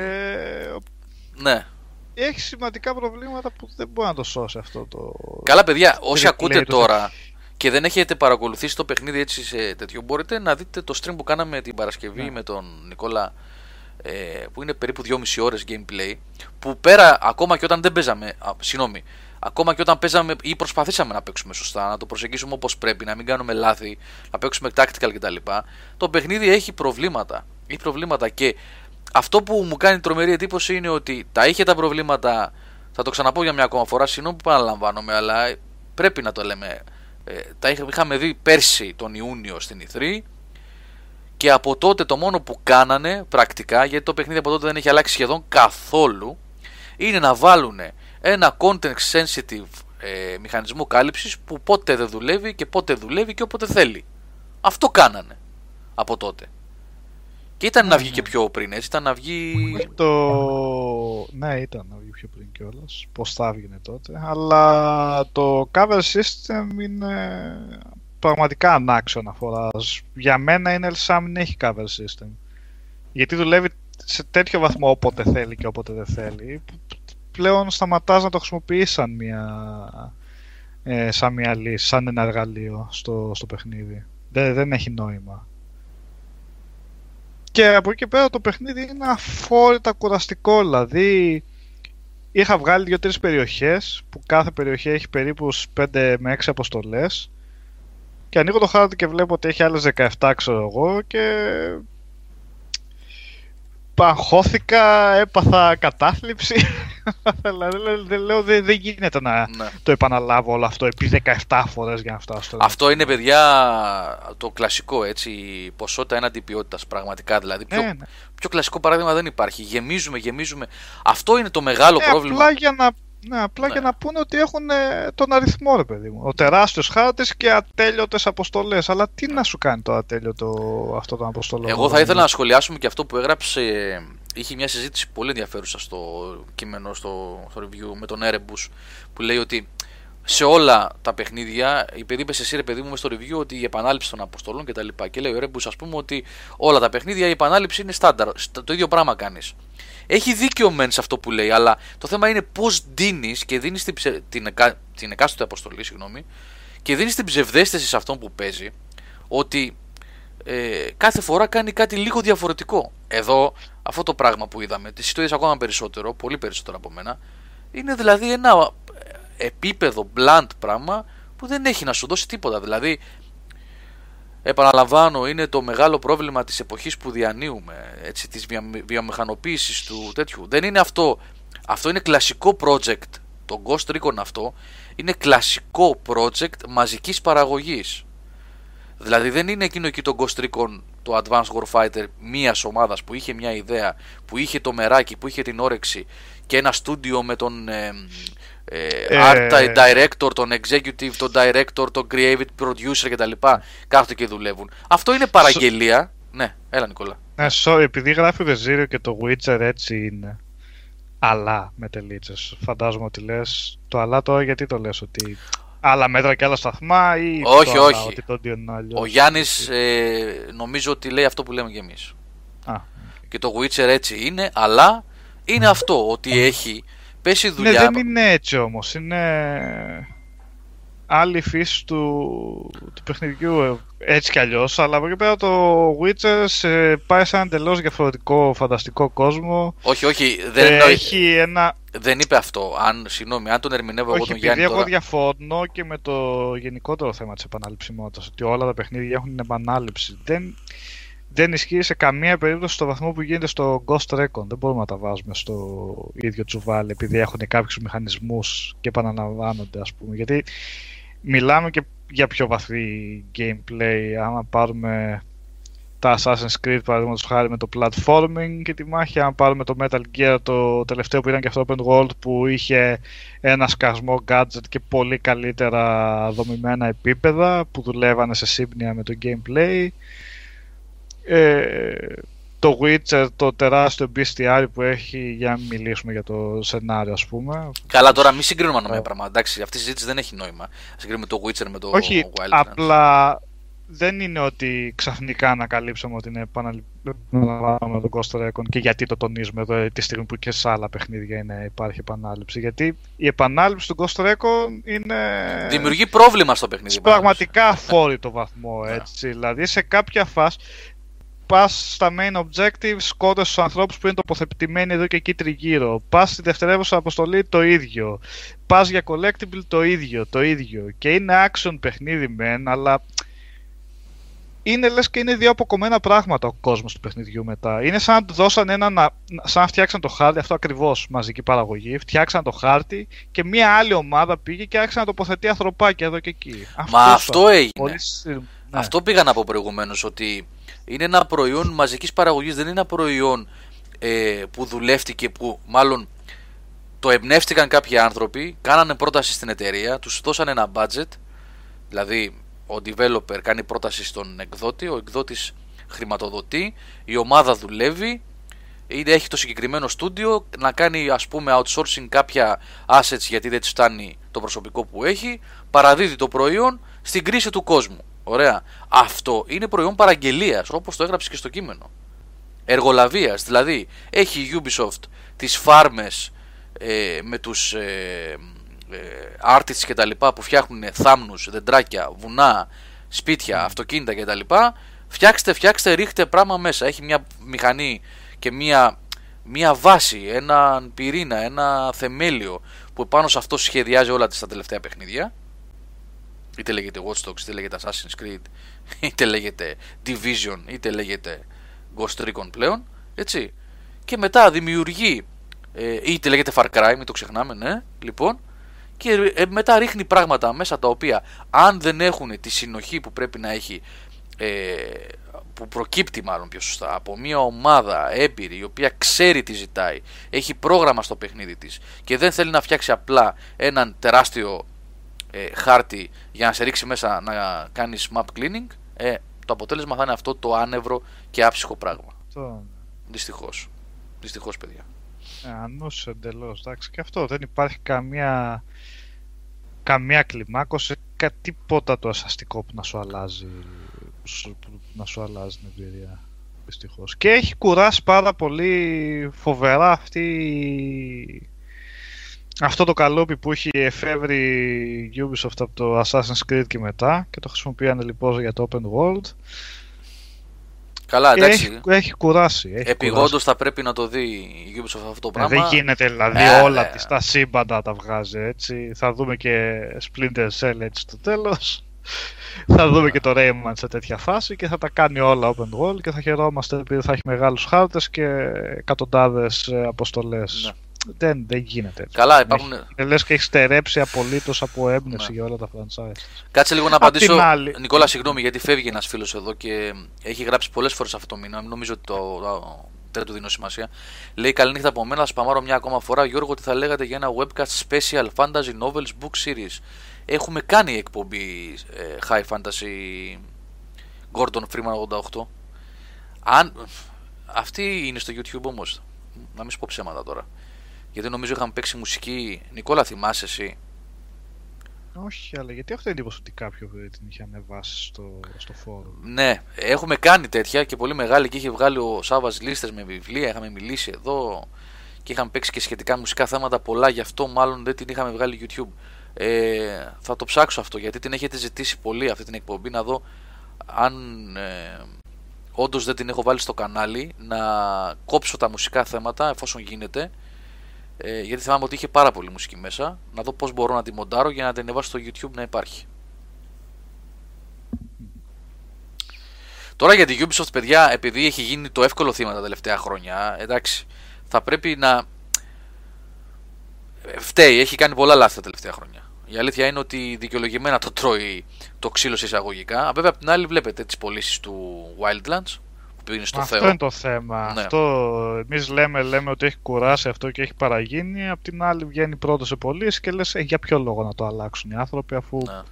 Ναι. Έχει σημαντικά προβλήματα που δεν μπορεί να το σώσει αυτό το. Καλά, παιδιά, όσοι ακούτε τώρα και δεν έχετε παρακολουθήσει το παιχνίδι έτσι σε τέτοιο, μπορείτε να δείτε το stream που κάναμε την Παρασκευή ναι. με τον Νικόλα ε, που είναι περίπου 2,5 ώρες gameplay που πέρα ακόμα και όταν δεν παίζαμε, α, συγγνώμη, ακόμα και όταν παίζαμε ή προσπαθήσαμε να παίξουμε σωστά, να το προσεγγίσουμε όπως πρέπει, να μην κάνουμε λάθη, να παίξουμε tactical κτλ. Το παιχνίδι έχει προβλήματα. Έχει προβλήματα και αυτό που μου κάνει τρομερή εντύπωση είναι ότι τα είχε τα προβλήματα, θα το ξαναπώ για μια ακόμα φορά, συγγνώμη που επαναλαμβάνομαι, αλλά πρέπει να το λέμε ε, τα είχαμε δει πέρσι τον Ιούνιο στην Ιθρή και από τότε το μόνο που κάνανε πρακτικά, γιατί το παιχνίδι από τότε δεν έχει αλλάξει σχεδόν καθόλου, είναι να βάλουν ένα context sensitive ε, μηχανισμό κάλυψης που πότε δεν δουλεύει και πότε δουλεύει και όποτε θέλει. Αυτό κάνανε από τότε. Και ήταν να βγει και πιο πριν, έτσι. Ήταν να βγει. Το... Ναι, ήταν να βγει πιο πριν κιόλας. Πώς θα έβγαινε τότε. Αλλά το cover system είναι πραγματικά ανάξιο αναφοράς. Για μένα είναι σαν να μην έχει cover system. Γιατί δουλεύει σε τέτοιο βαθμό όποτε θέλει και όποτε δεν θέλει. Πλέον σταματάς να το χρησιμοποιείς σαν μια, ε, σαν μια λύση, σαν ένα εργαλείο στο, στο παιχνίδι. Δεν, δεν έχει νόημα. Και από εκεί και πέρα το παιχνίδι είναι αφόρητα κουραστικό. Δηλαδή, είχα βγάλει δύο-τρεις περιοχές που κάθε περιοχή έχει περίπους 5 με 6 αποστολές. Και ανοίγω το χάρτη και βλέπω ότι έχει άλλες 17, ξέρω εγώ, και παγχώθηκα, έπαθα κατάθλιψη. Δηλαδή δεν λέω δεν, δεν γίνεται να ναι. το επαναλάβω όλο αυτό επί 17 φορές για να φτάσω. Αυτό είναι παιδιά το κλασικό έτσι, ποσότητα έναντι ποιότητας πραγματικά. Δηλαδή πιο, ναι, ναι. πιο κλασικό παράδειγμα δεν υπάρχει. Γεμίζουμε, γεμίζουμε. Αυτό είναι το μεγάλο ε, πρόβλημα. Απλά για να ναι, απλά ναι. για να πούνε ότι έχουν ε, τον αριθμό, ρε παιδί μου. Ο τεράστιος χάρτης και ατέλειωτες αποστολές. Αλλά τι να σου κάνει το ατέλειωτο αυτό το αποστολό. Εγώ θα ήθελα να σχολιάσουμε και αυτό που έγραψε. Είχε μια συζήτηση πολύ ενδιαφέρουσα στο κείμενο, στο, στο review με τον Erebus που λέει ότι σε όλα τα παιχνίδια, επειδή είπες εσύ ρε παιδί μου στο review ότι η επανάληψη των αποστολών κτλ. Και, τα και λέει ο Erebus, ας πούμε, ότι όλα τα παιχνίδια η επανάληψη είναι στάνταρ. Το ίδιο πράγμα κάνεις. Έχει δίκιο μεν σε αυτό που λέει, αλλά το θέμα είναι πώς δίνεις και δίνεις την, την, εκα... την εκάστοτε αποστολή, συγγνώμη, και δίνεις την ψευδέστηση σε αυτόν που παίζει ότι ε, κάθε φορά κάνει κάτι λίγο διαφορετικό. Εδώ, αυτό το πράγμα που είδαμε, τη το ακόμα περισσότερο, πολύ περισσότερο από μένα, είναι δηλαδή ένα ε, επίπεδο blunt πράγμα που δεν έχει να σου δώσει τίποτα. Δηλαδή, επαναλαμβάνω, είναι το μεγάλο πρόβλημα της εποχής που διανύουμε, έτσι, της βιομηχανοποίησης του τέτοιου. Δεν είναι αυτό, αυτό είναι κλασικό project, το Ghost Recon αυτό, είναι κλασικό project μαζικής παραγωγής. Δηλαδή δεν είναι εκείνο εκεί το Ghost Recon, το Advanced Warfighter μια ομάδας που είχε μια ιδέα, που είχε το μεράκι, που είχε την όρεξη και ένα στούντιο με τον ε, ε, ε, art director, τον executive, τον director, τον creative producer κτλ. Κάθονται και δουλεύουν. Αυτό είναι παραγγελία. Ναι, έλα Νικόλα. Ναι, sorry, επειδή γράφει Zero και το Witcher έτσι είναι. Αλλά με τελίτσε. Φαντάζομαι ότι λες. Το αλλά τώρα γιατί το λες ότι άλλα μέτρα και άλλα σταθμά ή όχι, το όχι. Ότι το Ο Γιάννης ε, νομίζω ότι λέει αυτό που λέμε κι εμείς. Και το Witcher έτσι είναι, αλλά είναι αυτό ότι έχει πέσει ναι, δουλειά. Ναι, δεν είναι έτσι όμως. Είναι άλλη φύση του, του παιχνιδιού έτσι κι αλλιώς. Αλλά από εκεί πέρα το Witcher σε πάει σε ένα εντελώς διαφορετικό φανταστικό κόσμο. Όχι, όχι. Δεν, ε, έχει ένα... δεν είπε αυτό. Αν, συγγνώμη, αν τον ερμηνεύω εγώ τον Γιάννη. Επειδή εγώ διαφωνώ και με το γενικότερο θέμα της επαναληψιμότητας. Ότι όλα τα παιχνίδια έχουν την επανάληψη. Δεν, δεν ισχύει σε καμία περίπτωση στο βαθμό που γίνεται στο Ghost Recon. Δεν μπορούμε να τα βάζουμε στο ίδιο τσουβάλι επειδή έχουν κάποιους μηχανισμούς και επαναλαμβάνονται, ας πούμε. Γιατί μιλάμε και για πιο βαθύ gameplay. Άμα πάρουμε τα Assassin's Creed παραδείγματος χάρη με το platforming και τη μάχη, αν πάρουμε το Metal Gear το τελευταίο που ήταν και αυτό Open World που είχε ένα σκασμό gadget και πολύ καλύτερα δομημένα επίπεδα που δουλεύανε σε σύμπνοια με το gameplay. Ε, το Witcher, το τεράστιο bestiary που έχει, για να μιλήσουμε για το σενάριο, ας πούμε. Καλά, τώρα μην συγκρίνουμε νόμια πράγματα. Εντάξει, αυτή η συζήτηση δεν έχει νόημα. Συγκρίνουμε το Witcher με το Όχι, Wild απλά δεν είναι ότι ξαφνικά ανακαλύψαμε ότι είναι επαναληπτικό τον Ghost Recon και γιατί το τονίζουμε εδώ τη στιγμή που και σε άλλα παιχνίδια είναι, υπάρχει επανάληψη. Γιατί η επανάληψη του Ghost Recon είναι. Δημιουργεί πρόβλημα στο παιχνίδι. Πραγματικά αφόρητο βαθμό ναι. έτσι. δηλαδή σε κάποια φάση πας στα main objectives, σκότωσες τους ανθρώπους που είναι τοποθετημένοι εδώ και εκεί τριγύρω. Πας στη δευτερεύουσα αποστολή το ίδιο. Πας για collectible το ίδιο, το ίδιο. Και είναι action παιχνίδι μεν, αλλά είναι λες και είναι δύο αποκομμένα πράγματα ο κόσμος του παιχνιδιού μετά. Είναι σαν να του δώσαν ένα, σαν να φτιάξαν το χάρτη, αυτό ακριβώς μαζική παραγωγή, φτιάξαν το χάρτη και μια άλλη ομάδα πήγε και άρχισε να τοποθετεί ανθρωπάκια εδώ και εκεί. Μα αυτός, έγινε. Ναι. Αυτό πήγα να πω προηγουμένως ότι είναι ένα προϊόν μαζικής παραγωγής, δεν είναι ένα προϊόν ε, που δουλεύτηκε, που μάλλον το εμπνεύστηκαν κάποιοι άνθρωποι, κάνανε πρόταση στην εταιρεία, τους δώσανε ένα budget, δηλαδή ο developer κάνει πρόταση στον εκδότη, ο εκδότης χρηματοδοτεί, η ομάδα δουλεύει, είτε έχει το συγκεκριμένο στούντιο να κάνει ας πούμε outsourcing κάποια assets γιατί δεν της φτάνει το προσωπικό που έχει, παραδίδει το προϊόν στην κρίση του κόσμου. Ωραία. Αυτό είναι προϊόν παραγγελίας, όπως το έγραψες και στο κείμενο. Εργολαβίας. Δηλαδή, έχει η Ubisoft τις φάρμες ε, με τους ε, ε, artists και τα λοιπά που φτιάχνουν θάμνους, δεντράκια, βουνά, σπίτια, αυτοκίνητα και τα λοιπά. Φτιάξτε, φτιάξτε, ρίχτε πράγμα μέσα. Έχει μια μηχανή και μια, μια βάση, ένα πυρήνα, ένα θεμέλιο που πάνω σε αυτό σχεδιάζει όλα τα τελευταία παιχνίδια είτε λέγεται Watch Dogs, είτε λέγεται Assassin's Creed, είτε λέγεται Division, είτε λέγεται Ghost Recon πλέον, έτσι. Και μετά δημιουργεί, ε, είτε λέγεται Far Cry, μην το ξεχνάμε, ναι, λοιπόν, και ε, μετά ρίχνει πράγματα μέσα τα οποία αν δεν έχουν τη συνοχή που πρέπει να έχει ε, που προκύπτει μάλλον πιο σωστά από μια ομάδα έμπειρη η οποία ξέρει τι ζητάει, έχει πρόγραμμα στο παιχνίδι της και δεν θέλει να φτιάξει απλά έναν τεράστιο ε, χάρτη για να σε ρίξει μέσα να κάνεις map cleaning, ε, το αποτέλεσμα θα είναι αυτό το άνευρο και άψυχο πράγμα. Αυτό... Δυστυχώς. Δυστυχώς παιδιά. Ε, ανούς εντελώς, εντάξει και αυτό δεν υπάρχει καμία καμία κλιμάκωση, κα, τίποτα το ασαστικό που να σου αλλάζει που να σου αλλάζει την εμπειρία δυστυχώς. Και έχει κουράσει πάρα πολύ φοβερά αυτή αυτό το καλόπι που έχει εφεύρει η Ubisoft από το Assassin's Creed και μετά και το χρησιμοποιάνε λοιπόν για το Open World. Καλά, εντάξει. Έχει, έχει κουράσει. Επιγόντως θα πρέπει να το δει η Ubisoft αυτό το πράγμα. Ε, δεν γίνεται δηλαδή ε, όλα ε, τα σύμπαντα τα βγάζει έτσι. Θα δούμε και Splinter Cell έτσι στο τέλος. θα δούμε και το Rayman σε τέτοια φάση και θα τα κάνει όλα open world και θα χαιρόμαστε επειδή θα έχει μεγάλους χάρτες και εκατοντάδες ε, αποστολές. Ναι. Δεν, δεν γίνεται. Καλά, υπάρχουν. Λες και έχεις στερέψει απολύτως από έμπνευση ναι. για όλα τα franchise. Κάτσε λίγο να απαντήσω. Άλλη... Νικόλα, συγγνώμη, γιατί φεύγει ένας φίλος εδώ και έχει γράψει πολλές φορές αυτό το μήνα. Νομίζω ότι το, δεν του δίνω σημασία. Λέει καληνύχτα από μένα, σπαμάρω μια ακόμα φορά. Γιώργο, τι θα λέγατε για ένα webcast special fantasy novels book series; Έχουμε κάνει εκπομπή ε, high fantasy Gordon Freeman 88. Αν... Αυτή είναι στο YouTube όμως. Να μην σου πω ψέματα τώρα. Γιατί νομίζω είχαμε παίξει μουσική. Νικόλα, θυμάσαι εσύ; Όχι, αλλά γιατί έχω την εντύπωση ότι κάποιο την είχε ανεβάσει στο, στο φόρο. Ναι, έχουμε κάνει τέτοια και πολύ μεγάλη και είχε βγάλει ο Σάβα λίστε με βιβλία. Είχαμε μιλήσει εδώ και είχαμε παίξει και σχετικά μουσικά θέματα πολλά. Γι' αυτό μάλλον δεν την είχαμε βγάλει YouTube. Ε, θα το ψάξω αυτό γιατί την έχετε ζητήσει πολύ αυτή την εκπομπή να δω αν ε, όντως δεν την έχω βάλει στο κανάλι να κόψω τα μουσικά θέματα εφόσον γίνεται ε, γιατί θυμάμαι ότι είχε πάρα πολύ μουσική μέσα. Να δω πώς μπορώ να τη μοντάρω για να την ανεβάσω στο YouTube να υπάρχει. Τώρα για τη Ubisoft, παιδιά, επειδή έχει γίνει το εύκολο θύμα τα τελευταία χρόνια, εντάξει, θα πρέπει να. Φταίει, έχει κάνει πολλά λάθη τα τελευταία χρόνια. Η αλήθεια είναι ότι δικαιολογημένα το τρώει το ξύλο σε εισαγωγικά. Βέβαια, απ' την άλλη, βλέπετε τις πωλήσεις του Wildlands στο αυτό είναι το θέμα. Ναι. Αυτό εμείς λέμε, λέμε ότι έχει κουράσει αυτό και έχει παραγίνει. Απ' την άλλη βγαίνει πρώτο σε πωλήσεις και λες ε, για ποιο λόγο να το αλλάξουν οι άνθρωποι αφού. Ναι.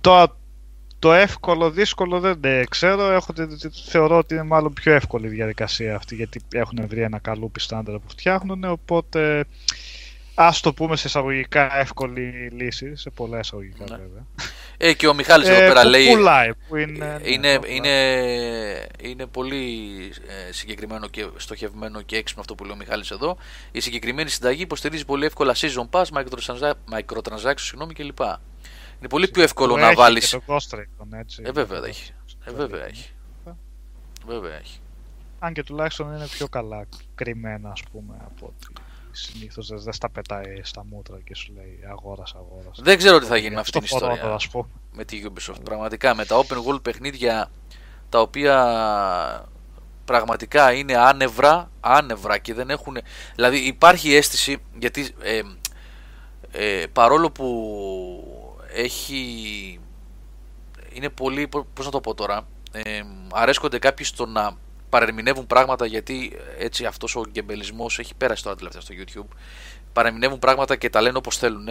Το, το εύκολο, δύσκολο δεν ναι, ξέρω. Έχω, θεωρώ ότι είναι μάλλον πιο εύκολη η διαδικασία αυτή γιατί έχουν βρει ένα καλό στάνταρ που φτιάχνουν. Οπότε Α το πούμε σε εισαγωγικά εύκολη λύση, σε πολλά εισαγωγικά ναι. βέβαια. Ε, και ο Μιχάλης εδώ ε, πέρα λέει. Πουλάει, που είναι, είναι, ναι, είναι, είναι πολύ ε, συγκεκριμένο και στοχευμένο και έξυπνο αυτό που λέει ο Μιχάλης εδώ. Η συγκεκριμένη συνταγή υποστηρίζει πολύ εύκολα season pass, microtransactions συγγνώμη κλπ. Είναι πολύ πιο εύκολο να βάλει. Ε, βέβαια έχει. Ε, βέβαια έχει. Βέβαια έχει. Αν και τουλάχιστον είναι πιο καλά κρυμμένα, ας πούμε, από ότι συνήθως δεν στα πετάει στα μούτρα και σου λέει αγόρα, αγόρα. Δεν ξέρω τι θα γίνει με αυτή την ιστορία. Με τη Ubisoft. Πραγματικά με τα open world παιχνίδια τα οποία πραγματικά είναι άνευρα, άνευρα και δεν έχουν. Δηλαδή υπάρχει αίσθηση γιατί ε, ε, παρόλο που έχει. Είναι πολύ. Πώς να το πω τώρα. Ε, αρέσκονται κάποιοι στο να παρερμηνεύουν πράγματα γιατί έτσι αυτός ο γκεμπελισμός έχει πέρασει τώρα τελευταία στο YouTube. Παρερμηνεύουν πράγματα και τα λένε όπως θέλουν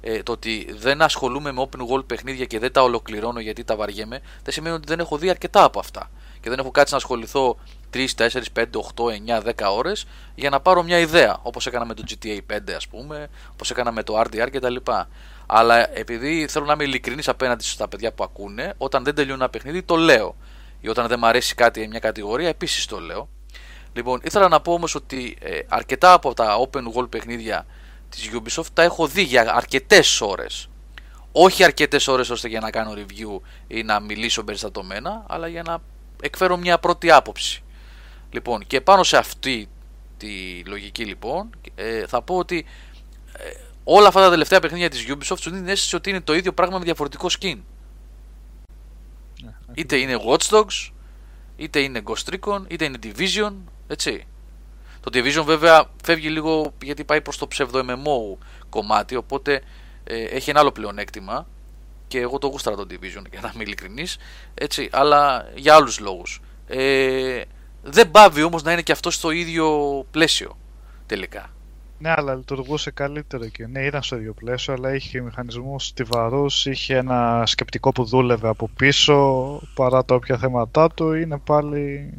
ε, το ότι δεν ασχολούμαι με open world παιχνίδια και δεν τα ολοκληρώνω γιατί τα βαριέμαι δεν σημαίνει ότι δεν έχω δει αρκετά από αυτά. Και δεν έχω κάτσει να ασχοληθώ 3, 4, 5, 8, 9, 10 ώρες για να πάρω μια ιδέα όπως έκανα με το GTA 5 ας πούμε όπως έκανα με το RDR κτλ αλλά επειδή θέλω να είμαι ειλικρινής απέναντι στα παιδιά που ακούνε όταν δεν τελειώνω ένα παιχνίδι το λέω ή όταν δεν μου αρέσει κάτι μια κατηγορία, επίσης το λέω. Λοιπόν, ήθελα να πω όμως ότι ε, αρκετά από τα open world παιχνίδια της Ubisoft τα έχω δει για αρκετές ώρες. Όχι αρκετές ώρες ώστε για να κάνω review ή να μιλήσω περιστατωμένα, αλλά για να εκφέρω μια πρώτη άποψη. Λοιπόν, και πάνω σε αυτή τη λογική λοιπόν, ε, θα πω ότι ε, όλα αυτά τα τελευταία παιχνίδια της Ubisoft σου δίνει την αίσθηση ότι είναι το ίδιο πράγμα με διαφορετικό skin. Είτε είναι Watch Dogs, είτε είναι Ghost Recon, είτε είναι Division, έτσι. Το Division βέβαια φεύγει λίγο γιατί πάει προς το ψευδο MMO κομμάτι, οπότε ε, έχει ένα άλλο πλεονέκτημα και εγώ το γούσταρα το Division για να είμαι ειλικρινής, έτσι, αλλά για άλλους λόγους. Ε, δεν πάβει όμως να είναι και αυτό στο ίδιο πλαίσιο τελικά. Ναι, αλλά λειτουργούσε καλύτερο και ναι, ήταν στο ίδιο πλαίσιο, αλλά είχε μηχανισμούς στιβαρούς, είχε ένα σκεπτικό που δούλευε από πίσω παρά τα όποια θέματα του. Είναι πάλι.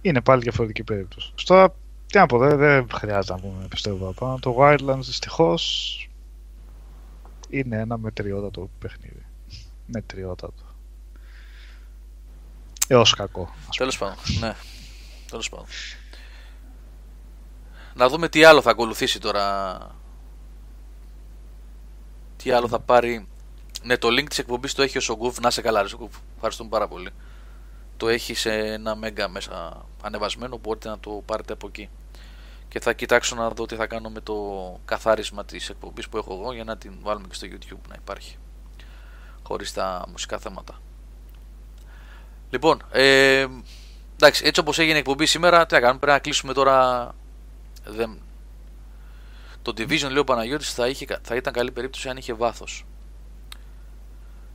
Είναι πάλι διαφορετική περίπτωση. Τώρα, τι να πω, δεν, δεν χρειάζεται να πούμε πιστεύω πάνω. Το Wildlands δυστυχώς είναι ένα μετριότατο παιχνίδι. Μετριότατο. Έως κακό. Τέλος πάντων. Ναι. Τέλος πάντων. Να δούμε τι άλλο θα ακολουθήσει τώρα. Τι άλλο θα πάρει. Ναι, το link της εκπομπής το έχει ο Σογκούφ. Να σε καλά, ρε Σογκούφ. Ευχαριστούμε πάρα πολύ. Το έχει σε ένα μέγα μέσα ανεβασμένο. Μπορείτε να το πάρετε από εκεί. και θα κοιτάξω να δω τι θα κάνω με το καθάρισμα της εκπομπής που έχω εγώ για να την βάλουμε και στο YouTube να υπάρχει χωρίς τα μουσικά θέματα. Λοιπόν, ε, εντάξει, έτσι όπως έγινε η εκπομπή σήμερα, τι θα κάνουμε, πρέπει να κλείσουμε τώρα. Δεν... Το Division, λέει ο Παναγιώτης, θα, είχε, θα ήταν καλή περίπτωση αν είχε βάθος.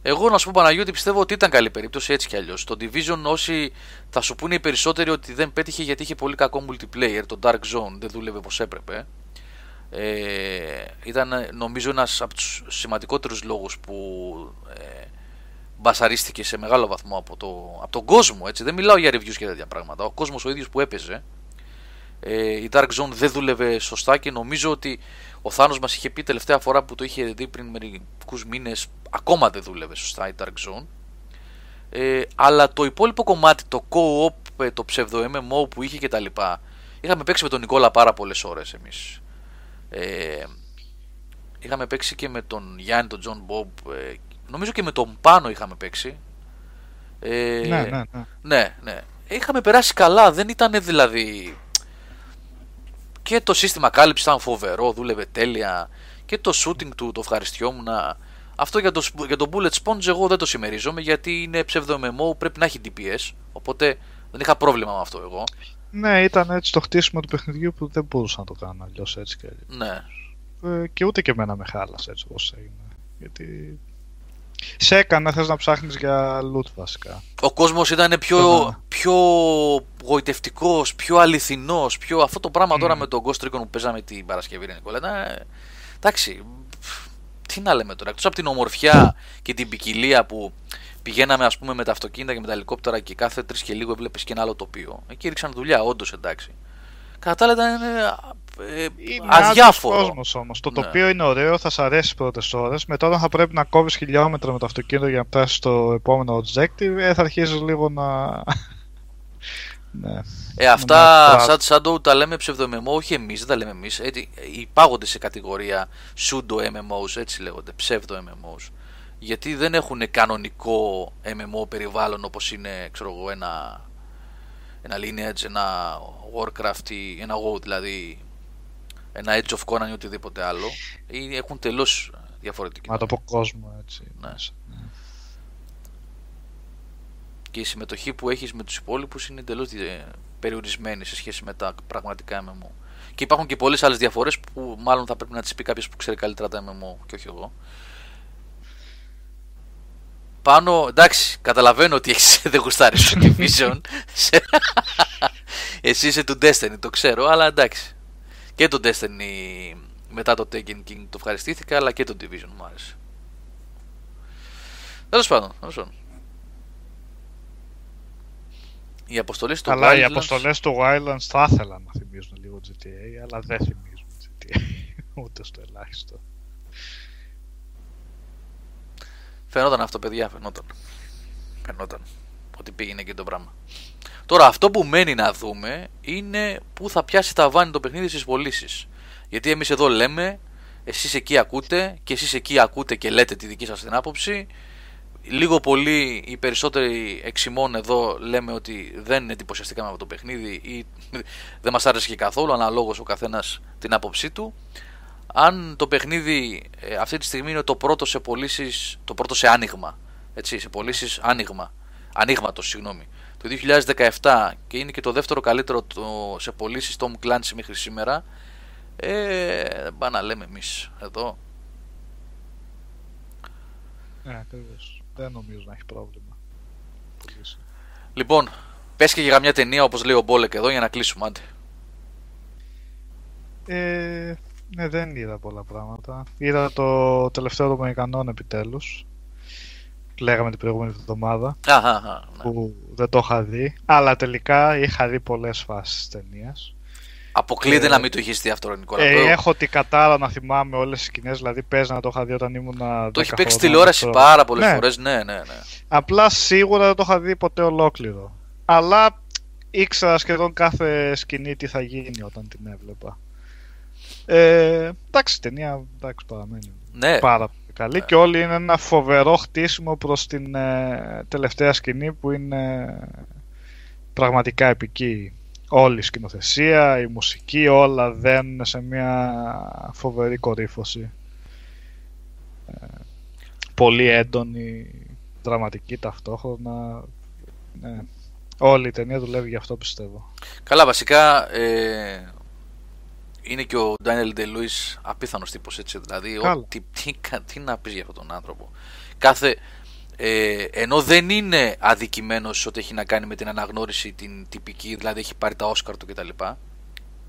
Εγώ να σου πω Παναγιώτη πιστεύω ότι ήταν καλή περίπτωση έτσι κι αλλιώς. Το Division όσοι θα σου πούνε οι περισσότεροι ότι δεν πέτυχε γιατί είχε πολύ κακό multiplayer. Το Dark Zone δεν δούλευε όπως έπρεπε. Ε, ήταν νομίζω ένας από τους σημαντικότερους λόγους που ε, μπασαρίστηκε σε μεγάλο βαθμό από, το, από τον κόσμο. Έτσι. Δεν μιλάω για reviews και τέτοια πράγματα. Ο κόσμος ο ίδιος που έπαιζε. Ε, η Dark Zone δεν δούλευε σωστά και νομίζω ότι ο Θάνος μας είχε πει τελευταία φορά που το είχε δει πριν μερικούς μήνες ακόμα δεν δούλευε σωστά η Dark Zone. Ε, αλλά το υπόλοιπο κομμάτι, το co-op, ε, το ψευδο MMO που είχε και τα λοιπά, είχαμε παίξει με τον Νικόλα πάρα πολλές ώρες εμείς. Ε, είχαμε παίξει και με τον Γιάννη, τον Τζον Μπομπ, ε, νομίζω και με τον Πάνο είχαμε παίξει. Ε, ναι, ναι, ναι. ναι, ναι. Είχαμε περάσει καλά, δεν ήταν δηλαδή... Και το σύστημα κάλυψης ήταν φοβερό, δούλευε τέλεια. Και το shooting του το ευχαριστιόμουν. Αυτό για το, για το Bullet Sponge εγώ δεν το συμμερίζομαι γιατί είναι ψεύδο MMO, πρέπει να έχει DPS. Οπότε δεν είχα πρόβλημα με αυτό εγώ. Ναι, ήταν έτσι το χτίσιμο του παιχνιδιού που δεν μπορούσα να το κάνω αλλιώς έτσι και Ναι. Ε, και ούτε και εμένα με χάλασε έτσι όπως έγινε. Γιατί σε έκανε θες να ψάχνεις για loot βασικά. Ο κόσμος ήταν πιο, πιο γοητευτικός, πιο αληθινός, πιο... αυτό το πράγμα τώρα με τον Ghost Recon που παίζαμε την Παρασκευή, Νικόλα, ήταν... Εντάξει, τι να λέμε τώρα, εκτός από την ομορφιά και την ποικιλία που πηγαίναμε ας πούμε με τα αυτοκίνητα και με τα ελικόπτερα και κάθε τρεις και λίγο έβλεπες και ένα άλλο τοπίο. Εκεί ρίξαν δουλειά, όντως εντάξει. Κατά άλλα ήταν ε, είναι αδιάφορο. κόσμος όμως. Το ναι. τοπίο είναι ωραίο, θα σα αρέσει πρώτες ώρες. Μετά όταν θα πρέπει να κόβεις χιλιόμετρα με το αυτοκίνητο για να φτάσεις στο επόμενο objective, ε, θα αρχίσει λίγο να. ναι. Ε, αυτά σαν, σαν το τα λέμε ψευδο-MMO, όχι εμείς, δεν τα λέμε εμείς. υπάγονται σε κατηγορία pseudo-MMOs, έτσι λέγονται, ψεύδο-MMOs. Γιατί δεν έχουν κανονικό MMO περιβάλλον όπως είναι ξέρω εγώ, ένα, ένα Lineage, ένα Warcraft ή ένα WoW δηλαδή ένα Edge of Conan ή οτιδήποτε άλλο ή έχουν τελώς διαφορετική Μα το πω κόσμο έτσι ναι. ναι. και η συμμετοχή που έχεις με τους υπόλοιπους είναι εντελώς περιορισμένη σε σχέση με τα πραγματικά MMO και υπάρχουν και πολλές άλλες διαφορές που μάλλον θα πρέπει να τις πει κάποιος που ξέρει καλύτερα τα MMO και όχι εγώ πάνω, εντάξει, καταλαβαίνω ότι έχεις, δεν γουστάρεις το Division. Εσύ είσαι του Destiny, το ξέρω, αλλά εντάξει. Και το Destiny μετά το Taken King το ευχαριστήθηκα, αλλά και το Division μου άρεσε. Τέλος πάντων, τέλος πάντων. Οι αποστολές του Αλλά Wildlands... οι αποστολές του Wildlands θα ήθελα να θυμίζουν λίγο GTA, αλλά δεν θυμίζουν GTA. Ούτε στο ελάχιστο. Φαινόταν αυτό, παιδιά, φαινόταν. Φαινόταν ότι πήγαινε και το πράγμα. Τώρα, αυτό που μένει να δούμε είναι πού θα πιάσει τα βάνη το παιχνίδι στις πωλήσεις. Γιατί εμείς εδώ λέμε, εσείς εκεί ακούτε και εσείς εκεί ακούτε και λέτε τη δική σας την άποψη. Λίγο πολύ οι περισσότεροι εξημών εδώ λέμε ότι δεν εντυπωσιαστήκαμε από το παιχνίδι ή δεν μας άρεσε και καθόλου αναλόγως ο καθένας την άποψή του αν το παιχνίδι ε, αυτή τη στιγμή είναι το πρώτο σε πωλήσεις, το πρώτο σε άνοιγμα, έτσι, σε πωλήσεις άνοιγμα, ανοίγματος, συγγνώμη, το 2017 και είναι και το δεύτερο καλύτερο το, σε πωλήσεις Tom Clancy μέχρι σήμερα, ε, δεν να λέμε εμείς εδώ. Ναι, ακριβώς. Δεν νομίζω να έχει πρόβλημα. Λοιπόν, πες και για μια ταινία όπως λέει ο Μπόλεκ εδώ για να κλείσουμε, άντε. Ε, ναι, δεν είδα πολλά πράγματα. Είδα το τελευταίο των Αμερικανών επιτέλους. Λέγαμε την προηγούμενη εβδομάδα. Ναι. Που δεν το είχα δει. Αλλά τελικά είχα δει πολλές φάσεις ταινίας. Αποκλείεται ε, να μην το έχεις δει αυτό, Νικόλα. Ε, έχω την κατάρα να θυμάμαι όλες τις σκηνές. Δηλαδή, παίζει να το είχα δει όταν ήμουν. Το έχει παίξει τηλεόραση πάρα πολλές ναι. φορές. Ναι, ναι, ναι. Απλά σίγουρα δεν το είχα δει ποτέ ολόκληρο. Αλλά ήξερα σχεδόν κάθε σκηνή τι θα γίνει όταν την έβλεπα. Ε, εντάξει, ταινία εντάξει, παραμένει ναι. πάρα πολύ καλή και όλοι είναι ένα φοβερό χτίσιμο προς την ε, τελευταία σκηνή που είναι πραγματικά επική όλη η σκηνοθεσία, η μουσική, όλα δένουν σε μια φοβερή κορύφωση. Ε, πολύ έντονη, δραματική ταυτόχρονα. Ναι. Όλη η ταινία δουλεύει γι' αυτό πιστεύω. Καλά, βασικά ε, είναι και ο Ντάνιελ Ντελούις απίθανος τύπος έτσι. Δηλαδή, ο, τι, τι, τι, να πεις για αυτόν τον άνθρωπο. Κάθε, ε, ενώ δεν είναι αδικημένος ότι έχει να κάνει με την αναγνώριση την τυπική, δηλαδή έχει πάρει τα Όσκαρ του κτλ.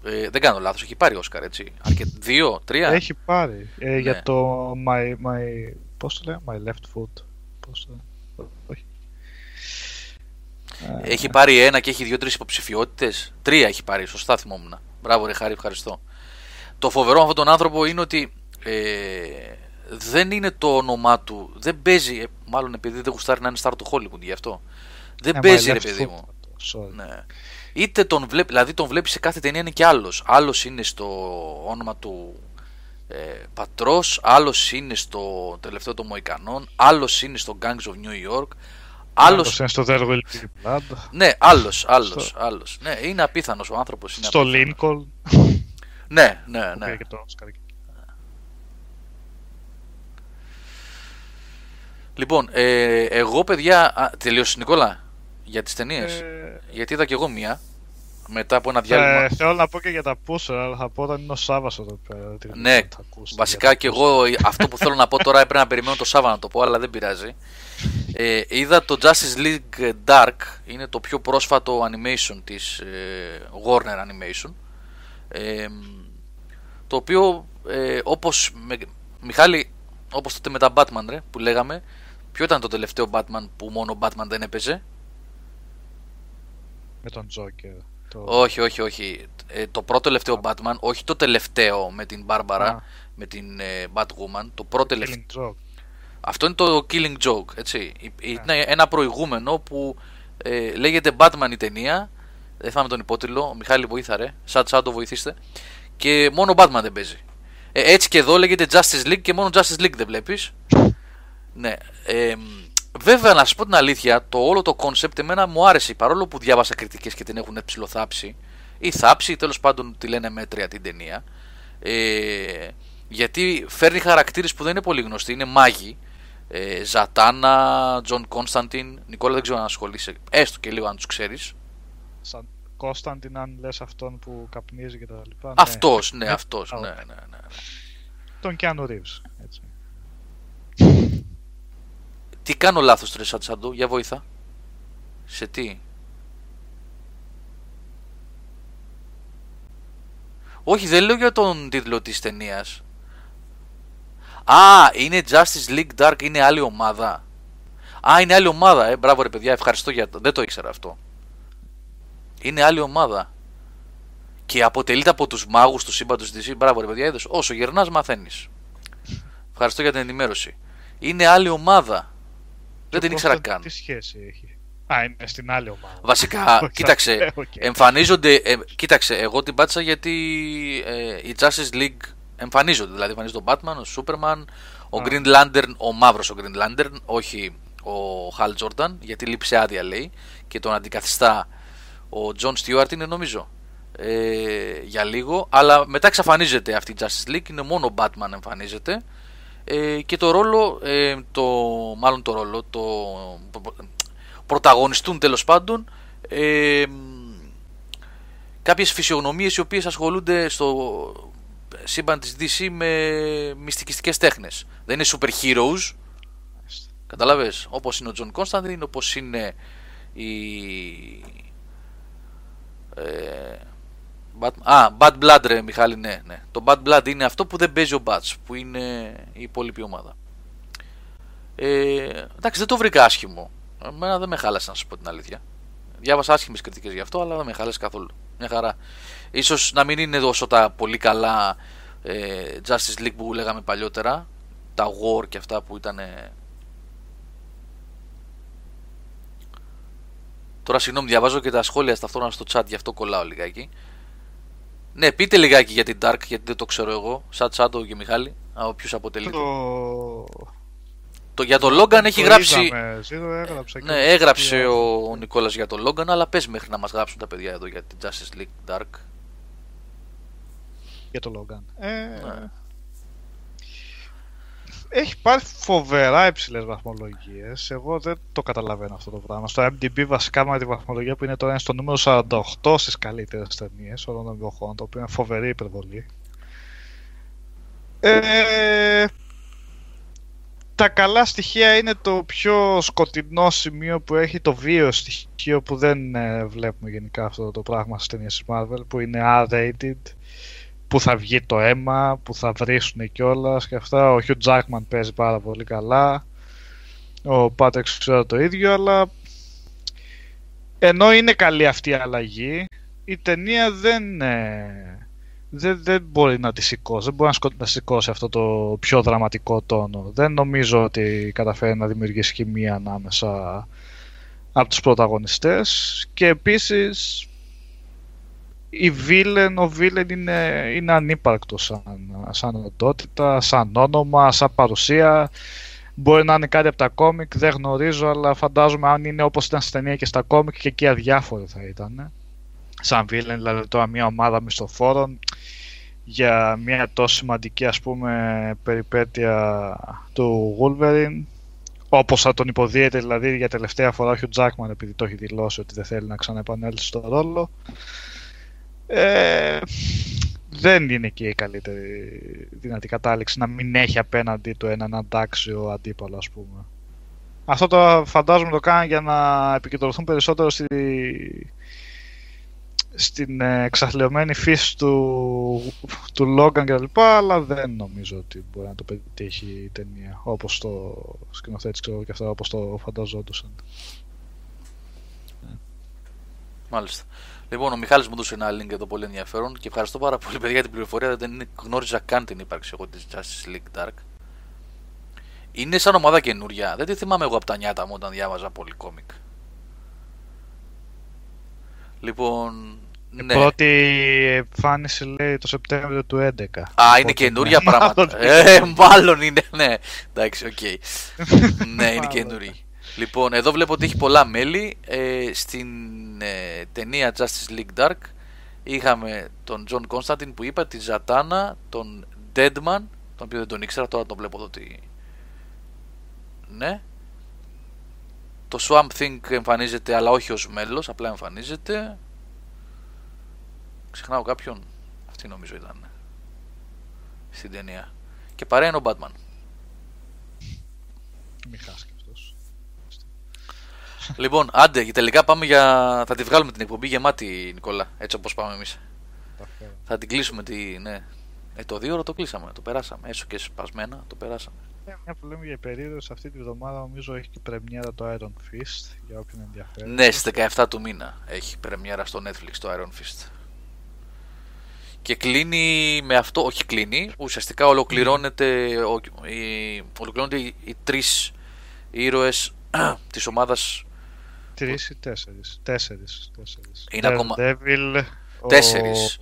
Ε, δεν κάνω λάθος, έχει πάρει Όσκαρ έτσι. Αρκε... Δύο, τρία. Έχει πάρει. Ε, ναι. Για το my, my, πώς το λέω, my left foot. Πώς το Όχι. Έχει πάρει ένα και έχει δύο-τρεις υποψηφιότητες. Τρία έχει πάρει, σωστά θυμόμουν. Μπράβο, ρε Χάρη, ευχαριστώ. Το φοβερό με αυτόν τον άνθρωπο είναι ότι ε, δεν είναι το όνομά του. Δεν παίζει. Ε, μάλλον επειδή δεν γουστάρει να είναι star του Hollywood γι' αυτό. Δεν ε, παίζει, ρε παιδί μου. Ναι. Είτε τον βλέπει, δηλαδή τον βλέπει σε κάθε ταινία είναι και άλλος. Άλλος είναι στο όνομα του ε, πατρός, άλλος είναι στο τελευταίο των Μοϊκανών, άλλος είναι στο Gangs of New York. Άλλος... είναι στο There Blood. Ναι, άλλος, άλλος, άλλος. Ναι, είναι απίθανος ο άνθρωπος. Στο Lincoln. ναι, ναι, ναι. Λοιπόν, ε, εγώ παιδιά. Τελείωσες Νικόλα για τις ταινίες; Ε... Γιατί είδα κι εγώ μία. Μετά από ένα διάλειμμα. Ε, θέλω να πω και για τα πούσερ, αλλά θα πω όταν είναι ο Σάββατο εδώ πέρα. Ναι, βασικά κι εγώ αυτό που θέλω να πω τώρα έπρεπε να περιμένω το Σάββατο να το πω, αλλά δεν πειράζει. Ε, είδα το Justice League Dark, είναι το πιο πρόσφατο animation της ε, Warner Animation. Ε, το οποίο ε, όπως με, Μιχάλη, όπως τότε με τα Batman ρε, που λέγαμε, ποιο ήταν το τελευταίο Batman που μόνο Batman δεν έπαιζε; Με τον Joker. Το... Όχι, όχι, όχι. Ε, το πρώτο τελευταίο Batman, όχι το τελευταίο με την Barbara, με την ε, Batwoman. Το πρώτο τελευταίο. Αυτό είναι το Killing Joke, έτσι. Είναι ένα προηγούμενο που ε, λέγεται Batman η ταινία. Δεν θυμάμαι τον υπότιτλο. Μιχάλη βοήθαρε. Σαν το βοηθήστε. Και μόνο Batman δεν παίζει. Ε, έτσι και εδώ λέγεται Justice League και μόνο Justice League δεν βλέπεις. ναι. Ε, βέβαια, να σα πω την αλήθεια, το όλο το concept εμένα μου άρεσε παρόλο που διάβασα κριτικές και την έχουν ψηλοθάψει. Ή θάψει, ή τέλος πάντων τη λένε μέτρια την ταινία. Ε, γιατί φέρνει χαρακτήρες που δεν είναι πολύ γνωστοί, είναι μάγοι ε, Ζατάνα, Τζον Κόνσταντιν. Νικόλα, δεν ξέρω αν ασχολείσαι. Έστω και λίγο αν τους ξέρεις. Σαν Κόνσταντιν, αν λες αυτόν που καπνίζει και τα λοιπά. Αυτός, ναι, ναι, αυτός. Ναι, ναι, ναι, ναι. Τον Κιάνο Ρίβς. Έτσι. Τι κάνω λάθος, Τρε Σατσαντού, για βοήθα. Σε τι; Όχι, δεν λέω για τον τίτλο της ταινίας. Α, είναι Justice League Dark, είναι άλλη ομάδα. Α, είναι άλλη ομάδα, ε. Μπράβο ρε παιδιά, ευχαριστώ για το. Δεν το ήξερα αυτό. Είναι άλλη ομάδα. Και αποτελείται από τους μάγους τους σύμπαντο της Μπράβο ρε παιδιά, είδες. Όσο γερνά, μαθαίνεις. Ευχαριστώ για την ενημέρωση. Είναι άλλη ομάδα. Δεν την ήξερα καν. Τι σχέση έχει; Α, είναι στην άλλη ομάδα. Βασικά, κοίταξε. Εμφανίζονται. Ε, κοίταξε, εγώ την πάτησα γιατί ε, η Justice League εμφανίζονται. Δηλαδή εμφανίζεται ο Batman, ο Superman, ο Green Lantern, ο μαύρος ο Green Lantern, όχι ο Hal Jordan, γιατί λείψε άδεια λέει και τον αντικαθιστά ο John Stewart είναι νομίζω ε, για λίγο, αλλά μετά εξαφανίζεται αυτή η Justice League, είναι μόνο ο Batman εμφανίζεται. Ε, και το ρόλο, ε, το, μάλλον το ρόλο, το πρωταγωνιστούν τέλος πάντων ε, κάποιες φυσιογνωμίες οι οποίες ασχολούνται στο σύμπαν της DC με μυστικιστικές τέχνες. Δεν είναι super heroes. Κατάλαβες, όπως είναι ο Τζον Κόνσταντιν, όπως είναι η... Ε, Α, Bad Blood ρε Μιχάλη, ναι, ναι. Το Bad Blood είναι αυτό που δεν παίζει ο Bats, που είναι η υπόλοιπη ομάδα. Ε, εντάξει, δεν το βρήκα άσχημο. Εμένα δεν με χάλασε να σου πω την αλήθεια. Διάβασα άσχημες κριτικές γι' αυτό, αλλά δεν με χάλασε καθόλου. Μια χαρά. Ίσως να μην είναι τόσο τα πολύ καλά ε, Justice League που λέγαμε παλιότερα, τα War και αυτά που ήταν. Τώρα συγγνώμη, διαβάζω και τα σχόλια ταυτόχρονα στο chat, γι' αυτό κολλάω λιγάκι. Ναι, πείτε λιγάκι για την Dark, γιατί δεν το ξέρω εγώ. Σαν Τσάντο και Μιχάλη, από ποιου αποτελεί. Το... Το, για τον Λόγκαν έχει γράψει. έγραψε ναι, έγραψε ο, ο Νικόλας για τον Λόγκαν, αλλά πες μέχρι να μας γράψουν τα παιδιά εδώ για την Justice League Dark. Για τον Λόγκαν. Ε... Ναι. Έχει πάρει φοβερά υψηλές βαθμολογίες. Εγώ δεν το καταλαβαίνω αυτό το πράγμα. Στο MDB βασικά με τη βαθμολογία που είναι τώρα είναι στο νούμερο 48 στις καλύτερες ταινίες όλων των εποχών, το οποίο είναι φοβερή υπερβολή. Ε, τα καλά στοιχεία είναι το πιο σκοτεινό σημείο που έχει το βίο στοιχείο που δεν ε, βλέπουμε γενικά αυτό το πράγμα στις ταινίες της Marvel που είναι R-rated που θα βγει το αίμα, που θα βρίσουν κιόλας και αυτά. Ο Hugh Jackman παίζει πάρα πολύ καλά. Ο Patrick ξέρω το ίδιο, αλλά ενώ είναι καλή αυτή η αλλαγή, η ταινία δεν, ε, δεν, δεν μπορεί να τη σηκώσει, δεν μπορεί να σηκώσει αυτό το πιο δραματικό τόνο. Δεν νομίζω ότι καταφέρει να δημιουργήσει χημεία ανάμεσα από τους πρωταγωνιστές και επίσης η Βίλεν, ο Βίλεν είναι, είναι ανύπαρκτος σαν, σαν οντότητα, σαν όνομα, σαν παρουσία. Μπορεί να είναι κάτι από τα κόμικ, δεν γνωρίζω, αλλά φαντάζομαι αν είναι όπως ήταν στην ταινία και στα κόμικ και εκεί αδιάφορο θα ήταν. Σαν Βίλεν, δηλαδή τώρα μια ομάδα μισθοφόρων για μια τόσο σημαντική ας πούμε περιπέτεια του Wolverine όπως θα τον υποδίεται δηλαδή για τελευταία φορά ο Jackman επειδή το έχει δηλώσει ότι δεν θέλει να ξαναεπανέλθει στο ρόλο ε, δεν είναι και η καλύτερη δυνατή κατάληξη να μην έχει απέναντι του έναν αντάξιο αντίπαλο ας πούμε. Αυτό το φαντάζομαι το κάνει για να επικεντρωθούν περισσότερο στη, στην εξαθλειωμένη φύση του, του Logan κλπ. Αλλά δεν νομίζω ότι μπορεί να το πετύχει η ταινία όπως το σκηνοθέτης ξέρω και αυτά όπως το φανταζόντουσαν. Μάλιστα. Λοιπόν, ο Μιχάλης μου έδωσε ένα link εδώ πολύ ενδιαφέρον και ευχαριστώ πάρα πολύ παιδιά για την πληροφορία. Δεν γνώριζα καν την ύπαρξη εγώ της Justice League Dark. Είναι σαν ομάδα καινούρια. Δεν τη θυμάμαι εγώ από τα νιάτα μου όταν διάβαζα πολύ κόμικ. Λοιπόν. Η ναι. πρώτη εμφάνιση λέει το Σεπτέμβριο του 2011. Α, είναι καινούρια πράγματα. ε, μάλλον είναι, ναι. Εντάξει, οκ. ναι, είναι καινούρια. Λοιπόν, εδώ βλέπω ότι έχει πολλά μέλη. Ε, στην ε, ταινία Justice League Dark είχαμε τον John Constantine που είπα, τη Ζατάνα, τον Deadman, τον οποίο δεν τον ήξερα, τώρα τον βλέπω εδώ ότι... Ναι. Το Swamp Thing εμφανίζεται, αλλά όχι ως μέλος, απλά εμφανίζεται. Ξεχνάω κάποιον. Αυτή νομίζω ήταν. Στην ταινία. Και παρέα είναι ο Batman. Μη λοιπόν, άντε, τελικά πάμε για. Θα τη βγάλουμε την εκπομπή γεμάτη, Νικόλα. Έτσι όπως πάμε εμείς. θα την κλείσουμε. Τη... Ναι. Ε, το δύο το κλείσαμε, το περάσαμε. Έσω και σπασμένα, το περάσαμε. Ε, μια που λέμε για περίοδο, αυτή τη βδομάδα νομίζω έχει και πρεμιέρα το Iron Fist για όποιον ενδιαφέρει. Ναι, στις 17 του μήνα έχει πρεμιέρα στο Netflix το Iron Fist. Και κλείνει με αυτό, όχι κλείνει, ουσιαστικά ολοκληρώνεται, οι, ολοκληρώνονται οι, οι τρεις ήρωες της ομάδας Τρεις ή τέσσερις. Τέσσερις. Είναι ακόμα. Devil, τέσσερις.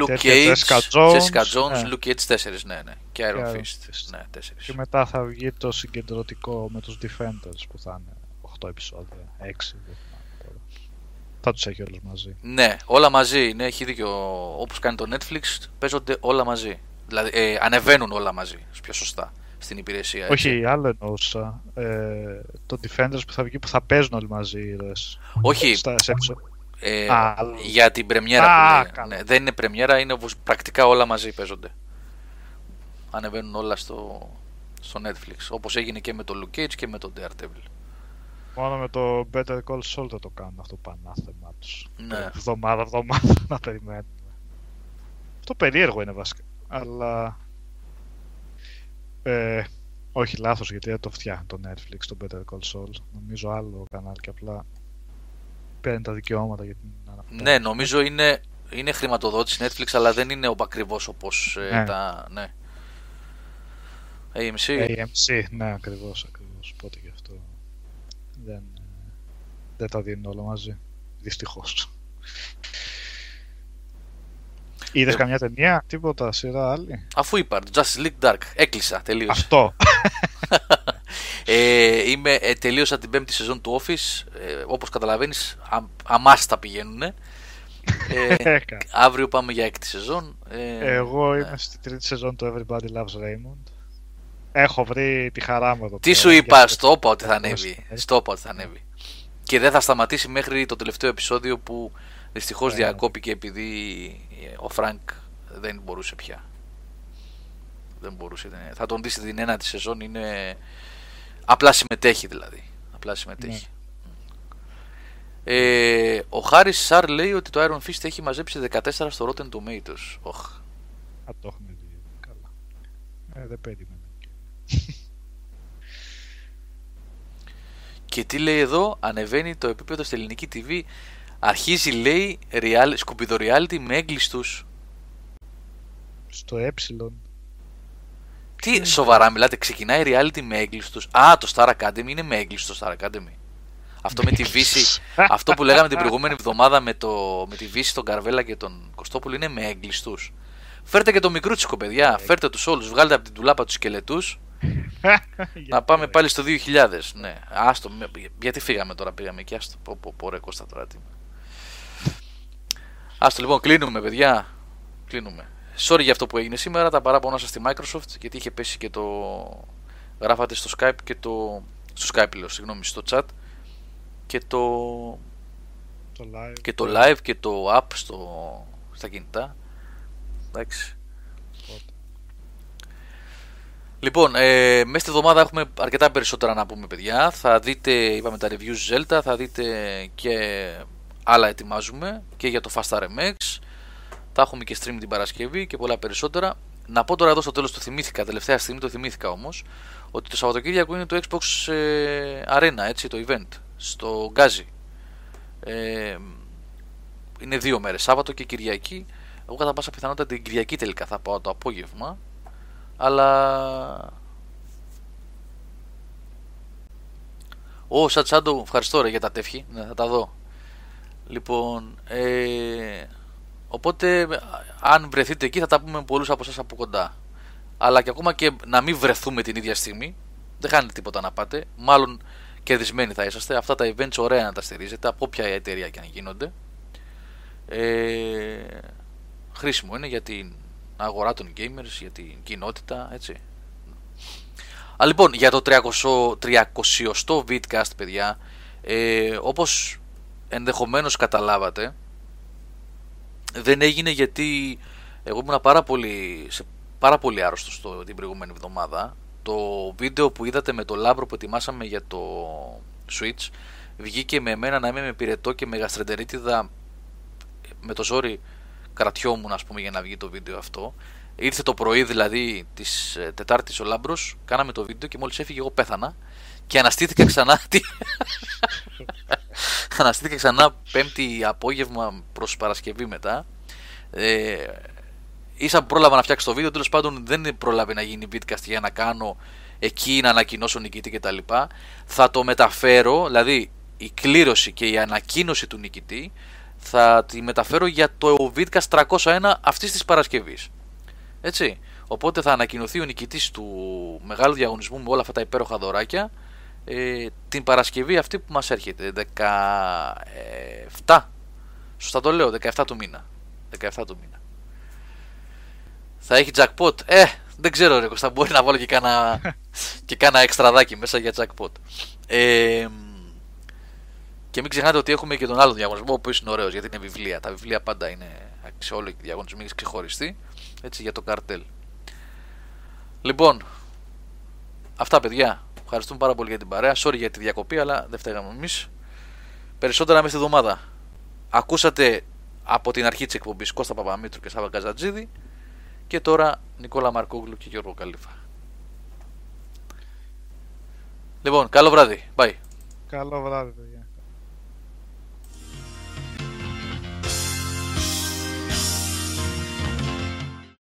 Luke Cage, Jessica Jones, ναι. Luke Cage τέσσερις, ναι, ναι. Και Iron Fist. Fist. Ναι, τέσσερις. Και μετά θα βγει το συγκεντρωτικό με τους Defenders που θα είναι 8 επεισόδια. 6 θα τους έχει όλους μαζί. Ναι, όλα μαζί. Ναι, έχει δίκιο. Όπως κάνει το Netflix, παίζονται όλα μαζί. Δηλαδή, ε, ανεβαίνουν όλα μαζί. Πιο σωστά στην υπηρεσία. Έτσι. Όχι, άλλο εννοούσα. Ε, το Defenders που θα βγει που θα παίζουν όλοι μαζί οι ήρωες. Όχι. Στα, ε, για την πρεμιέρα Α, που Ναι, δεν είναι πρεμιέρα, είναι όπως πρακτικά όλα μαζί παίζονται. Ανεβαίνουν όλα στο, στο Netflix. Όπως έγινε και με το Luke Cage και με το Daredevil. Μόνο με το Better Call Saul θα το κάνουν αυτό το πανάθεμα τους. Ναι. Βδομάδα, εβδομάδα να περιμένουμε. Αυτό περίεργο είναι βασικά. Αλλά ε, όχι λάθος γιατί δεν το φτιάχνει το Netflix το Better Call Saul. Νομίζω άλλο κανάλι και απλά παίρνει τα δικαιώματα για την αναφορά. Ναι, νομίζω είναι, είναι χρηματοδότηση Netflix αλλά δεν είναι ακριβώς όπως ε, ναι. τα... Ναι. AMC. AMC, ναι ακριβώς, ακριβώς. Πότε γι' αυτό δεν, ε, δεν τα δίνουν όλα μαζί. Δυστυχώς. Είδες ε... καμιά ταινία, τίποτα, σειρά άλλη. Αφού είπα, Justice League Dark, έκλεισα τελείω. Αυτό. Ε, είμαι, ε, τελείωσα την πέμπτη σεζόν του Office. Ε, όπως καταλαβαίνεις, α, αμάστα πηγαίνουν. Ε, αύριο πάμε για έκτη σεζόν. Ε, Εγώ είμαι στη τρίτη σεζόν του Everybody Loves Raymond. Έχω βρει τη χαρά μου εδώ. Τι σου είπα, στο είπα ότι θα ανέβει. Στο είπα ότι θα ανέβει. Και δεν θα σταματήσει μέχρι το τελευταίο επεισόδιο που δυστυχώς ε, διακόπηκε επειδή ο Φρανκ δεν μπορούσε πια. Δεν μπορούσε. Θα τον δεις στην ένατη σεζόν. Είναι... Απλά συμμετέχει δηλαδή. Απλά συμμετέχει. Ναι. Ε, ο Χάρη Σαρ λέει ότι το Iron Fist έχει μαζέψει 14 στο Rotten Tomatoes. Οχ. Α, το έχουμε δει. Καλά. Ε, δεν περίμενα. Και τι λέει εδώ, ανεβαίνει το επίπεδο στην ελληνική TV. Αρχίζει λέει real, σκουπιδο reality με έγκλειστους. Στο ε. Τι σοβαρά μιλάτε, ξεκινάει reality με έγκλειστους. Α, το Star Academy είναι με έγκλειστο Star Academy. Αυτό με τη βύση, αυτό που λέγαμε την προηγούμενη εβδομάδα με, το, με τη βύση τον Καρβέλα και τον Κωστόπουλο είναι με έγκλειστους. Φέρτε και το μικρούτσικο, παιδιά. Φέρτε τους όλους. Βγάλτε από την τουλάπα τους σκελετούς να πάμε πάλι στο 2000. Ναι, άστο. Γιατί φύγαμε τώρα, πήγαμε εκεί. Άστο. Πω, πω, πω, ρε, Κώστα τώρα. Τι... Άστο, λοιπόν, κλείνουμε, παιδιά. Κλείνουμε. Sorry για αυτό που έγινε σήμερα. Τα παράπονα σας στη Microsoft. Γιατί είχε πέσει και το. Γράφατε στο Skype και το. Στο Skype, λέω, συγγνώμη, στο chat. Και το. Το live. Και το live και το app στο... στα κινητά. Εντάξει. Λοιπόν, ε, μέσα στη εβδομάδα έχουμε αρκετά περισσότερα να πούμε, παιδιά. Θα δείτε, είπαμε τα reviews Zelda, θα δείτε και άλλα ετοιμάζουμε και για το Fast RMX. Θα έχουμε και stream την Παρασκευή και πολλά περισσότερα. Να πω τώρα εδώ στο τέλος το θυμήθηκα, τελευταία στιγμή το θυμήθηκα όμως, ότι το Σαββατοκύριακο είναι το Xbox ε, Arena, έτσι, το event, στο Γκάζι. Ε, είναι δύο μέρες, Σάββατο και Κυριακή. Εγώ κατά πάσα πιθανότητα την Κυριακή τελικά θα πάω το απόγευμα. Αλλά... Ω, Σατσάντο, ευχαριστώ ρε για τα τεύχη. Ναι, θα τα δω. Λοιπόν, ε, οπότε αν βρεθείτε εκεί θα τα πούμε με πολλούς από εσάς από κοντά. Αλλά και ακόμα και να μην βρεθούμε την ίδια στιγμή, δεν χάνετε τίποτα να πάτε. Μάλλον κερδισμένοι θα είσαστε. Αυτά τα events ωραία να τα στηρίζετε από όποια εταιρεία και αν γίνονται. Ε, χρήσιμο είναι για την αγορά των gamers, για την κοινότητα, έτσι. Α, λοιπόν, για το 300, 300 vidcast, παιδιά, ε, όπως ενδεχομένως καταλάβατε, δεν έγινε γιατί εγώ ήμουν πάρα πολύ, σε, πάρα πολύ άρρωστος το, την προηγούμενη εβδομάδα. Το βίντεο που είδατε με το λάμπρο που ετοιμάσαμε για το Switch βγήκε με εμένα να είμαι με πυρετό και με γαστρεντερίτιδα με το ζόρι κρατιόμουν ας πούμε για να βγει το βίντεο αυτό. Ήρθε το πρωί δηλαδή της ε, Τετάρτης ο Λάμπρος, κάναμε το βίντεο και μόλις έφυγε εγώ πέθανα και αναστήθηκα ξανά. αναστήθηκα ξανά Πέμπτη απόγευμα προς Παρασκευή μετά. Ε, ίσα που πρόλαβα να φτιάξω το βίντεο, τέλος πάντων δεν πρόλαβε να γίνει vidcast για να κάνω εκεί να ανακοινώσω νικητή κτλ. Θα το μεταφέρω, δηλαδή η κλήρωση και η ανακοίνωση του νικητή θα τη μεταφέρω για το Vidcast 301 αυτής της Παρασκευής. Έτσι. Οπότε θα ανακοινωθεί ο νικητής του μεγάλου διαγωνισμού με όλα αυτά τα υπέροχα δωράκια ε, την Παρασκευή αυτή που μας έρχεται. 17. Σωστά το λέω, 17 του μήνα. 17 του μήνα. Θα έχει jackpot. Ε, δεν ξέρω ρε Κώστα, μπορεί να βάλω και κάνα, και κάνα εξτραδάκι μέσα για jackpot. Ε, και μην ξεχνάτε ότι έχουμε και τον άλλο διαγωνισμό, ο οποίος είναι ωραίος γιατί είναι βιβλία. Τα βιβλία πάντα είναι αξιόλογοι διαγωνισμοί, ξεχωριστοί. Έτσι για το καρτέλ. Λοιπόν, αυτά παιδιά. Ευχαριστούμε πάρα πολύ για την παρέα. Sorry για τη διακοπή, αλλά δεν φταίγαμε εμείς. Περισσότερα μέσα στη εβδομάδα. Ακούσατε από την αρχή της εκπομπής Κώστα Παπαμήτρου και Σάβα Καζατζίδη. Και τώρα Νικόλα Μαρκόγλου και Γιώργο Καλύφα. Λοιπόν, καλό βράδυ. Bye. Καλό βράδυ, παιδιά.